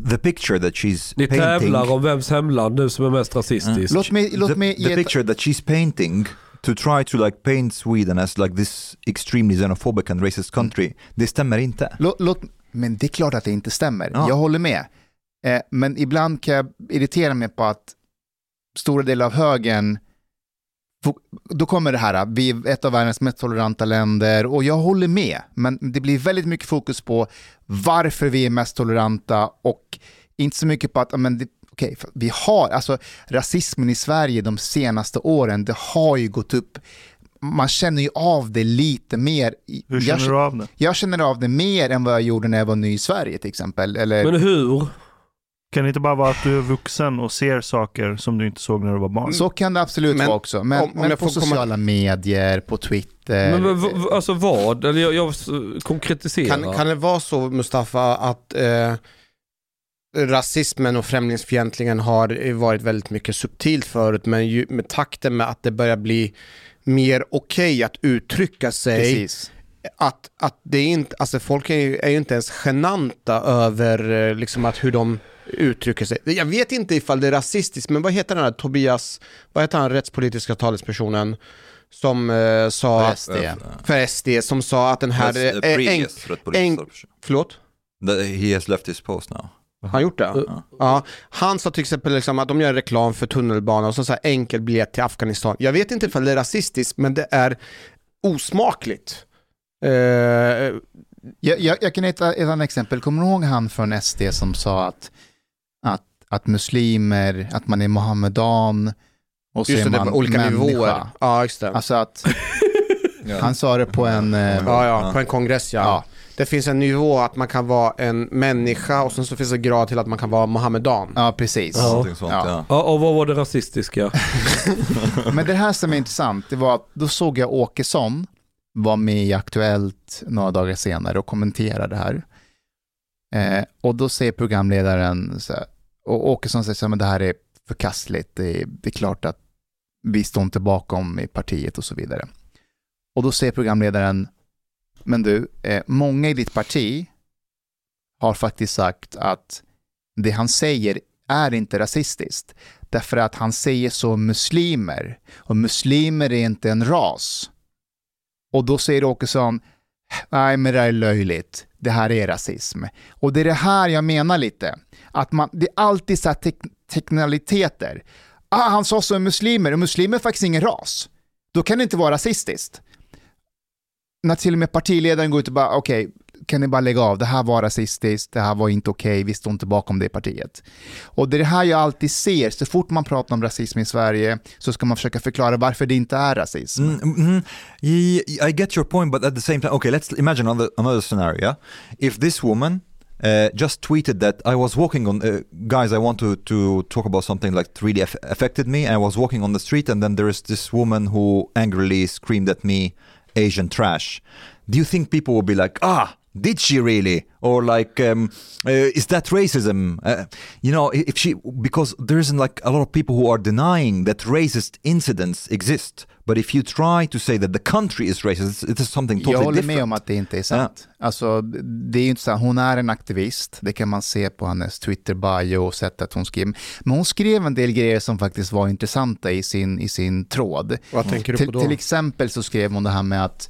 the picture that she's Ni painting... tävlar om vems hemland nu som är mest rasistiskt. Låt mig, låt the, mig the ett, picture that she's painting to try to like paint Sweden as like this extremely xenophobic and racist country, det stämmer inte. Låt, låt, men det är klart att det inte stämmer. Ja. Jag håller med. Eh, men ibland kan jag irritera mig på att stora delar av högern då kommer det här, vi är ett av världens mest toleranta länder och jag håller med, men det blir väldigt mycket fokus på varför vi är mest toleranta och inte så mycket på att, men det, okej, för vi har, alltså rasismen i Sverige de senaste åren, det har ju gått upp, man känner ju av det lite mer. Hur jag, känner du av det? jag känner av det mer än vad jag gjorde när jag var ny i Sverige till exempel. Eller, Men hur? Kan det inte bara vara att du är vuxen och ser saker som du inte såg när du var barn? så kan det absolut Men vara också, men, om- om men jag på får komma- sociala medier, på Twitter. Men, v- v- alltså vad? Eller jag, jag konkretisera. Kan, kan det vara så Mustafa att eh, rasismen och främlingsfientligheten har varit väldigt mycket subtilt förut men ju, med takten med att det börjar bli mer okej att uttrycka sig Precis. att, att det är inte, alltså folk är ju, är ju inte ens genanta över eh, liksom att hur de uttrycker sig. Jag vet inte ifall det är rasistiskt, men vad heter den här Tobias, vad heter han rättspolitiska talespersonen som eh, sa, För SD. för SD, som sa att den här, uh, eh, en, previous red police en- officer. förlåt? That He has left his post now. Har han gjort det? Ja. Ja, han sa till exempel liksom att de gör reklam för tunnelbana och så, så här enkel biljett till Afghanistan. Jag vet inte ifall det är rasistiskt, men det är osmakligt. Eh, Jag, jag, jag kan ge ett, ett annat exempel. Kommer du ihåg han från SD som sa att, att, att muslimer, att man är mohammedan och så just är det, man på olika människa. nivåer. Ja, just det. Alltså att han sa det på en... eh, Ja, ja, på en kongress ja. Ja. Det finns en nivå att man kan vara en människa och sen så finns det grad till att man kan vara mohammedan. Ja, precis. Ja. Sånt, ja. Ja, och vad var det rasistiska? Men det här som är intressant, det var att då såg jag Åkesson var med i Aktuellt några dagar senare och kommenterade det här. Eh, och då säger programledaren, så här, och Åkesson säger så här, men det här är förkastligt, det är, det är klart att vi står inte bakom i partiet och så vidare. Och då säger programledaren, men du, eh, många i ditt parti har faktiskt sagt att det han säger är inte rasistiskt. Därför att han säger så muslimer. Och muslimer är inte en ras. Och då säger Åkesson, nej men det här är löjligt. Det här är rasism. Och det är det här jag menar lite. Att man, det är alltid så här tek- teknikaliteter. Ah, han sa så om muslimer, och muslimer är faktiskt ingen ras. Då kan det inte vara rasistiskt. När till och med partiledaren går ut och bara, okej, kan ni bara lägga av, det här var rasistiskt, det här var inte okej, vi står inte bakom det partiet. Och det är det här jag alltid ser, så fort man pratar om rasism i Sverige så ska man försöka förklara varför det inte är rasism. Mm, mm, mm. I get your point, but at the same time, okay, let's imagine another, another scenario. yeah? If this woman uh, just tweeted that I was walking on, uh, guys, I want to, to talk about something like really aff- affected me. I was walking on the street, and then there is this woman who angrily screamed at me, Asian trash. Do you think people will be like, ah, did she really? Or like, um, uh, is that racism? Uh, you know, if she, because there isn't like a lot of people who are denying that racist incidents exist. But if you try to say that the country is racist, it is something totally jag håller different. med om att det inte är sant. Alltså, det är ju inte så här, hon är en aktivist, det kan man se på hennes Twitter-bio och sättet hon skrev. Men hon skrev en del grejer som faktiskt var intressanta i sin, i sin tråd. Vad tänker du på då? till exempel så skrev hon det här med att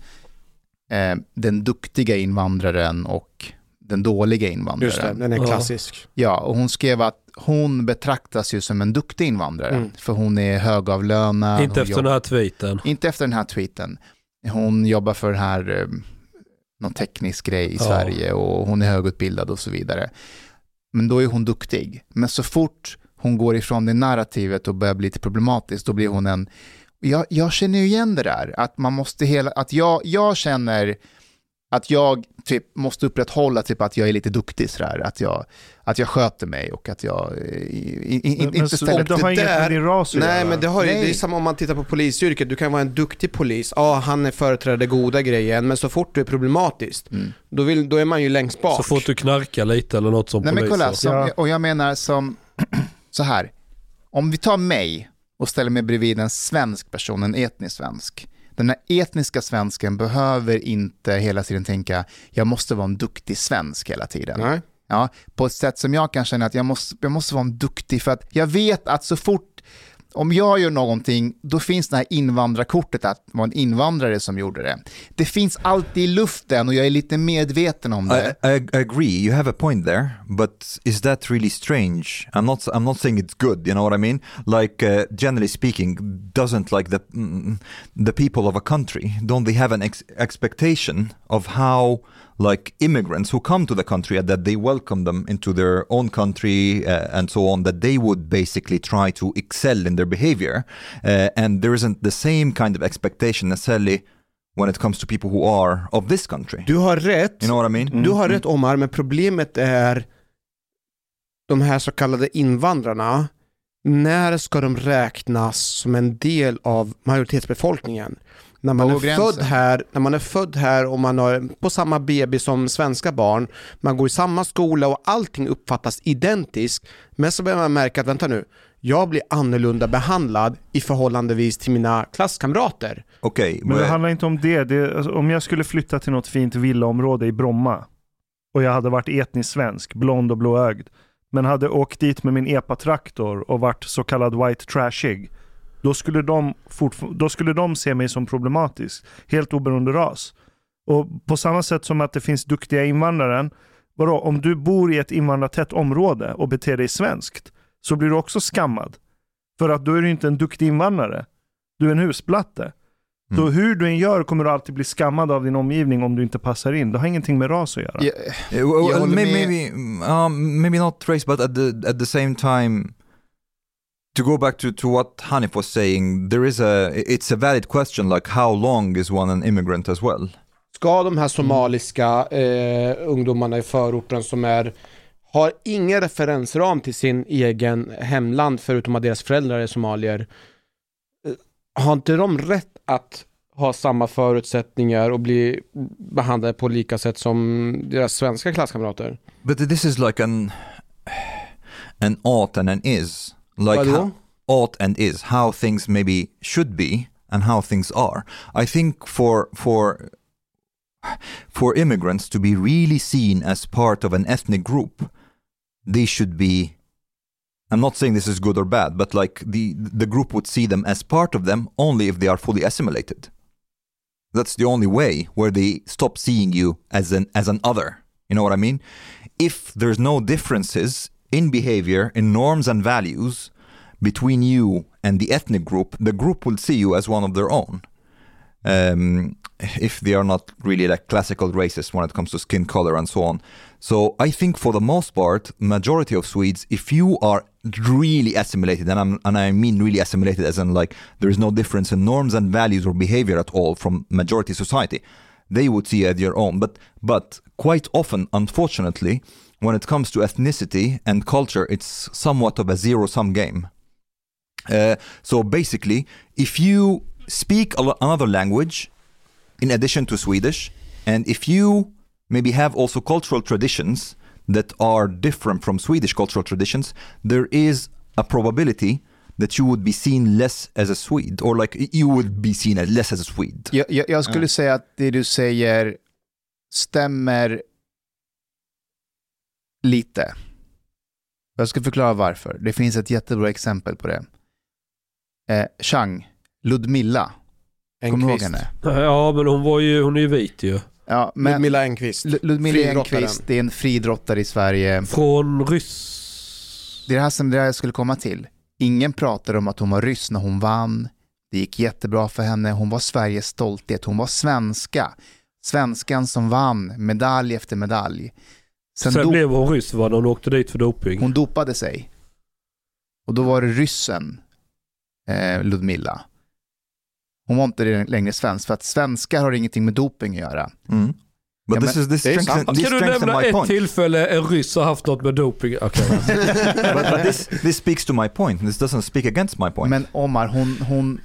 eh, den duktiga invandraren och den dåliga invandraren. Just det, den är klassisk. Ja, och hon skrev att hon betraktas ju som en duktig invandrare, Mm. för hon är högavlönad. inte efter jobb- den här tweeten. Inte efter den här tweeten. Hon jobbar för den här, eh, någon teknisk grej i Ja. Sverige och hon är högutbildad och så vidare. Men då är hon duktig. Men så fort hon går ifrån det narrativet och börjar bli lite problematiskt, då blir hon en... Jag, jag känner ju igen det där, att man måste hela... Att jag, jag känner att jag typ måste upprätthålla typ att jag är lite duktig sådär, att jag, att jag sköter mig och att jag eh, i, i, Men, men inte ställer... det har inget där- med din ras att Nej göra. men det, har ju, det är samma om man tittar på polisyrket, du kan vara en duktig polis, ja han är företräder goda grejen, men så fort du är problematisk, Mm. då, vill, då är man ju längst bak. Så fort du knarkar lite eller något som Nej men polis. kolla, så- som, Ja. och jag menar som så här. Om vi tar mig och ställer mig bredvid en svensk person, en etnisk svensk. Den här etniska svensken behöver inte hela tiden tänka, jag måste vara en duktig svensk hela tiden. Nej. Ja, på ett sätt som jag kan känna att jag måste, jag måste vara en duktig, för att jag vet att så fort, om jag gör någonting, då finns det här invandrarkortet att det var en invandrare som gjorde det. Det finns alltid i luften och jag är lite medveten om det. I, I, agree. You have a point there, but is that really strange? I'm not. I'm not saying it's good. You know what I mean? Like uh, generally speaking, doesn't like the mm, the people of a country don't they have an ex- expectation of how like immigrants who come to the country and that they welcome them into their own country uh, and so on that they would basically try to excel in their behavior uh, and there isn't the same kind of expectation necessarily when it comes to people who are of this country Du har rätt. you know what i mean Du har rätt Omar, men problemet är de här så kallade invandrarna. När ska de räknas som en del av majoritetsbefolkningen? När man, är gränsen? född här, när man är född här och man har på samma BB som svenska barn, man går i samma skola och allting uppfattas identiskt. Men så börjar man märka att vänta nu, jag blir annorlunda behandlad i förhållandevis till mina klasskamrater. okay Men det handlar inte om det. det alltså, om jag skulle flytta till något fint villaområde i Bromma och jag hade varit etnisk svensk, blond och blåögd, men hade åkt dit med min epatraktor och varit så kallad white trashig, då skulle de, då skulle de se mig som problematisk, helt oberoende ras. Och på samma sätt som att det finns duktiga invandrare, vadå, om du bor i ett invandrartätt område och beter dig svenskt, så blir du också skammad. För att då är du inte en duktig invandrare. Du är en husplatte. Så Mm. hur du än gör kommer du alltid bli skammad av din omgivning om du inte passar in. Det har ingenting med ras att göra. Uh, Jag well, håller maybe, med. maybe, um, maybe not race, but at the at the same time, to go back to, to what Hanif was saying, there is a it's a valid question. Like, how long is one an immigrant as well? Ska de här somaliska eh, ungdomarna i förorten som är har ingen referensram till sin egen hemland förutom att deras föräldrar är somalier. eh, Har inte de rätt att ha samma förutsättningar och bli behandlade på lika sätt som deras svenska klasskamrater? But this is like an an ought and an is, like how, ought and is, how things maybe should be and how things are. I think for for for immigrants to be really seen as part of an ethnic group, they should be. I'm not saying this is good or bad, but like the the group would see them as part of them only if they are fully assimilated. That's the only way where they stop seeing you as an as an other. You know what I mean? If there's no differences in behavior, in norms and values between you and the ethnic group, the group will see you as one of their own. Um, if they are not really like classical racists when it comes to skin color and so on. So I think for the most part, majority of Swedes, if you are really assimilated, and, I'm, and I mean really assimilated as in like there is no difference in norms and values or behavior at all from majority society, they would see as your own. But but quite often, unfortunately, when it comes to ethnicity and culture, it's somewhat of a zero-sum game. Uh, so basically, if you speak a another language in addition to Swedish, and if you maybe have also cultural traditions that are different from Swedish cultural traditions, there is a probability that you would be seen less as a Swede, or like you would be seen as less as a Swede. Jag, jag, jag skulle Ja. säga att det du säger stämmer lite. Jag ska förklara varför. Det finns ett jättebra exempel på det. Eh, Chang, Ludmilla, kommer du ihåg henne? Ja, men hon var ju, hon är ju vit ju. Ja, men Ludmilla Engqvist. Lu- Ludmilla. Enquist, det är en friidrottare i Sverige. Från ryss... Det är det här som det här jag skulle komma till. Ingen pratar om att hon var ryss när hon vann. Det gick jättebra för henne. Hon var Sveriges stolthet. Hon var svenska. Svenskan som vann medalj efter medalj. Sen, Sen blev hon ryss va, när hon åkte dit för doping. hon dopade sig. Och då var det ryssen eh, Ludmilla. Hon var inte längre svensk, för att svenskar har ingenting med doping att göra. Mm. But Ja, this men is this är Kan du nämna my ett point. tillfälle en ryss har haft något med doping? Okej. but, but this this speaks to my point. This doesn't speak against my point. Men Omar, hon, hon,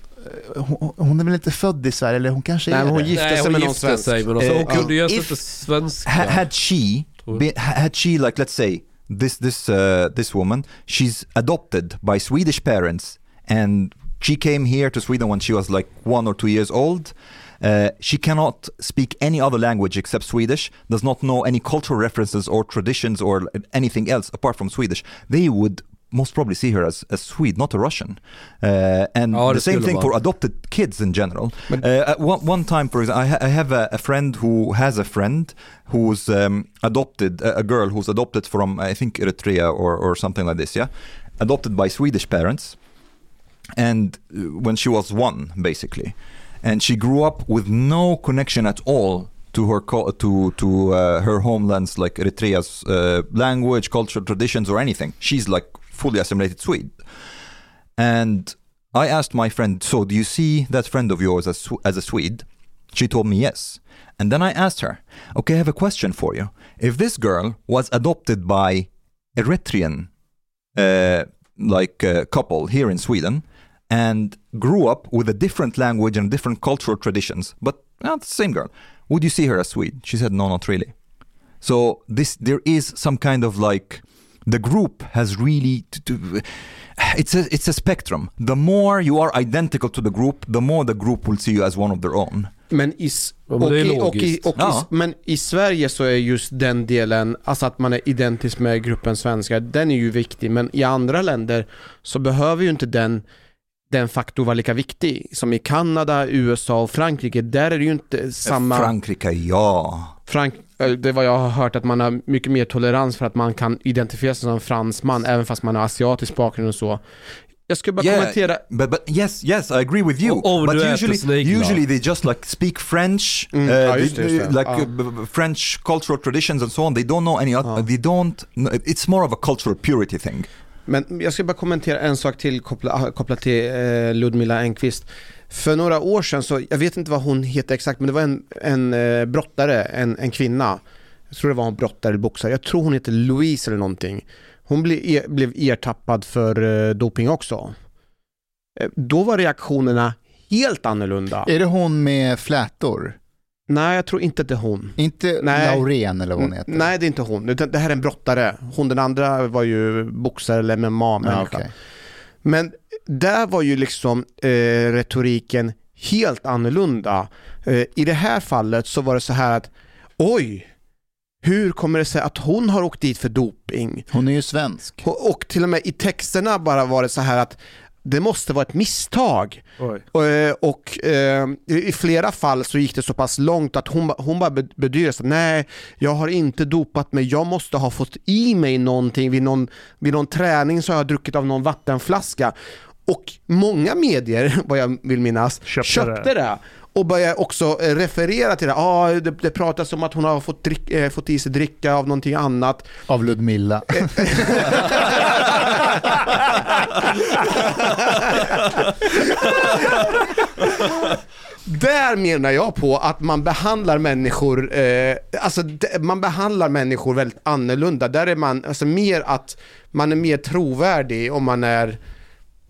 eh, hon, hon är väl inte född i Sverige, eller hon kanske är Nej, hon det? gifte Nej, sig hon med någon gifte svensk. sig med någon. så Hon kunde ju inte svenska. Ha- had she. Been, had she like let's say this this uh, this woman she's adopted by Swedish parents and she came here to Sweden when she was like one or two years old. Uh, she cannot speak any other language except Swedish. Does not know any cultural references or traditions or anything else apart from Swedish. They would most probably see her as a Swede, not a Russian. Uh, and det the same thing for adopted kids in general. Uh, one, one time, for example, I, ha- I have a, a friend who has a friend who's um, adopted, a, a girl who's adopted from, I think, Eritrea or, or something like this, yeah? Adopted by Swedish parents. And uh, when she was one, basically. And she grew up with no connection at all to her co- to to uh, her homelands like Eritrea's uh, language, culture, traditions, or anything. She's like fully assimilated Swede. And I asked my friend, "So do you see that friend of yours as as a Swede?" She told me yes. And then I asked her, "Okay, I have a question for you. If this girl was adopted by Eritrean uh, like uh, couple here in Sweden and grew up with a different language and different cultural traditions, but it's the same girl. Would you see her as Swede? She said, no, not really. So this there is some kind of like the group has really to, to, it's a it's a spectrum. The more you are identical to the group, the more the group will see you as one of their own. Men i, och, i, och, i, och i, Ja. men i Sverige så är just den delen, alltså att man är identisk med gruppen svenskar, den är ju viktig. Men i andra länder så behöver ju inte den, den faktorn vara lika viktig. Som i Kanada, USA och Frankrike, där är det ju inte samma... Frankrike, ja. Frank, eh, det vad jag har hört, att man har mycket mer tolerans för att man kan identifiera sig som fransman, även fast man har asiatisk bakgrund och så. Jag skulle bara Yeah. kommentera, But but yes, yes, I agree with you. Om but usually, sniglar. usually they just like speak French, Mm, uh, ja, just they- det, just det. like b- French cultural traditions and so on. They don't know any. other Ja. They don't. It's more of a cultural purity thing. Men jag ska bara kommentera en sak till koppla- ah, kopplat till eh, Ludmila Enqvist. För några år sedan så, jag vet inte vad hon heter exakt, men det var en, en eh, brottare, en, en kvinna. Jag tror det var en brottare eller boxare. Jag tror hon heter Louise eller någonting. Hon blev, er, blev ertappad för eh, doping också. Eh, då var reaktionerna helt annorlunda. Är det hon med flätor? Nej, jag tror inte att det är hon. Inte Nej. Laurén eller vad hon heter? Nej, det är inte hon. Utan det här är en brottare. Hon den andra var ju boxare eller Ja, MMA-människa. okej. Men där var ju liksom eh, retoriken helt annorlunda. Eh, I det här fallet så var det så här att oj, hur kommer det sig att hon har åkt dit för doping? Hon är ju svensk. Och, och till och med i texterna bara var det så här att det måste vara ett misstag. Oj. Och, eh, och eh, i flera fall så gick det så pass långt att hon, hon bara be- bedyrade sig, nej, jag har inte dopat mig, jag måste ha fått i mig någonting vid någon, vid någon träning så har jag druckit av någon vattenflaska. Och många medier, vad jag vill minnas, Köpte köpte, det. det. Och började också eh, referera till det. Ah, det, det pratas om att hon har fått, drick, eh, fått i sig dricka av någonting annat. Av Ludmilla. Där menar jag på att man behandlar människor, eh, alltså man behandlar människor väldigt annorlunda. Där är man, alltså mer att man är mer trovärdig om man är,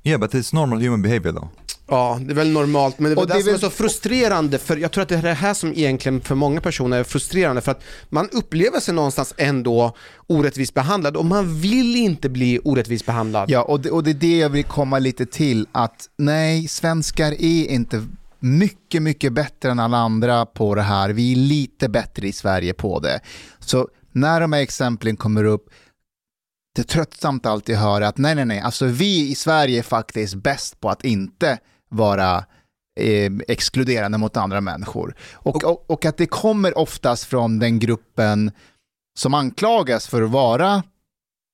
Yeah, but it's normal human behavior though ja det är väl normalt, men det är Och det det är som är väl- så frustrerande, för jag tror att det är det här som egentligen för många personer är frustrerande, för att man upplever sig någonstans ändå orättvist behandlad och man vill inte bli orättvist behandlad. Ja, och det, och det är det jag vill komma lite till, att nej, svenskar är inte mycket, mycket bättre än alla andra på det här. Vi är lite bättre i Sverige på det. Så när de här exemplen kommer upp, det är tröttsamt alltid att höra att nej, nej, nej, alltså vi i Sverige är faktiskt bäst på att inte vara eh, exkluderande mot andra människor. Och, och, och att det kommer oftast från den gruppen som anklagas för att vara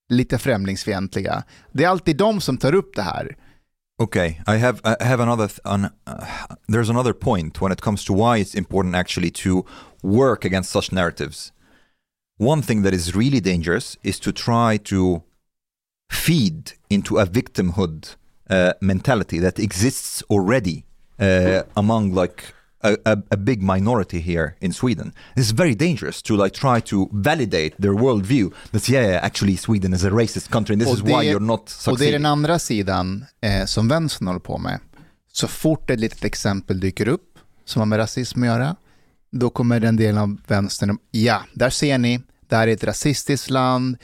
lite främlingsfientliga. Det är alltid de som tar upp det här. Okay, I have I have another th- an, uh, there's another point when it comes to why it's important actually to work against such narratives. One thing that is really dangerous is to try to feed into a victimhood uh, mentality that exists already uh, among like a, a, a big minority here in Sweden. It's very dangerous to like try to validate their worldview that yeah, actually Sweden is a racist country and this is det- why you're not Och det är succeeding. den andra sidan eh, som vänstern håller på med. Så fort ett litet exempel dyker upp som har med rasism att göra, då kommer den delen av vänstern, ja, där ser ni, det här är ett rasistiskt land,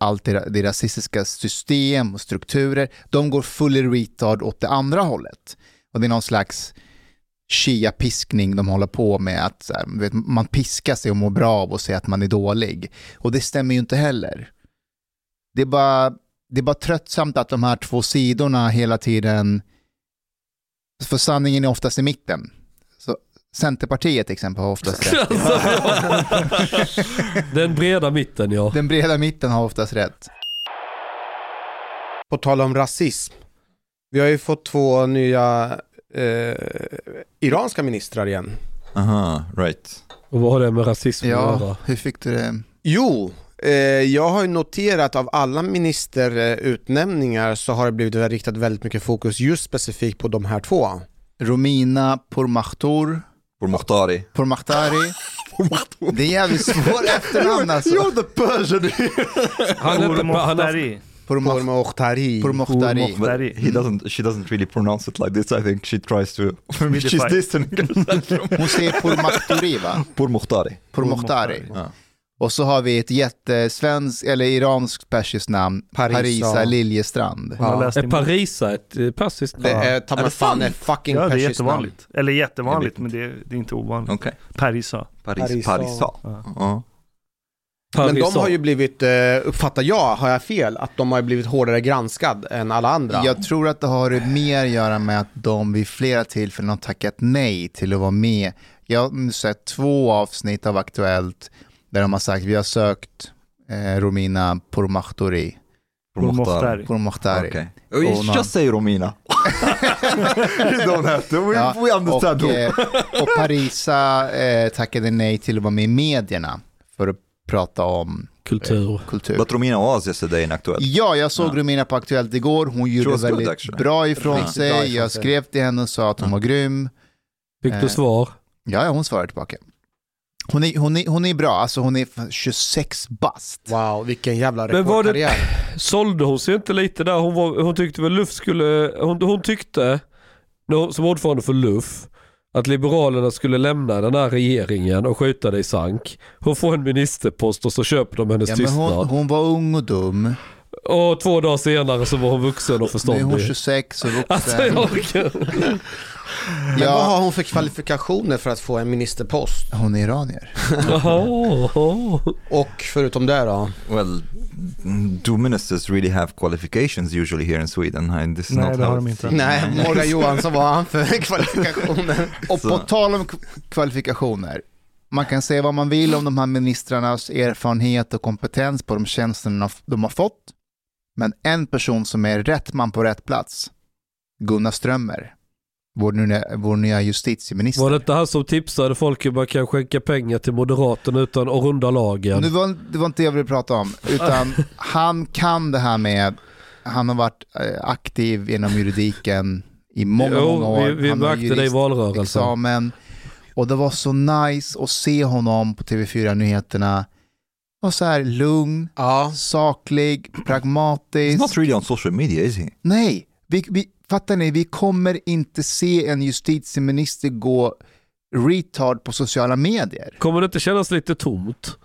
allt det rasistiska system och strukturer, de går fully retard åt det andra hållet. Och det är någon slags shia-piskning de håller på med, att så här, vet, man piskar sig och mår bra av och säger att man är dålig. Och det stämmer ju inte heller. Det är bara, det är bara tröttsamt att de här två sidorna hela tiden, för sanningen är oftast i mitten. Centerpartiet till exempel har oftast rätt. Alltså, ja. Den breda mitten ja. Den breda mitten har oftast rätt. På tal om rasism. Vi har ju fått två nya eh, iranska ministrar igen. Aha, right. Och vad har det med rasism att Ja, göra? hur fick du det? Jo, eh, jag har ju noterat av alla ministerutnämningar så har det blivit riktat väldigt mycket fokus just specifikt på de här två. Romina Pourmachtour, Pourmokhtari. Pourmachtari. Det är jävligt svårt efternamn alltså. the person! Han är inte, han har, Mohtari. Pourmach- Pourmokhtari. Pourmokhtari. But Dari. he doesn't, she doesn't really pronounce it like this. I think she tries to. Smidify. She's distancing herself from Hon säger Pourmachtouri va? Pourmokhtari. Pourmokhtari. Och så har vi ett jättesvenskt, eller iranskt persiskt namn, Parisa. Parisa, Liljestrand. Ja. är. Parisa ett eh, persiskt Det namn? är ta Är det mig fan ett fucking Ja, det är persiskt namn. jättevanligt. Eller jättevanligt, men det är, det är inte ovanligt. Okej. Parisa. Paris, Parisa. Parisa. Ja. Ja. Men de har ju blivit, eh, uppfattar jag, har jag fel, att de har blivit hårdare granskad än alla andra. Jag tror att det har mer att göra med att de vid flera tillfällen har tackat nej till att vara med. Jag har sett två avsnitt av Aktuellt där de har sagt vi har sökt eh, Romina Pourmachtouri. Mohtari. Pourmachtouri. Okay. Och You någon- just say Romina. you don't have to. We, Ja, we understand. och, eh, och Parisa eh, tackade nej till att vara med i medierna för att prata om Kultur. kultur. But Romina was yesterday in Aktuellt. Ja, jag såg Ja. Romina på Aktuellt igår. Hon gjorde good, väldigt actually. bra ifrån Riktigt sig. jag skrev till henne och sa att hon var grym. Fick Eh. du svar? Ja, ja hon svarade tillbaka. Hon är, hon, är, hon är bra, alltså hon är f- 26 bast. Wow, vilken jävla det- rekordkarriär. Sålde hon sig inte lite där? Hon, var, hon tyckte väl Luff skulle... Hon, hon tyckte, som ordförande för Luff, att Liberalerna skulle lämna den här regeringen och skjuta det i sank. Hon får en ministerpost och så köper de hennes Ja, men tystnad. hon, hon var ung och dum. Och två dagar senare så var hon vuxen och Nu är förståndig. hon 26 och Alltså vuxen. jag orkar. Men vad Ja, har hon för kvalifikationer för att få en ministerpost? hon är iranier. Och förutom det då? Well, do ministers really have qualifications usually here in Sweden? I, this is Nej, not det har de inte. Nej, Morgan Johansson, vad har han för kvalifikationer? Och på tal om kvalifikationer. Man kan säga vad man vill om de här ministrarnas erfarenhet och kompetens på de tjänsterna de har fått. Men en person som är rätt man på rätt plats, Gunnar Strömmer, vår nya, vår nya justitieminister. Var det inte han som tipsade folk hur man kan skänka pengar till Moderaterna utan att runda lagen? Nu var, det var inte det jag ville prata om, utan han kan det här med, han har varit eh, aktiv inom juridiken i många, Jo, många år. vi, vi han märkte det i valrörelsen. examen. Och det var så nice att se honom på TV4-nyheterna. Och så här lugn, Ja. saklig, He's pragmatisk. not really on social media, is he? Nej, vi, vi, fattar ni? Vi kommer inte se en justitieminister gå retard på sociala medier. Kommer det inte kännas lite tomt?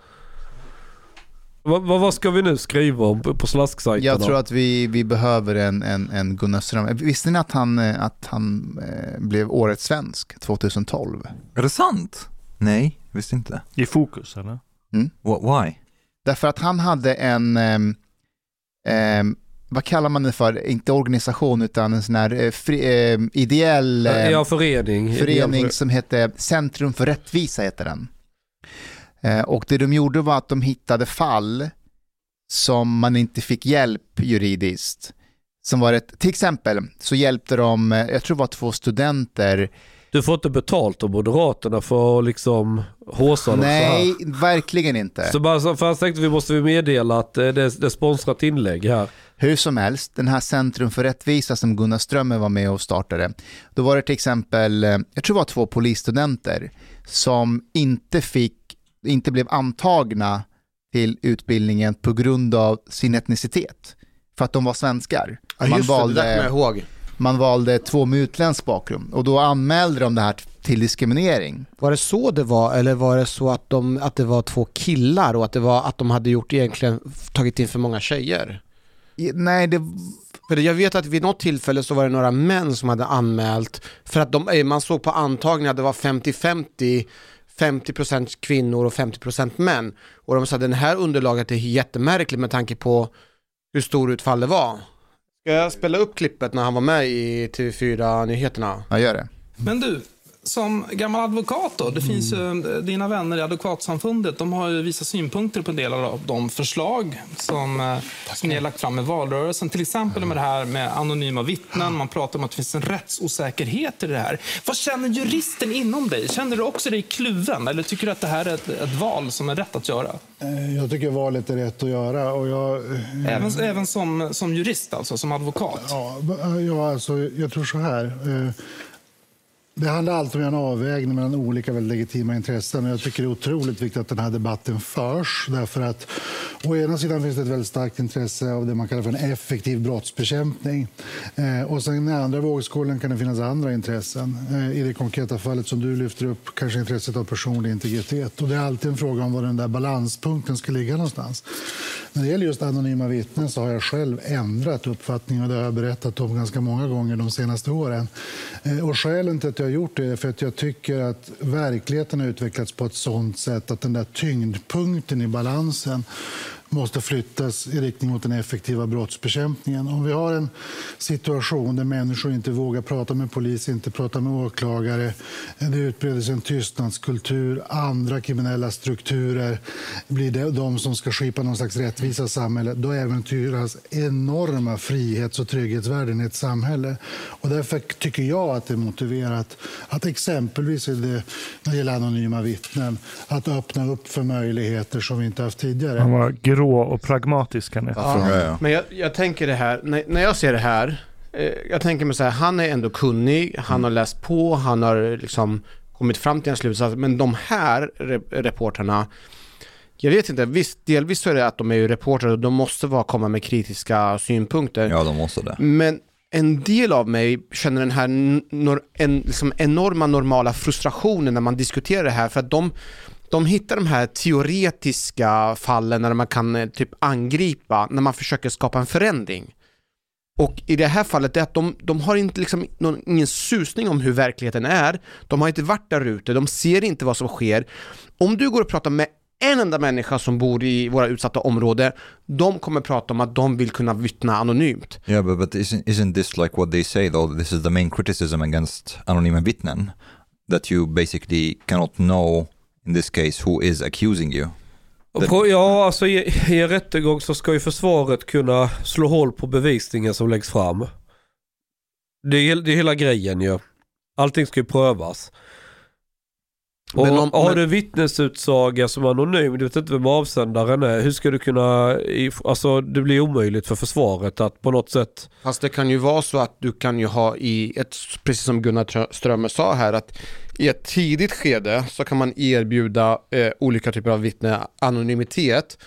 Vad, vad, vad ska vi nu skriva om på, slasksajterna? Jag tror att vi, vi behöver en, en, en Gunnar Ström. Visste ni att han, eh, att han eh, blev årets svensk 2012? Är det sant? Nej, visste inte. I fokus eller? What, why? Därför att han hade en, ehm, ehm, vad kallar man det för, inte organisation utan en sån här eh, fri, eh, ideell eh, Ja, förening. förening som hette Centrum för rättvisa heter den. Eh, och det de gjorde var att de hittade fall som man inte fick hjälp juridiskt. Som var ett, till exempel så hjälpte de, eh, jag tror det var två studenter, Du får inte betalt av Moderaterna för att liksom håsa dem så här. nej verkligen inte. Så bara, så- för jag tänkte vi måste meddela att eh, det, är- det är sponsrat inlägg här. Hur som helst, den här Centrum för rättvisa som Gunnar Strömmer var med och startade, då var det till exempel, eh, jag tror det var två polisstudenter som inte fick, inte blev antagna till utbildningen på grund av sin etnicitet. För att de var svenskar. Ja, man, just det, det där kommer valde, jag ihåg. Man valde två med utländsk bakgrund och då anmälde de det här till diskriminering. Var det så det var eller var det så att, de, att det var två killar och att det var att de hade gjort egentligen tagit in för många tjejer? Nej, det, För jag vet att vid något tillfälle så var det några män som hade anmält för att de, eh, man såg på antagningen att det var 50-50 50% kvinnor och 50% män. Och de sa att den här underlaget är jättemärkligt med tanke på hur stor utfall det var. Ska jag spela upp klippet när han var med i TV4-nyheterna? Ja, gör det. Men du, som gammal advokat då, det finns ju, dina vänner i Advokatsamfundet, de har ju visat synpunkter på en del av de förslag som, eh, som ni har lagt fram i valrörelsen. Till exempel med det här med anonyma vittnen, man pratar om att det finns en rättsosäkerhet i det här. Vad känner juristen inom dig? Känner du också dig kluven eller tycker du att det här är ett, ett val som är rätt att göra? Eh, Jag tycker valet är rätt att göra. Och jag, eh, Även, även som, som jurist alltså, som advokat? ja, ja, alltså, jag tror så här. Det handlar alltid om en avvägning mellan olika väldigt legitima intressen. Jag tycker det är otroligt viktigt att den här debatten förs. Därför att å ena sidan finns det ett väldigt starkt intresse av det man kallar för en effektiv brottsbekämpning. Eh, och sen i andra vågskålen kan det finnas andra intressen. Eh, I det konkreta fallet som du lyfter upp, kanske intresset av personlig integritet. Och det är alltid en fråga om var den där balanspunkten ska ligga någonstans. När det gäller just anonyma vittnen så har jag själv ändrat uppfattning och det har jag berättat om ganska många gånger de senaste åren. Eh, Och skälen till att jag har gjort det är för att jag tycker att verkligheten har utvecklats på ett sånt sätt att den där tyngdpunkten i balansen måste flyttas i riktning mot den effektiva brottsbekämpningen. Om vi har en situation där människor inte vågar prata med polis, inte prata med åklagare, det utbreder sig en tystnadskultur, andra kriminella strukturer blir det de som ska skipa någon slags rättvisa samhälle, då äventyras enorma frihets och trygghetsvärden i ett samhälle. Och därför tycker jag att det är motiverat att exempelvis det, när det gäller anonyma vittnen, att öppna upp för möjligheter som vi inte haft tidigare. Grå och pragmatisk han är. Ja, ja. Men jag, jag tänker det här, när, när jag ser det här, eh, jag tänker mig så här, han är ändå kunnig, han har läst på, han har liksom kommit fram till en slutsats, men de här re- reportrarna, jag vet inte, visst, delvis så är det att de är ju reportrar och de måste vara, komma med kritiska synpunkter. ja, de måste det. Men en del av mig känner den här nor- en, liksom enorma normala frustrationen när man diskuterar det här för att de, de hittar de här teoretiska fallen när man kan eh, typ angripa, när man försöker skapa en förändring. Och i det här fallet är att de, de har inte liksom någon, ingen susning om hur verkligheten är. De har inte varit där ute, de ser inte vad som sker. Om du går och pratar med en enda människa som bor i våra utsatta områden, de kommer prata om att de vill kunna vittna anonymt. Yeah, but, but isn't, isn't this like what they say though? This is the main criticism against anonyma vittnen. That you basically cannot know, in this case, who is accusing you. På, ja, alltså i, i en rättegång så ska ju försvaret kunna slå hål på bevisningen som läggs fram. Det är, det är hela grejen ju. Allting ska ju prövas. Och Men om- har men- du en vittnesutsaga som är anonym, du vet inte vem avsändaren är, hur ska du kunna, alltså det blir omöjligt för försvaret att på något sätt, Fast det kan ju vara så att du kan ju ha i ett, precis som Gunnar Trö- Strömmer sa här, att i ett tidigt skede så kan man erbjuda eh, olika typer av vittne anonymitet.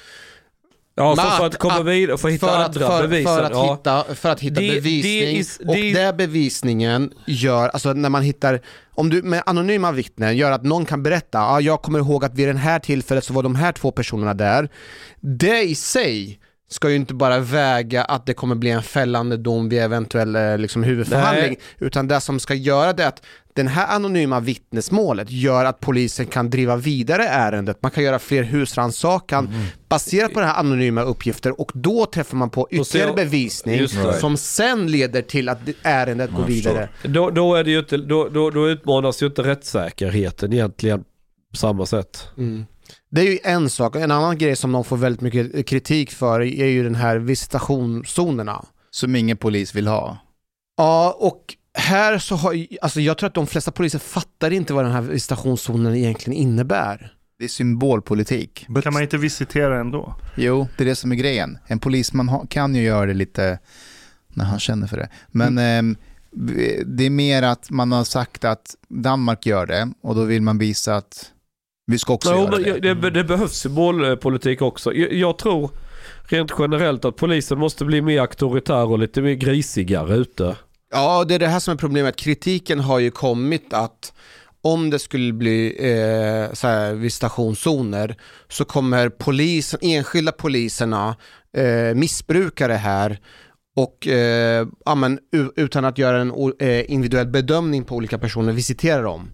ja så Men för att komma att- vidare, för att hitta för att, andra för, bevis. för att ja. hitta, för att hitta Det- bevisning. det is- och det- den bevisningen gör, alltså när man hittar, om du med anonyma vittnen gör att någon kan berätta, ah, jag kommer ihåg att vid det här tillfället så var de här två personerna där. Det i sig ska ju inte bara väga att det kommer bli en fällande dom vid eventuell eh, liksom, huvudförhandling, Nej. utan det som ska göra det är att den här anonyma vittnesmålet gör att polisen kan driva vidare ärendet, man kan göra fler husrannsakan Mm. baserat på det här anonyma uppgifter och då träffar man på ytterligare bevisning som sen leder till att ärendet går vidare. Då, då, är det ju inte, då, då, då utmanas ju inte rättssäkerheten egentligen på samma sätt. Mm. Det är ju en sak, en annan grej som de får väldigt mycket kritik för är ju den här visitationszonerna. Som ingen polis vill ha. Ja, och här så har, alltså jag tror att de flesta poliser fattar inte vad den här visitationszonen egentligen innebär. Det är symbolpolitik. But Kan man inte visitera ändå? Jo, det är det som är grejen. En polisman kan ju göra det lite när han känner för det. Men ehm, v- det är mer att man har sagt att Danmark gör det och då vill man visa att vi ska också Jo, göra det. det, det behövs symbolpolitik också. Jag, jag tror rent generellt att polisen måste bli mer auktoritär och lite mer grisigare ute. Ja, det är det här som är problemet. Kritiken har ju kommit att om det skulle bli eh, så här, visitationszoner så kommer polisen, enskilda poliserna eh, missbruka det här och eh, utan att göra en eh, individuell bedömning på olika personer visitera dem.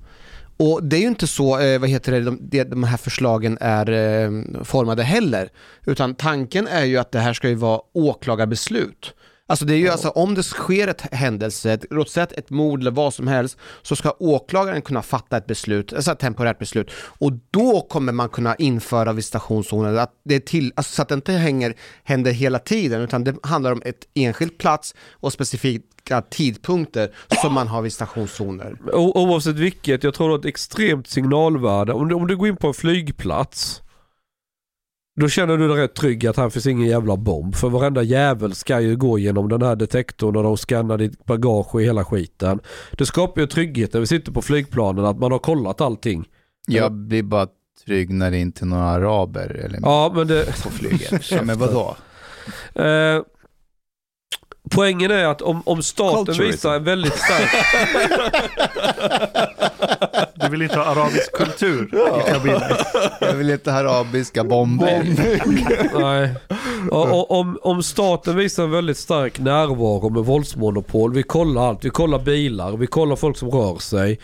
Och det är ju inte så, eh, vad heter det, de, de, här förslagen är eh, formade heller. Utan tanken är ju att det här ska ju vara åklagarbeslut. Alltså det är ju alltså om det sker ett händelse, ett, låt säga ett mord eller vad som helst, så ska åklagaren kunna fatta ett beslut, alltså ett temporärt beslut. Och då kommer man kunna införa visitationszoner, att det är till, alltså så att det inte hänger, händer hela tiden, utan det handlar om ett enskilt plats och specifika tidpunkter som man har visitationszoner. O- oavsett vilket, jag tror det har ett extremt signalvärde. Om du, om du går in på en flygplats, då känner du dig rätt trygg att här finns ingen jävla bomb. För varenda jävel ska ju gå genom den här detektorn och de skannar ditt bagage och hela skiten. Det skapar ju trygghet när vi sitter på flygplanen att man har kollat allting. Jag blir bara trygg när det inte är några araber eller Ja, men det... på flyget. ja, men vadå? Eh, poängen är att om, om staten Culturism. visar en väldigt stark... Du vill inte ha arabisk kultur i kabinen. Jag vill inte ha arabiska bomber. Nej. Och, och, om, om staten visar en väldigt stark närvaro med våldsmonopol. Vi kollar allt. Vi kollar bilar, vi kollar folk som rör sig.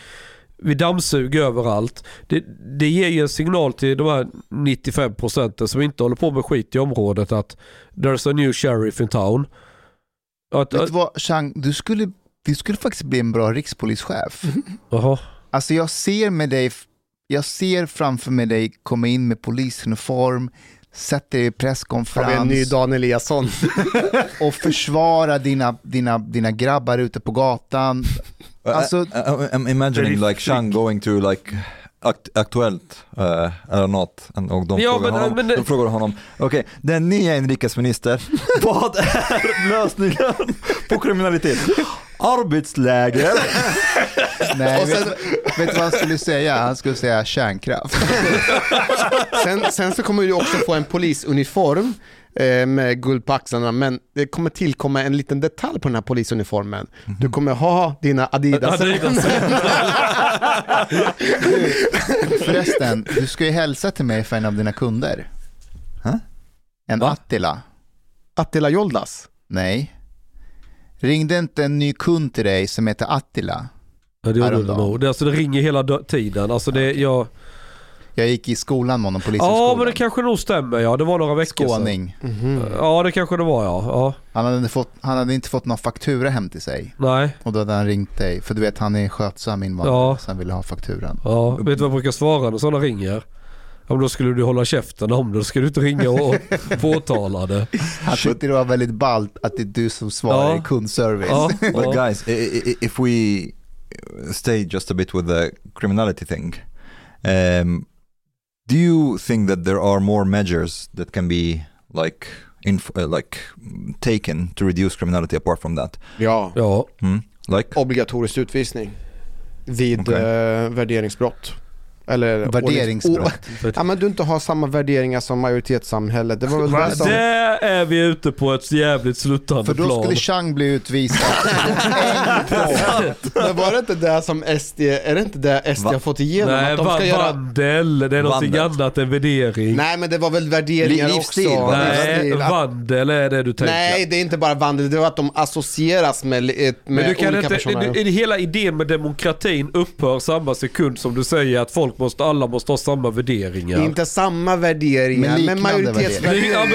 Vi dammsuger överallt. Det, det ger ju en signal till de här 95 procenten som inte håller på med skit i området att there's a new sheriff in town. Att, Vet du vad, Chang, du skulle, du skulle faktiskt bli en bra rikspolischef. Jaha. Alltså jag ser med dig, jag ser framför mig dig komma in med polisuniform, sätter dig i Har vi en presskonferens ny Dan Eliasson? och försvara dina, dina, dina grabbar ute på gatan. Alltså- I, I, I'm imagining like Chang going to like Aktuellt uh, eller något och de, Ja, frågar, men- honom, men det- de frågar honom, okej, den nya inrikesminister, vad är lösningen på kriminalitet? Arbetsläger. Nej, vet, vet du vad han skulle säga? Han skulle säga kärnkraft. Sen, sen så kommer du också få en polisuniform eh, med guld på axlarna, men det kommer tillkomma en liten detalj på den här polisuniformen. Du kommer ha dina Adidas. Adidas. Förresten, du ska ju hälsa till mig för en av dina kunder. Huh? En Va? Attila. Attila Joldas. Nej. Ringde inte en ny kund till dig som heter Attila? Ja, det gjorde det nog. Det, alltså, det ringer hela tiden. Alltså, det, jag... Jag gick i skolan med honom, Ja polishögskolan. men det kanske nog stämmer ja. Det var några veckor sedan. Skåning. Ja det kanske det var ja. ja. Han hade, fått, han hade inte fått någon faktura hem till sig. Nej. Och då hade han ringt dig, för du vet han är skötsam invandrare, Ja. så han ville ha fakturan. Ja, vet du vad jag brukar svara när sådana ringer? Ja, men då skulle du hålla käften om det. Då ska du inte ringa och påtala det. Han tyckte det var väldigt ballt att det är du som svarar Ja. i kundservice. Ja, But guys, if we stay just a bit with the criminality thing, um, do you think that there are more measures that can be like inf- uh, like taken to reduce criminality apart from that? Ja, ja. Hmm? Like obligatorisk utvisning vid Okej. eh, värderingsbrott. Eller Värderingsbrott. Oh, ja men du inte har samma värderingar som majoritetssamhället. Det var väl det som... Där är vi ute på ett jävligt sluttande För då plan. skulle Chang bli utvisad. Men var det inte det som SD, är det inte det SD Va? har fått igenom? Nej, att de ska va- göra... vandel. Det är någonting Vandel. annat än värdering. Nej men det var väl värderingar Li- livsstil, också? Nej, Livsstil. Vandel är det du tänker. Nej, det är inte bara vandel, det var att de associeras med, med Men du kan olika inte, personer. hela idén med demokratin upphör samma sekund som du säger att folk måste, alla måste ha samma värderingar. Inte samma värderingar, Men men, liknande Ja, majoritetsvärderingar.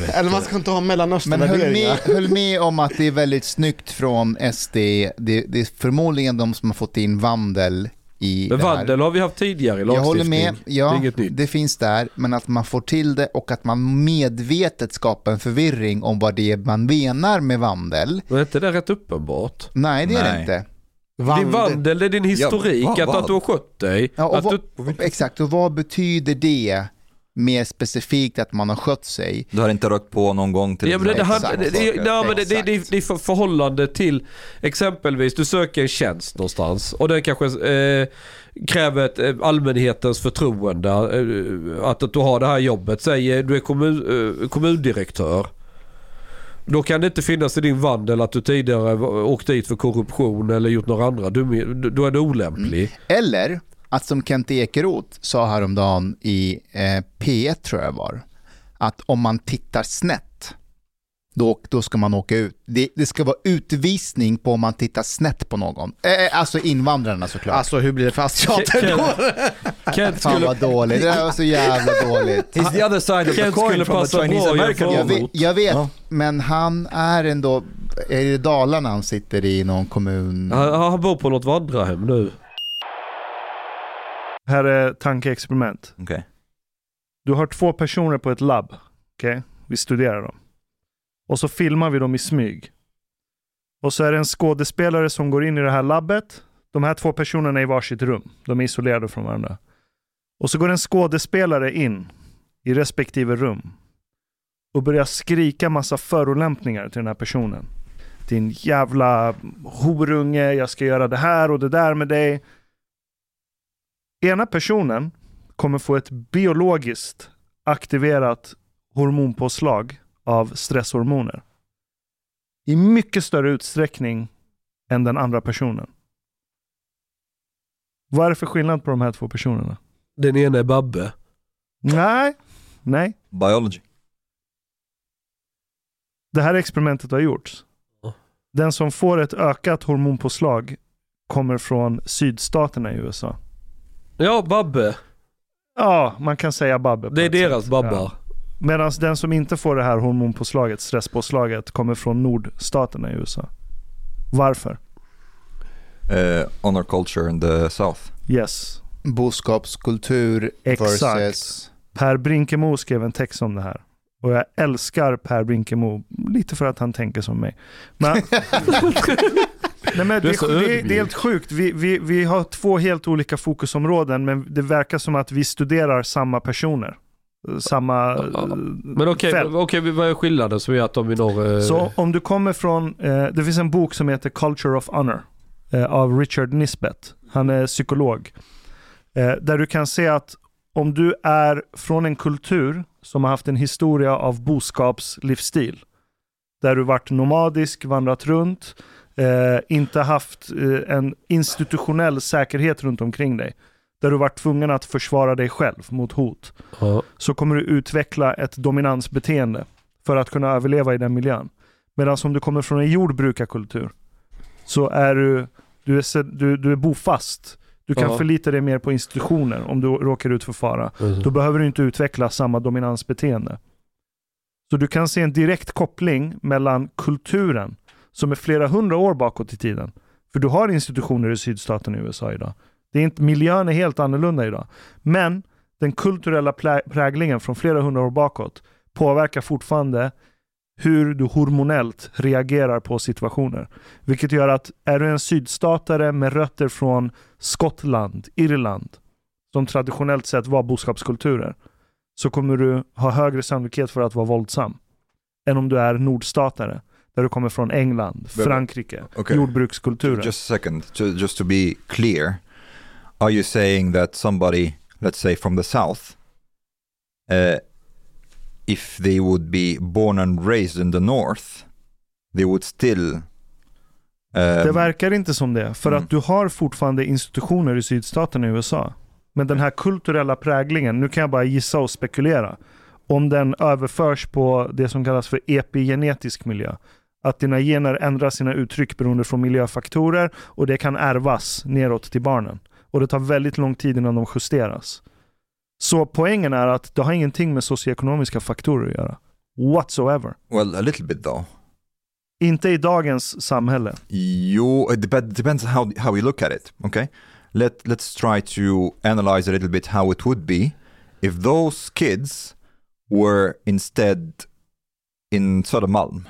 men, Eller man ska inte ha Men höll mellanösternvärderingar. med, höll med om att det är väldigt snyggt från SD. Det, det är förmodligen de som har fått in vandel i men det vandel har vi haft tidigare i Jag lagstiftning. håller med, Det ja, inget nytt. det finns där, men att man får till det och att man medvetet skapar en förvirring om vad det är man menar med vandel. Men är inte det rätt uppenbart? Nej, det är det Nej. Inte. Din vandel är din historik, va- att, vad? att du har skött dig. Ja, och att vad, du, Exakt, och vad betyder det mer specifikt att man har skött sig? du har inte rökt på någon gång till Ja, men det, det, Exakt. det, det, nej, men det, det, det, det är för förhållande till exempelvis du söker en tjänst någonstans och den kanske eh, kräver ett, eh, allmänhetens förtroende. Eh, att, att du har det här jobbet. Säg du är kommun, eh, kommundirektör. Då kan det inte finnas i din vandel att du tidigare åkt dit för korruption eller gjort några andra dumheter. Då är du olämplig. Mm. Eller att som Kent Ekeroth sa häromdagen i eh, P1 tror jag var, att om man tittar snett då, då ska man åka ut. Det, det ska vara utvisning på om man tittar snett på någon. Eh, alltså invandrarna såklart. Alltså hur blir det för asiater då? Kent Fan skulle, vad dåligt, det där var så jävla dåligt. He's the other side of the coin from the Chinese American Jag vet, jag vet Ja. men han är ändå, är det Dalarna han sitter i någon kommun? han, han bor på något vandrarhem nu. Här är tankeexperiment. Okej. Du har två personer på ett labb. Okej? Vi studerar dem. Och så filmar vi dem i smyg. Och så är det en skådespelare som går in i det här labbet. De här två personerna är i varsitt rum. De är isolerade från varandra. Och så går en skådespelare in i respektive rum och börjar skrika massa förolämpningar till den här personen. Din jävla horunge, jag ska göra det här och det där med dig. Ena personen kommer få ett biologiskt aktiverat hormonpåslag av stresshormoner. I mycket större utsträckning än den andra personen. Vad är det för skillnad på de här två personerna? Den ena är Babbe. Nej, nej. Biology. Det här experimentet har gjorts. Den som får ett ökat hormonpåslag kommer från sydstaterna i USA. Ja, Babbe. Ja, man kan säga Babbe. på Det är deras sätt. babbar. Ja. Medan den som inte får det här hormonpåslaget, stresspåslaget, kommer från nordstaterna i USA. Varför? Uh, honor culture in the south. Yes. Boskapskultur Exakt. versus... Per Brinkemo skrev en text om det här. Och jag älskar Per Brinkemo, lite för att han tänker som mig. Men, Nej, men det, det, det är helt sjukt. Vi, vi, vi har två helt olika fokusområden, men det verkar som att vi studerar samma personer. Samma Ja, eh, Men okej, fält. okej, vad är skillnaden som gör att de vi når... eh, Så om du kommer från, eh, det finns en bok som heter Culture of Honor av Richard Nisbet. Han är psykolog. Där du kan se att om du är från en kultur som har haft en historia av boskapslivsstil. Där du varit nomadisk, vandrat runt, inte haft en institutionell säkerhet runt omkring dig. Där du varit tvungen att försvara dig själv mot hot ja. så kommer du utveckla ett dominansbeteende för att kunna överleva i den miljön. Medan om du kommer från en jordbrukarkultur så är du, du är, du, du är bofast. Du kan Ja. förlita dig mer på institutioner om du råkar ut för fara. Då behöver du inte utveckla samma dominansbeteende. Så du kan se en direkt koppling mellan kulturen som är flera hundra år bakåt i tiden. För du har institutioner i sydstaten i USA idag. Det är inte, miljön är helt annorlunda idag. Men den kulturella präglingen från flera hundra år bakåt påverkar fortfarande hur du hormonellt reagerar på situationer. Vilket gör att är du en sydstatare med rötter från Skottland, Irland, som traditionellt sett var boskapskulturer, så kommer du ha högre sannolikhet för att vara våldsam än om du är nordstatare, där du kommer från England, Frankrike, Okej. jordbrukskulturer. Just a second, ju- just to be clear. Are you saying that somebody, let's say from the south, uh, if they would be born and raised in the north, they would still... Det Um, verkar inte som det, för Mm. att du har fortfarande institutioner i sydstaten i USA. Men den här kulturella präglingen, nu kan jag bara gissa och spekulera, om den överförs på det som kallas för epigenetisk miljö. Att dina gener ändrar sina uttryck beroende från miljöfaktorer och det kan ärvas neråt till barnen. Och det tar väldigt lång tid innan de justeras. Så poängen är att det har ingenting med socioekonomiska faktorer att göra. Whatsoever. well, a little bit though. Inte i dagens samhälle. You, it dep- depends how, how you look at it, okay? Let, let's try to analyze a little bit how it would be if those kids were instead in Södermalm,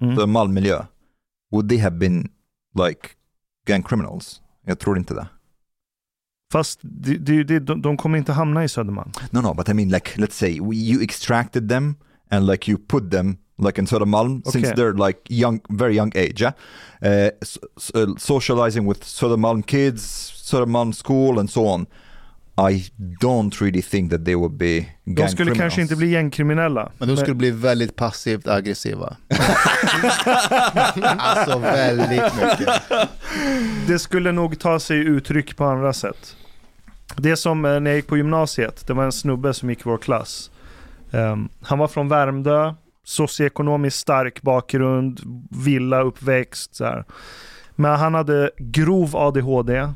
Mm. Södermalm-miljö. Would they have been like gang criminals? Jag tror inte det. Fast det, de, de kommer inte hamna i Södermalm. No, no, but I mean like, let's say we, you extracted them and like you put them like in Södermalm since Okay. they're like young, very young age, yeah? Uh, s- s- uh, socializing with Södermalm kids, Södermalm school and so on. I don't really think that they would be gang De skulle kanske inte bli gängkriminella. Men de skulle bli väldigt passivt aggressiva. alltså väldigt mycket. Det skulle nog ta sig uttryck på andra sätt. Det som eh, när jag gick på gymnasiet, det var en snubbe som gick i vår klass. Um, han var från Värmdö, socioekonomiskt stark bakgrund, villa, uppväxt. Så här. Men han hade grov ADHD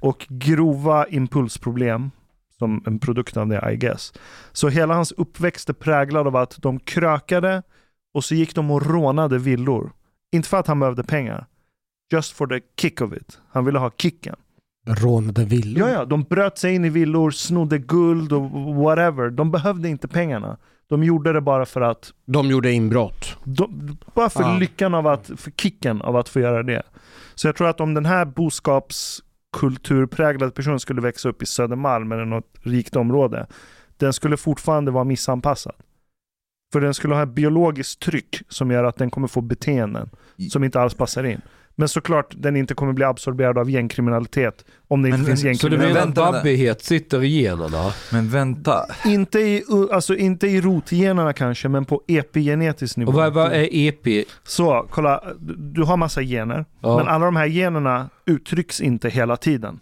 och grova impulsproblem som en produkt av det I guess. Så hela hans uppväxt är präglad av att de krökade och så gick de och rånade villor. Inte för att han behövde pengar. Just for the kick of it. Han ville ha kicken. Rånade villor. Ja, ja, de bröt sig in i villor, snodde guld och whatever. De behövde inte pengarna. De gjorde det bara för att, De gjorde inbrott. de, bara för Ja. lyckan av att, för kicken av att få göra det. Så jag tror att om den här boskapskulturpräglade personen skulle växa upp i Södermalm eller något rikt område, den skulle fortfarande vara missanpassad. För den skulle ha ett biologiskt tryck som gör att den kommer få beteenden som inte alls passar in. Men såklart den inte kommer bli absorberad av gängkriminalitet om det inte Men- finns men- Så du gängkriminalitet. menar att babbighet sitter i generna? Men vänta. Inte i, alltså inte i rotgenerna kanske, men på epigenetisk nivå. Och vad, vad är E EP? Så, kolla. Du, du har massa gener, Ja. men alla de här generna uttrycks inte hela tiden.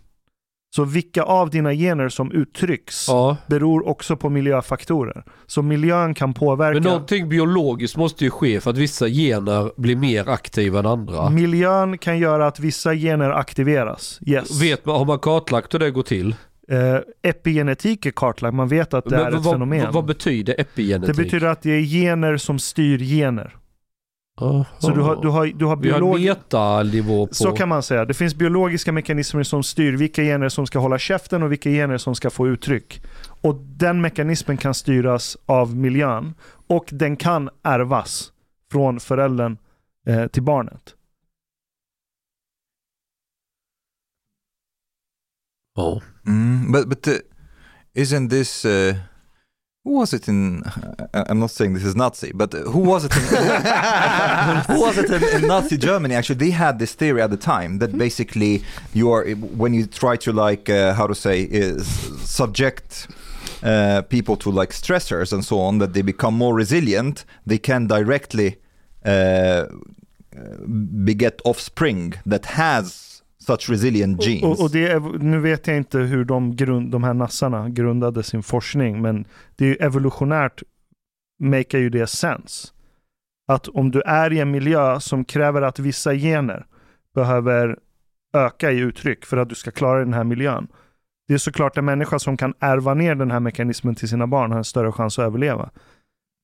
Så vilka av dina gener som uttrycks Ja. beror också på miljöfaktorer. Så miljön kan påverka. Men någonting biologiskt måste ju ske för att vissa gener blir mer aktiva än andra. Miljön kan göra att vissa gener aktiveras. Yes. Vet man, har man kartlagt hur det går till? Eh, epigenetik är kartlagt, man vet att det är Men ett vad, fenomen. vad betyder epigenetik? det betyder att det är gener som styr gener. Aha. Så du har, du har, du har Vi har biolog... metanivå på... Så kan man säga. Det finns biologiska mekanismer som styr vilka gener som ska hålla käften och vilka gener som ska få uttryck. Och den mekanismen kan styras av miljön och den kan ärvas från föräldern eh, till barnet. Ja. Mm, but but uh, isn't this uh, who was it in? I'm not saying this is Nazi, but who was it in? who was it in, in Nazi Germany? Actually, they had this theory at the time that basically you are when you try to like uh, how to say is subject. Uh, people to like stressors and so on that they become more resilient they can directly uh, beget offspring that has such resilient genes Och, och det är, nu vet jag inte hur de, grund, de här nassarna grundade sin forskning, men det är ju evolutionärt makar ju det sens. Att om du är i en miljö som kräver att vissa gener behöver öka i uttryck för att du ska klara den här miljön. Det är såklart en människa som kan ärva ner den här mekanismen till sina barn har en större chans att överleva.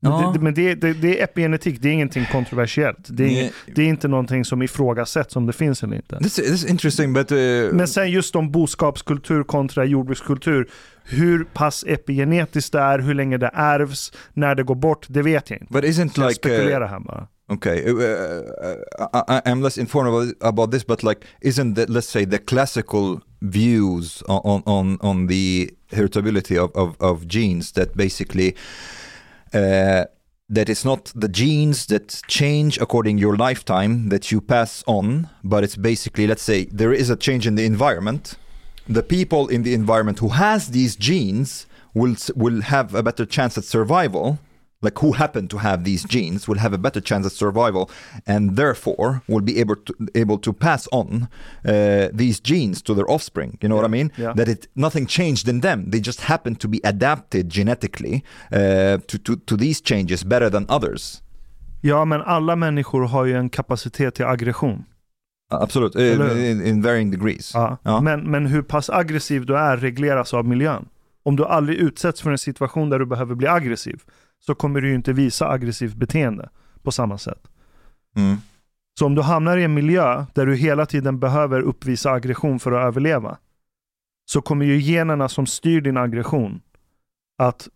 Men, Ja. det, men det, det, det är epigenetik, det är ingenting kontroversiellt. Det är, ing- det är inte någonting som ifrågasätts om det finns eller inte. This, this is interesting, but uh, Men sen just om boskapskultur kontra jordbrukskultur. Hur pass epigenetiskt det är, hur länge det ärvs, när det går bort, det vet jag inte. but isn't jag like spekulerar uh, här bara. okay? Uh, uh, I, I- I'm less informed about, this, but like, isn't the let's say the classical views on on on, on the heritability of, of of genes that basically. That it's not the genes that change according your lifetime that you pass on, but it's basically let's say there is a change in the environment. The people in the environment who has these genes will will have a better chance at survival. Like who happen to have these genes will have a better chance at survival, and therefore will be able to able to pass on uh, these genes to their offspring. You know what I mean? Yeah. That it nothing changed in them; they just happen to be adapted genetically uh, to, to to these changes better than others. Ja, men alla människor har ju en kapacitet till aggression. Hur? in, in varying degrees. Ja. Ja. Men, men hur pass aggressiv du är regleras av miljön. Om du aldrig utsätts för en situation där du behöver bli aggressiv, så kommer du inte visa aggressivt beteende på samma sätt. Mm. Så om du hamnar i en miljö där du hela tiden behöver uppvisa aggression för att överleva, så kommer ju generna som styr din aggression att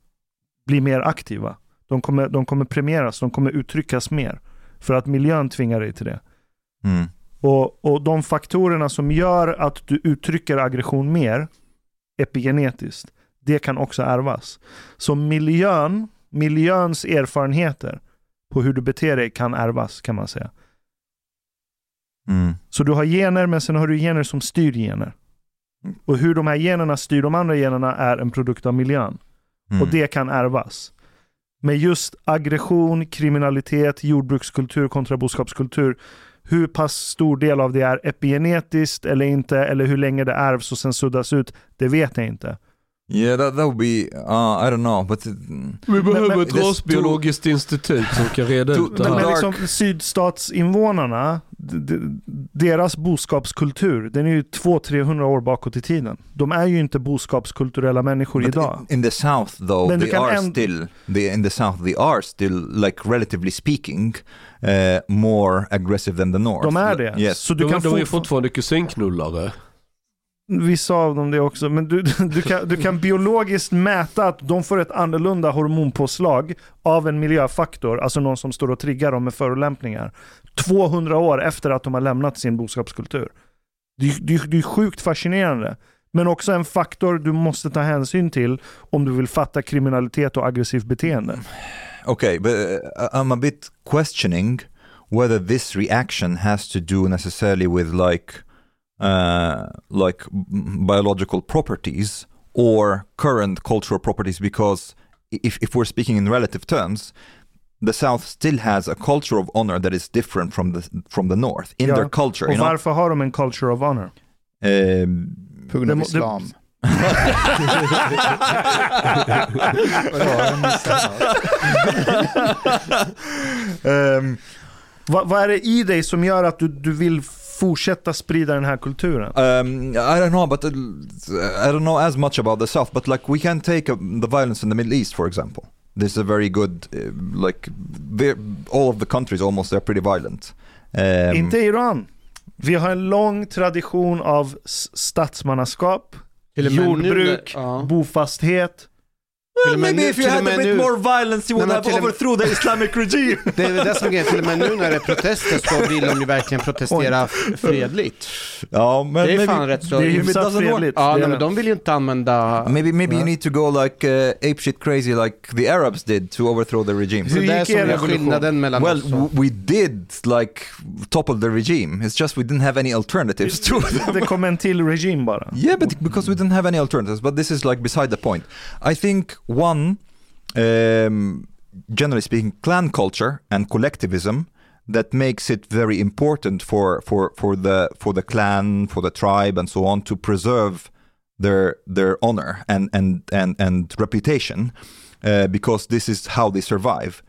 bli mer aktiva. De kommer, de kommer premieras, de kommer uttryckas mer. För att miljön tvingar dig till det. Mm. Och, och de faktorerna som gör att du uttrycker aggression mer epigenetiskt, det kan också ärvas. Så miljön, miljöns erfarenheter på hur du beter dig kan ärvas kan man säga. Mm. Så du har gener, men sen har du gener som styr gener. Och hur de här generna styr de andra generna är en produkt av miljön. Mm. Och det kan ärvas. Men just aggression, kriminalitet, jordbrukskultur kontra boskapskultur. Hur pass stor del av det är epigenetiskt eller inte, eller hur länge det ärvs och sen suddas ut, det vet jag inte. Yeah, that, that would be, uh, I don't know, but it, Vi behöver ett rasbiologiskt institut som kan reda To- ut det här. men liksom, sydstatsinvånarna, deras boskapskultur, den är ju 200-300 år bakåt i tiden. De är ju inte boskapskulturella människor but idag. in, in the south though, Men they are still, they, in the south they are still like relatively speaking uh, more aggressive than the north. De är det. Yes. Så du De, kan de är fortfarande kusinknullare. Vissa av dem det också, men du, du, kan, du kan biologiskt mäta att de får ett annorlunda hormonpåslag av en miljöfaktor, alltså någon som står och triggar dem med förolämpningar, 200 år efter att de har lämnat sin boskapskultur. Det, är- det, det är sjukt fascinerande. Men också en faktor du måste ta hänsyn till om du vill fatta kriminalitet och aggressivt beteende. Okay, but jag I'm a bit questioning whether this reaction has to do necessarily with like uh, like biological properties or current cultural properties because if, if we're speaking in relative terms the south still has a culture of honor that is different from the from the north in Ja, their culture Och you know varför har de en culture of honor? Um, På grund Det av islam. um, Va, vad är det i dig som gör att du, du vill fortsätta sprida den här kulturen? Um, I don't know, but uh, I don't know as much about the South. But like we can take uh, the violence in the Middle East, for example. This is a very good, uh, like all of the countries almost they're pretty violent. Um, Inte Iran. Vi har en lång tradition av statsmannaskap, nu jordbruk, ja. bofasthet. Med maybe nu- if you had a bit nu- more violence, you would have overthrew the Islamic regime. Det är det som är grejen, till och med nu när det är protester så vill de ju verkligen protestera fredligt. ja, men Det är maybe, fan rätt så... Det är it hyfsat fredligt. Ja, nej, men de vill ju inte använda... maybe maybe you need to go like uh, ape shit crazy like the Arabs did to overthrow the regime. Så det är som är skillnaden mellan Well, oss we did like topple the regime. It's just we didn't have any alternatives to them. Det kom en till regim bara. Yeah, but because we didn't have any alternatives. But this is like beside the point. I think one, um, generally speaking, clan culture and collectivism that makes it very important for for for the for the clan, for the tribe, and so on to preserve their their honor and and and and reputation, uh, because this is how they survive,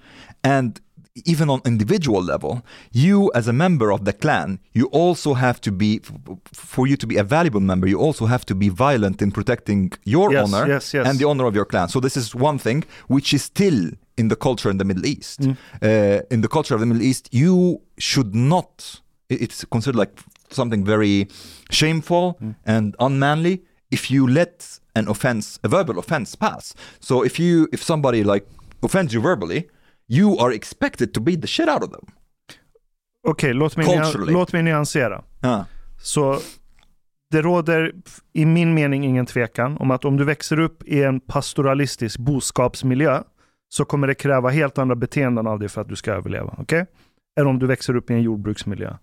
and even on individual level, you as a member of the clan, you also have to be, for you to be a valuable member, you also have to be violent in protecting your Yes, honor yes, yes. and the honor of your clan. So this is one thing which is still in the culture in the Middle East. Mm. Uh, in the culture of the Middle East, you should not it's considered like something very shameful Mm. and unmanly if you let an offense, a verbal offense, pass. So if you, if somebody like offends you verbally, you are expected to beat the shit out of them. Okej, låt, mig låt mig nyansera. Yeah. Så det råder i min mening ingen tvekan om att om du växer upp i en pastoralistisk boskapsmiljö så kommer det kräva helt andra beteenden av dig för att du ska överleva. Okej? Än om du växer upp i en jordbruksmiljö.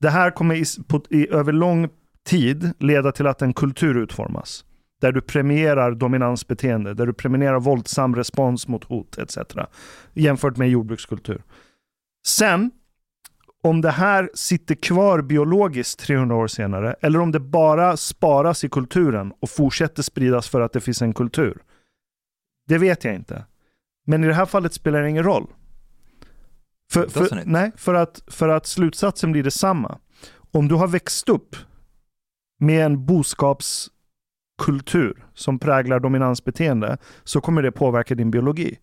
Det här kommer i, på, i, över lång tid leda till att en kultur utformas. Där du premierar dominansbeteende, där du premierar våldsam respons mot hot etc. Jämfört med jordbrukskultur. Sen om det här sitter kvar biologiskt 300 år senare eller om det bara sparas i kulturen och fortsätter spridas för att det finns en kultur. Det vet jag inte. Men i det här fallet spelar det ingen roll. För, för, nej, för att, för att slutsatsen blir detsamma. Om du har växt upp med en boskapskultur som präglar dominansbeteende så kommer det påverka din biologi.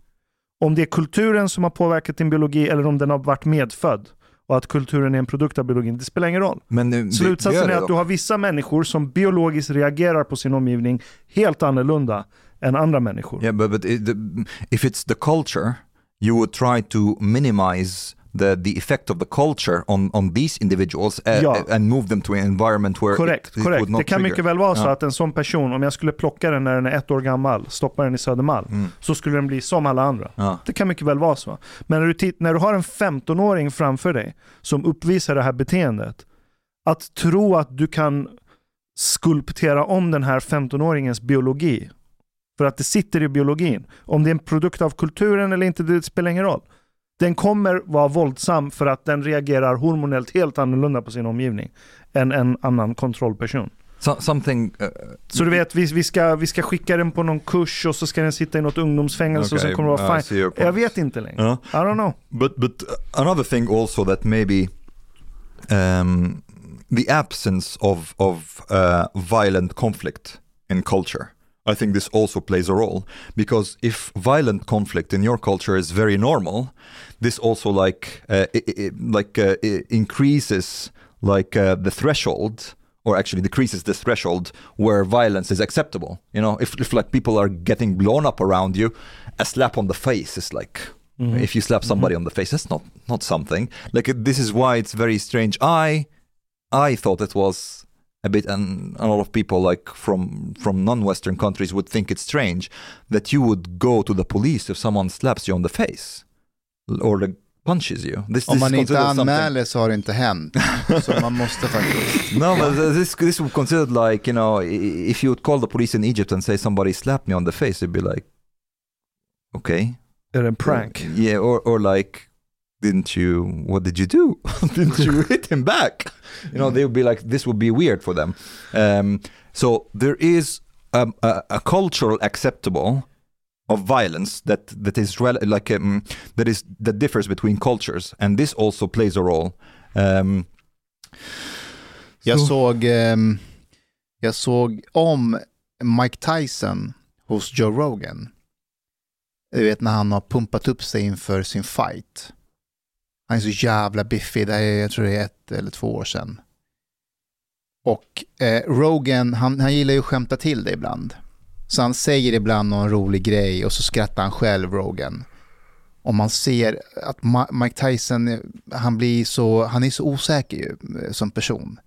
Om det är kulturen som har påverkat din biologi eller om den har varit medfödd och att kulturen är en produkt av biologin, det spelar ingen roll. Men det- Slutsatsen är att du har vissa människor som biologiskt reagerar på sin omgivning helt annorlunda än andra människor. Yeah, but, but if it's the culture, you would try to minimize the, the effect of the culture on, on these individuals uh, Ja. and move them to an environment where Korrekt, it, it korrekt. not Det kan trigger. mycket väl vara så Ja. att en sån person, om jag skulle plocka den när den är ett år gammal, stoppa den i Södermalm, Mm. så skulle den bli som alla andra. Ja. Det kan mycket väl vara så. Men när du, när du har en 15-åring framför dig som uppvisar det här beteendet, att tro att du kan skulptera om den här 15-åringens biologi, för att det sitter i biologin. Om det är en produkt av kulturen eller inte, det spelar ingen roll. Den kommer vara våldsam för att den reagerar hormonellt helt annorlunda på sin omgivning än en annan kontrollperson. So, something. Uh, Så du vet, vi, vi, ska, vi ska skicka den på någon kurs och så ska den sitta i något ungdomsfängelse och Okay, så kommer det vara fine. Jag vet inte längre. uh, I don't know. But but another thing also that maybe um, the absence of of uh, violent conflict in culture. I think this also plays a role because if violent conflict in your culture is very normal, this also like uh, i i like uh, increases like uh, the threshold or actually decreases the threshold where violence is acceptable. You know, if, if like people are getting blown up around you, a slap on the face is like if you slap somebody on the face, that's not not something. Like this is why it's very strange. I I thought it was a bit, and a lot of people like from from non-Western countries would think it's strange that you would go to the police if someone slaps you on the face or punches you. This, Om this man is inte considered something- anmäler så har det inte hänt. Så man måste faktiskt. No, but this this would considered like you know if you would call the police in Egypt and say somebody slapped me on the face, it'd be like, okay, Är det en prank? yeah, or or like, didn't you? What did you do? didn't you hit him back? You know, they would be like, this would be weird for them. Um, so there is um, a, a cultural acceptable of violence that that is like um, that is that differs between cultures, and this also plays a role. Um, Jag so- såg, ehm, jag såg om Mike Tyson hos Joe Rogan. Du vet när han har pumpat upp sig inför sin fight. Han är så jävla biffig, det är, jag tror det är ett eller två år sedan. Och eh, Rogan, han, han gillar ju att skämta till det ibland. Så han säger ibland någon rolig grej och så skrattar han själv, Rogan. Och man ser att Mike Tyson, han blir så, han är så osäker ju, eh, som person.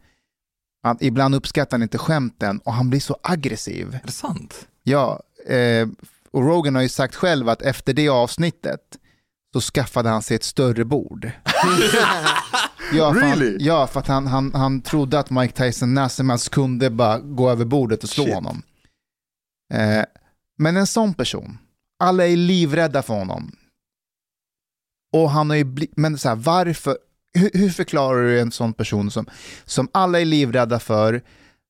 Han, ibland uppskattar han inte skämten och han blir så aggressiv. är det sant? Ja, eh, och Rogan har ju sagt själv att efter det avsnittet så skaffade han sig ett större bord. ja, för han, Really? ja, för att han, han, han trodde att Mike Tyson när som helst kunde bara gå över bordet och slå Shit. honom. Eh, men en sån person, alla är livrädda för honom. Och han har ju blivit, men så här, varför, hur, hur förklarar du en sån person som, som alla är livrädda för,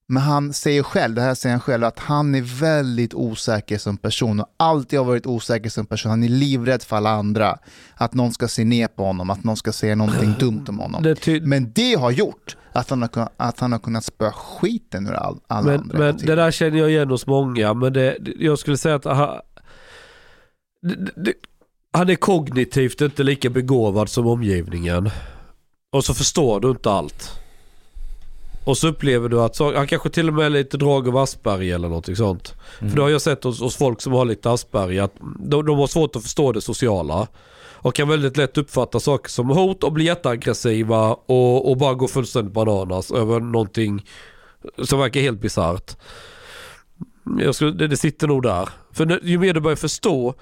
men han säger själv, det här säger han själv, att han är väldigt osäker som person och alltid har varit osäker som person. Han är livrädd för alla andra. Att någon ska se ner på honom, att någon ska säga någonting dumt om honom. Det Men det har gjort att han har, kunnat- att han har kunnat spöa skiten ur all, alla men, andra. men det där känner jag igen hos många, men det, jag skulle säga att det, det, han är kognitivt inte lika begåvad som omgivningen. Och så förstår du inte allt. Och så upplever du att så, han kanske till och med är lite drag av Asperger eller någonting sånt. För det har jag sett hos, hos folk som har lite Asperger att de, de har svårt att förstå det sociala. Och kan väldigt lätt uppfatta saker som hot och bli jätteaggressiva och, och bara gå fullständigt bananas över någonting som verkar helt bisarrt. Det, det sitter nog där. För när, ju mer du börjar förstå,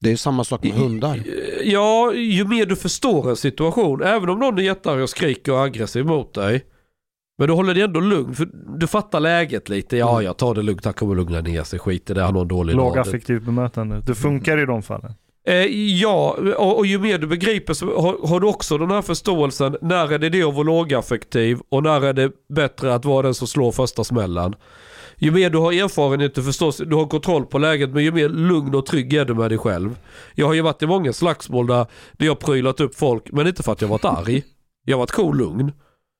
Det är ju samma sak med hundar. ja ju mer du förstår en situation, även om någon är jättearg och skriker och aggressiv mot dig. Men du håller dig ändå lugn, för du fattar läget lite. Ja, jag tar det lugnt, han kommer lugna ner sig, skit i det, han har en dålig dag. Lågaffektivt bemötande. Det funkar i de fallen. Eh, ja, och, och ju mer du begriper så har, har du också den här förståelsen. När är det det att vara lågaffektiv och när är det bättre att vara den som slår första smällen. Ju mer du har erfarenhet, du förstår, du har kontroll på läget, men ju mer lugn och trygg är du med dig själv. Jag har ju varit i många slagsmål där, där jag har prylat upp folk, men inte för att jag varit arg. Jag har varit cool lugn.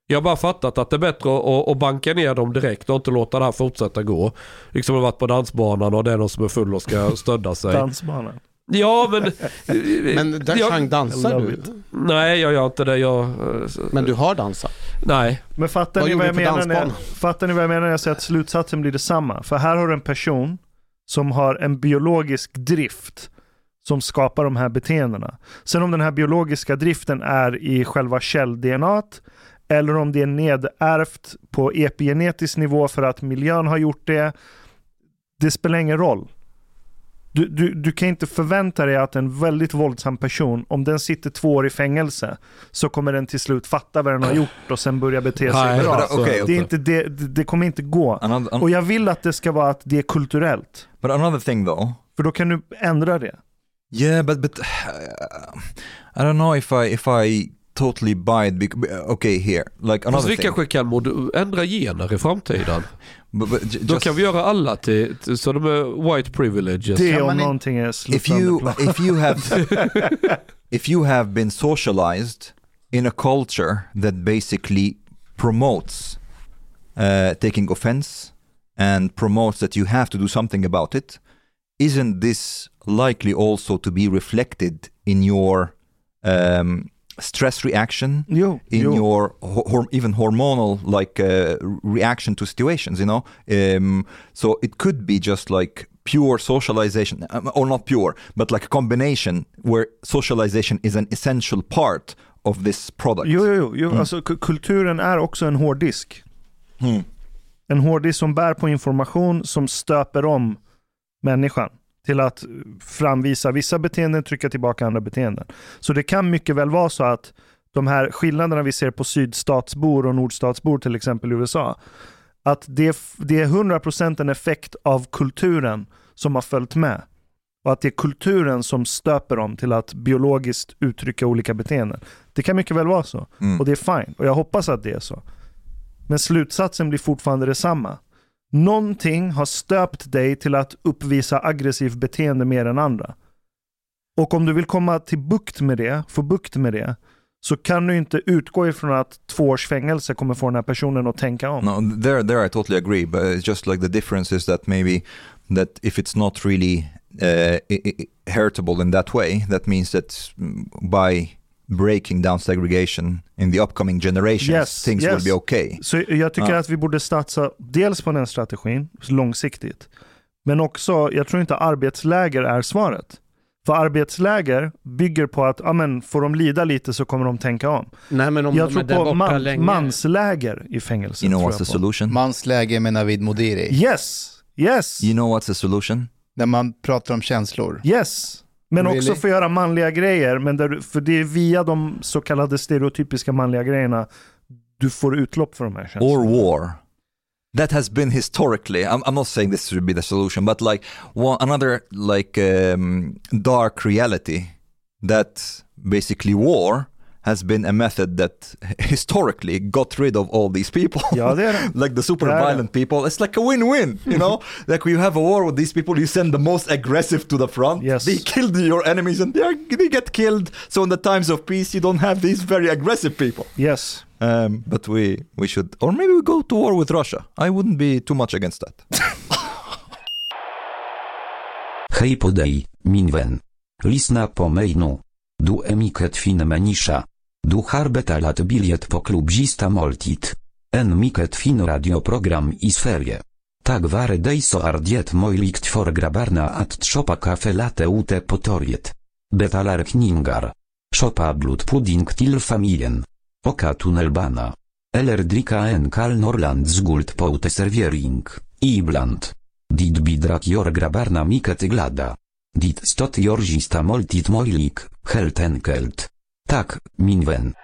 Jag har bara fattat att det är bättre att, att banka ner dem direkt och inte låta det här fortsätta gå. Liksom har varit på dansbanan och det är någon som är full och ska stödda sig. Dansbanan. Ja men... Men där jag, dansar du? Nej jag gör inte det. Jag, Men du har dansat? nej. Men fattar Vad ni vad, jag menar när jag, fattar ni vad jag menar när jag säger att slutsatsen blir detsamma? För här har du en person som har en biologisk drift som skapar de här beteendena. Sen om den här biologiska driften är i själva käll-DNA eller om det är nedärvt på epigenetisk nivå för att miljön har gjort det. Det spelar ingen roll. Du, du, du kan inte förvänta dig att en väldigt våldsam person, om den sitter två år i fängelse, så kommer den till slut fatta vad den har gjort och sen börja bete sig Nej, bra. Okay, Det, är inte, det, det kommer inte gå. Another, Och jag vill att det ska vara att det är kulturellt. but another thing though, För då kan du ändra det. Yeah, but but uh, I don't know if I if I totally buy it. bec- Okay, here, like Fast vi thing. kanske kan ändra gener i framtiden. But, but j- Då just- kan vi göra alla till, till så de är white privileges. Det om någonting är if you if you have if you have been socialized in a culture that basically promotes uh, taking offense and promotes that you have to do something about it isn't this likely also to be reflected in your um, stress reaction Jo, in jo. your hor- even hormonal like uh, reaction to situations you know um, so it could be just like pure socialization um, or not pure but like a combination where socialization is an essential part of this product Jo, jo, jo. Mm. Alltså, ku- kulturen är också en hårddisk. Hmm. En hårddisk som bär på information som stöper om människan till att framvisa vissa beteenden, trycka tillbaka andra beteenden. Så det kan mycket väl vara så att de här skillnaderna vi ser på sydstatsbor och nordstatsbor till exempel i USA, att det, är- det är 100% en effekt av kulturen som har följt med. Och att det är kulturen som stöper dem till att biologiskt uttrycka olika beteenden. Det kan mycket väl vara så. Mm. Och det är fine. Och jag hoppas att det är så. Men slutsatsen blir fortfarande detsamma. Någonting har stöpt dig till att uppvisa aggressivt beteende mer än andra. Och om du vill komma till bukt med det, få bukt med det, så kan du inte utgå ifrån att två års fängelse kommer få den här personen att tänka om. No, there, there I totally agree. But it's just like the difference is that maybe that if it's not really uh, heritable in that way, that means that by breaking down segregation in the upcoming generations, Yes, things yes. will be okay. Så jag tycker Ja. att vi borde satsa dels på den strategin, långsiktigt. Men också, jag tror inte arbetsläger är svaret. För arbetsläger bygger på att, ja men får de lida lite så kommer de tänka om. Nej men om jag de tror på borta man, länge. mansläger i fängelse. You know what's the solution? Mansläge med Navid Modiri. Yes! Yes! You know what's the solution? Där man pratar om känslor. Yes! Men också Really? få göra manliga grejer, men där, för det är via de så kallade stereotypiska manliga grejerna du får utlopp för de här känslorna. Or war. That has been historically. I'm, I'm not saying this should be the solution, but like one, another like um, dark reality that basically war has been a method that historically got rid of all these people. Ja, det är like the super Yeah, yeah. violent people. It's like a win-win, you know? like when you have a war with these people, you send the most aggressive to the front. Yes. They killed your enemies and they, are, they get killed. So in the times of peace, you don't have these very aggressive people. Yes. Um, but we we should, or maybe we go to war with Russia. I wouldn't be too much against that. Hej podej, minwen. Lisna po mainu. Du emiket fin menisza. Du harbeta lat biliet po klubzista moltit. En miket fin radioprogram i sferie. Tak ware dejso ardiet mojlikt for grabarna at tropa kafe late ute potoriet. Betalar kningar. Szopa blut pudding til familien. Oka tunelbana. Elerdrika en kal norland zgult poute serviering. Ibland. Dit bidrak jor grabarna miket glada. Dit stot jorzista moltit mojlik, helt Так, Минвен.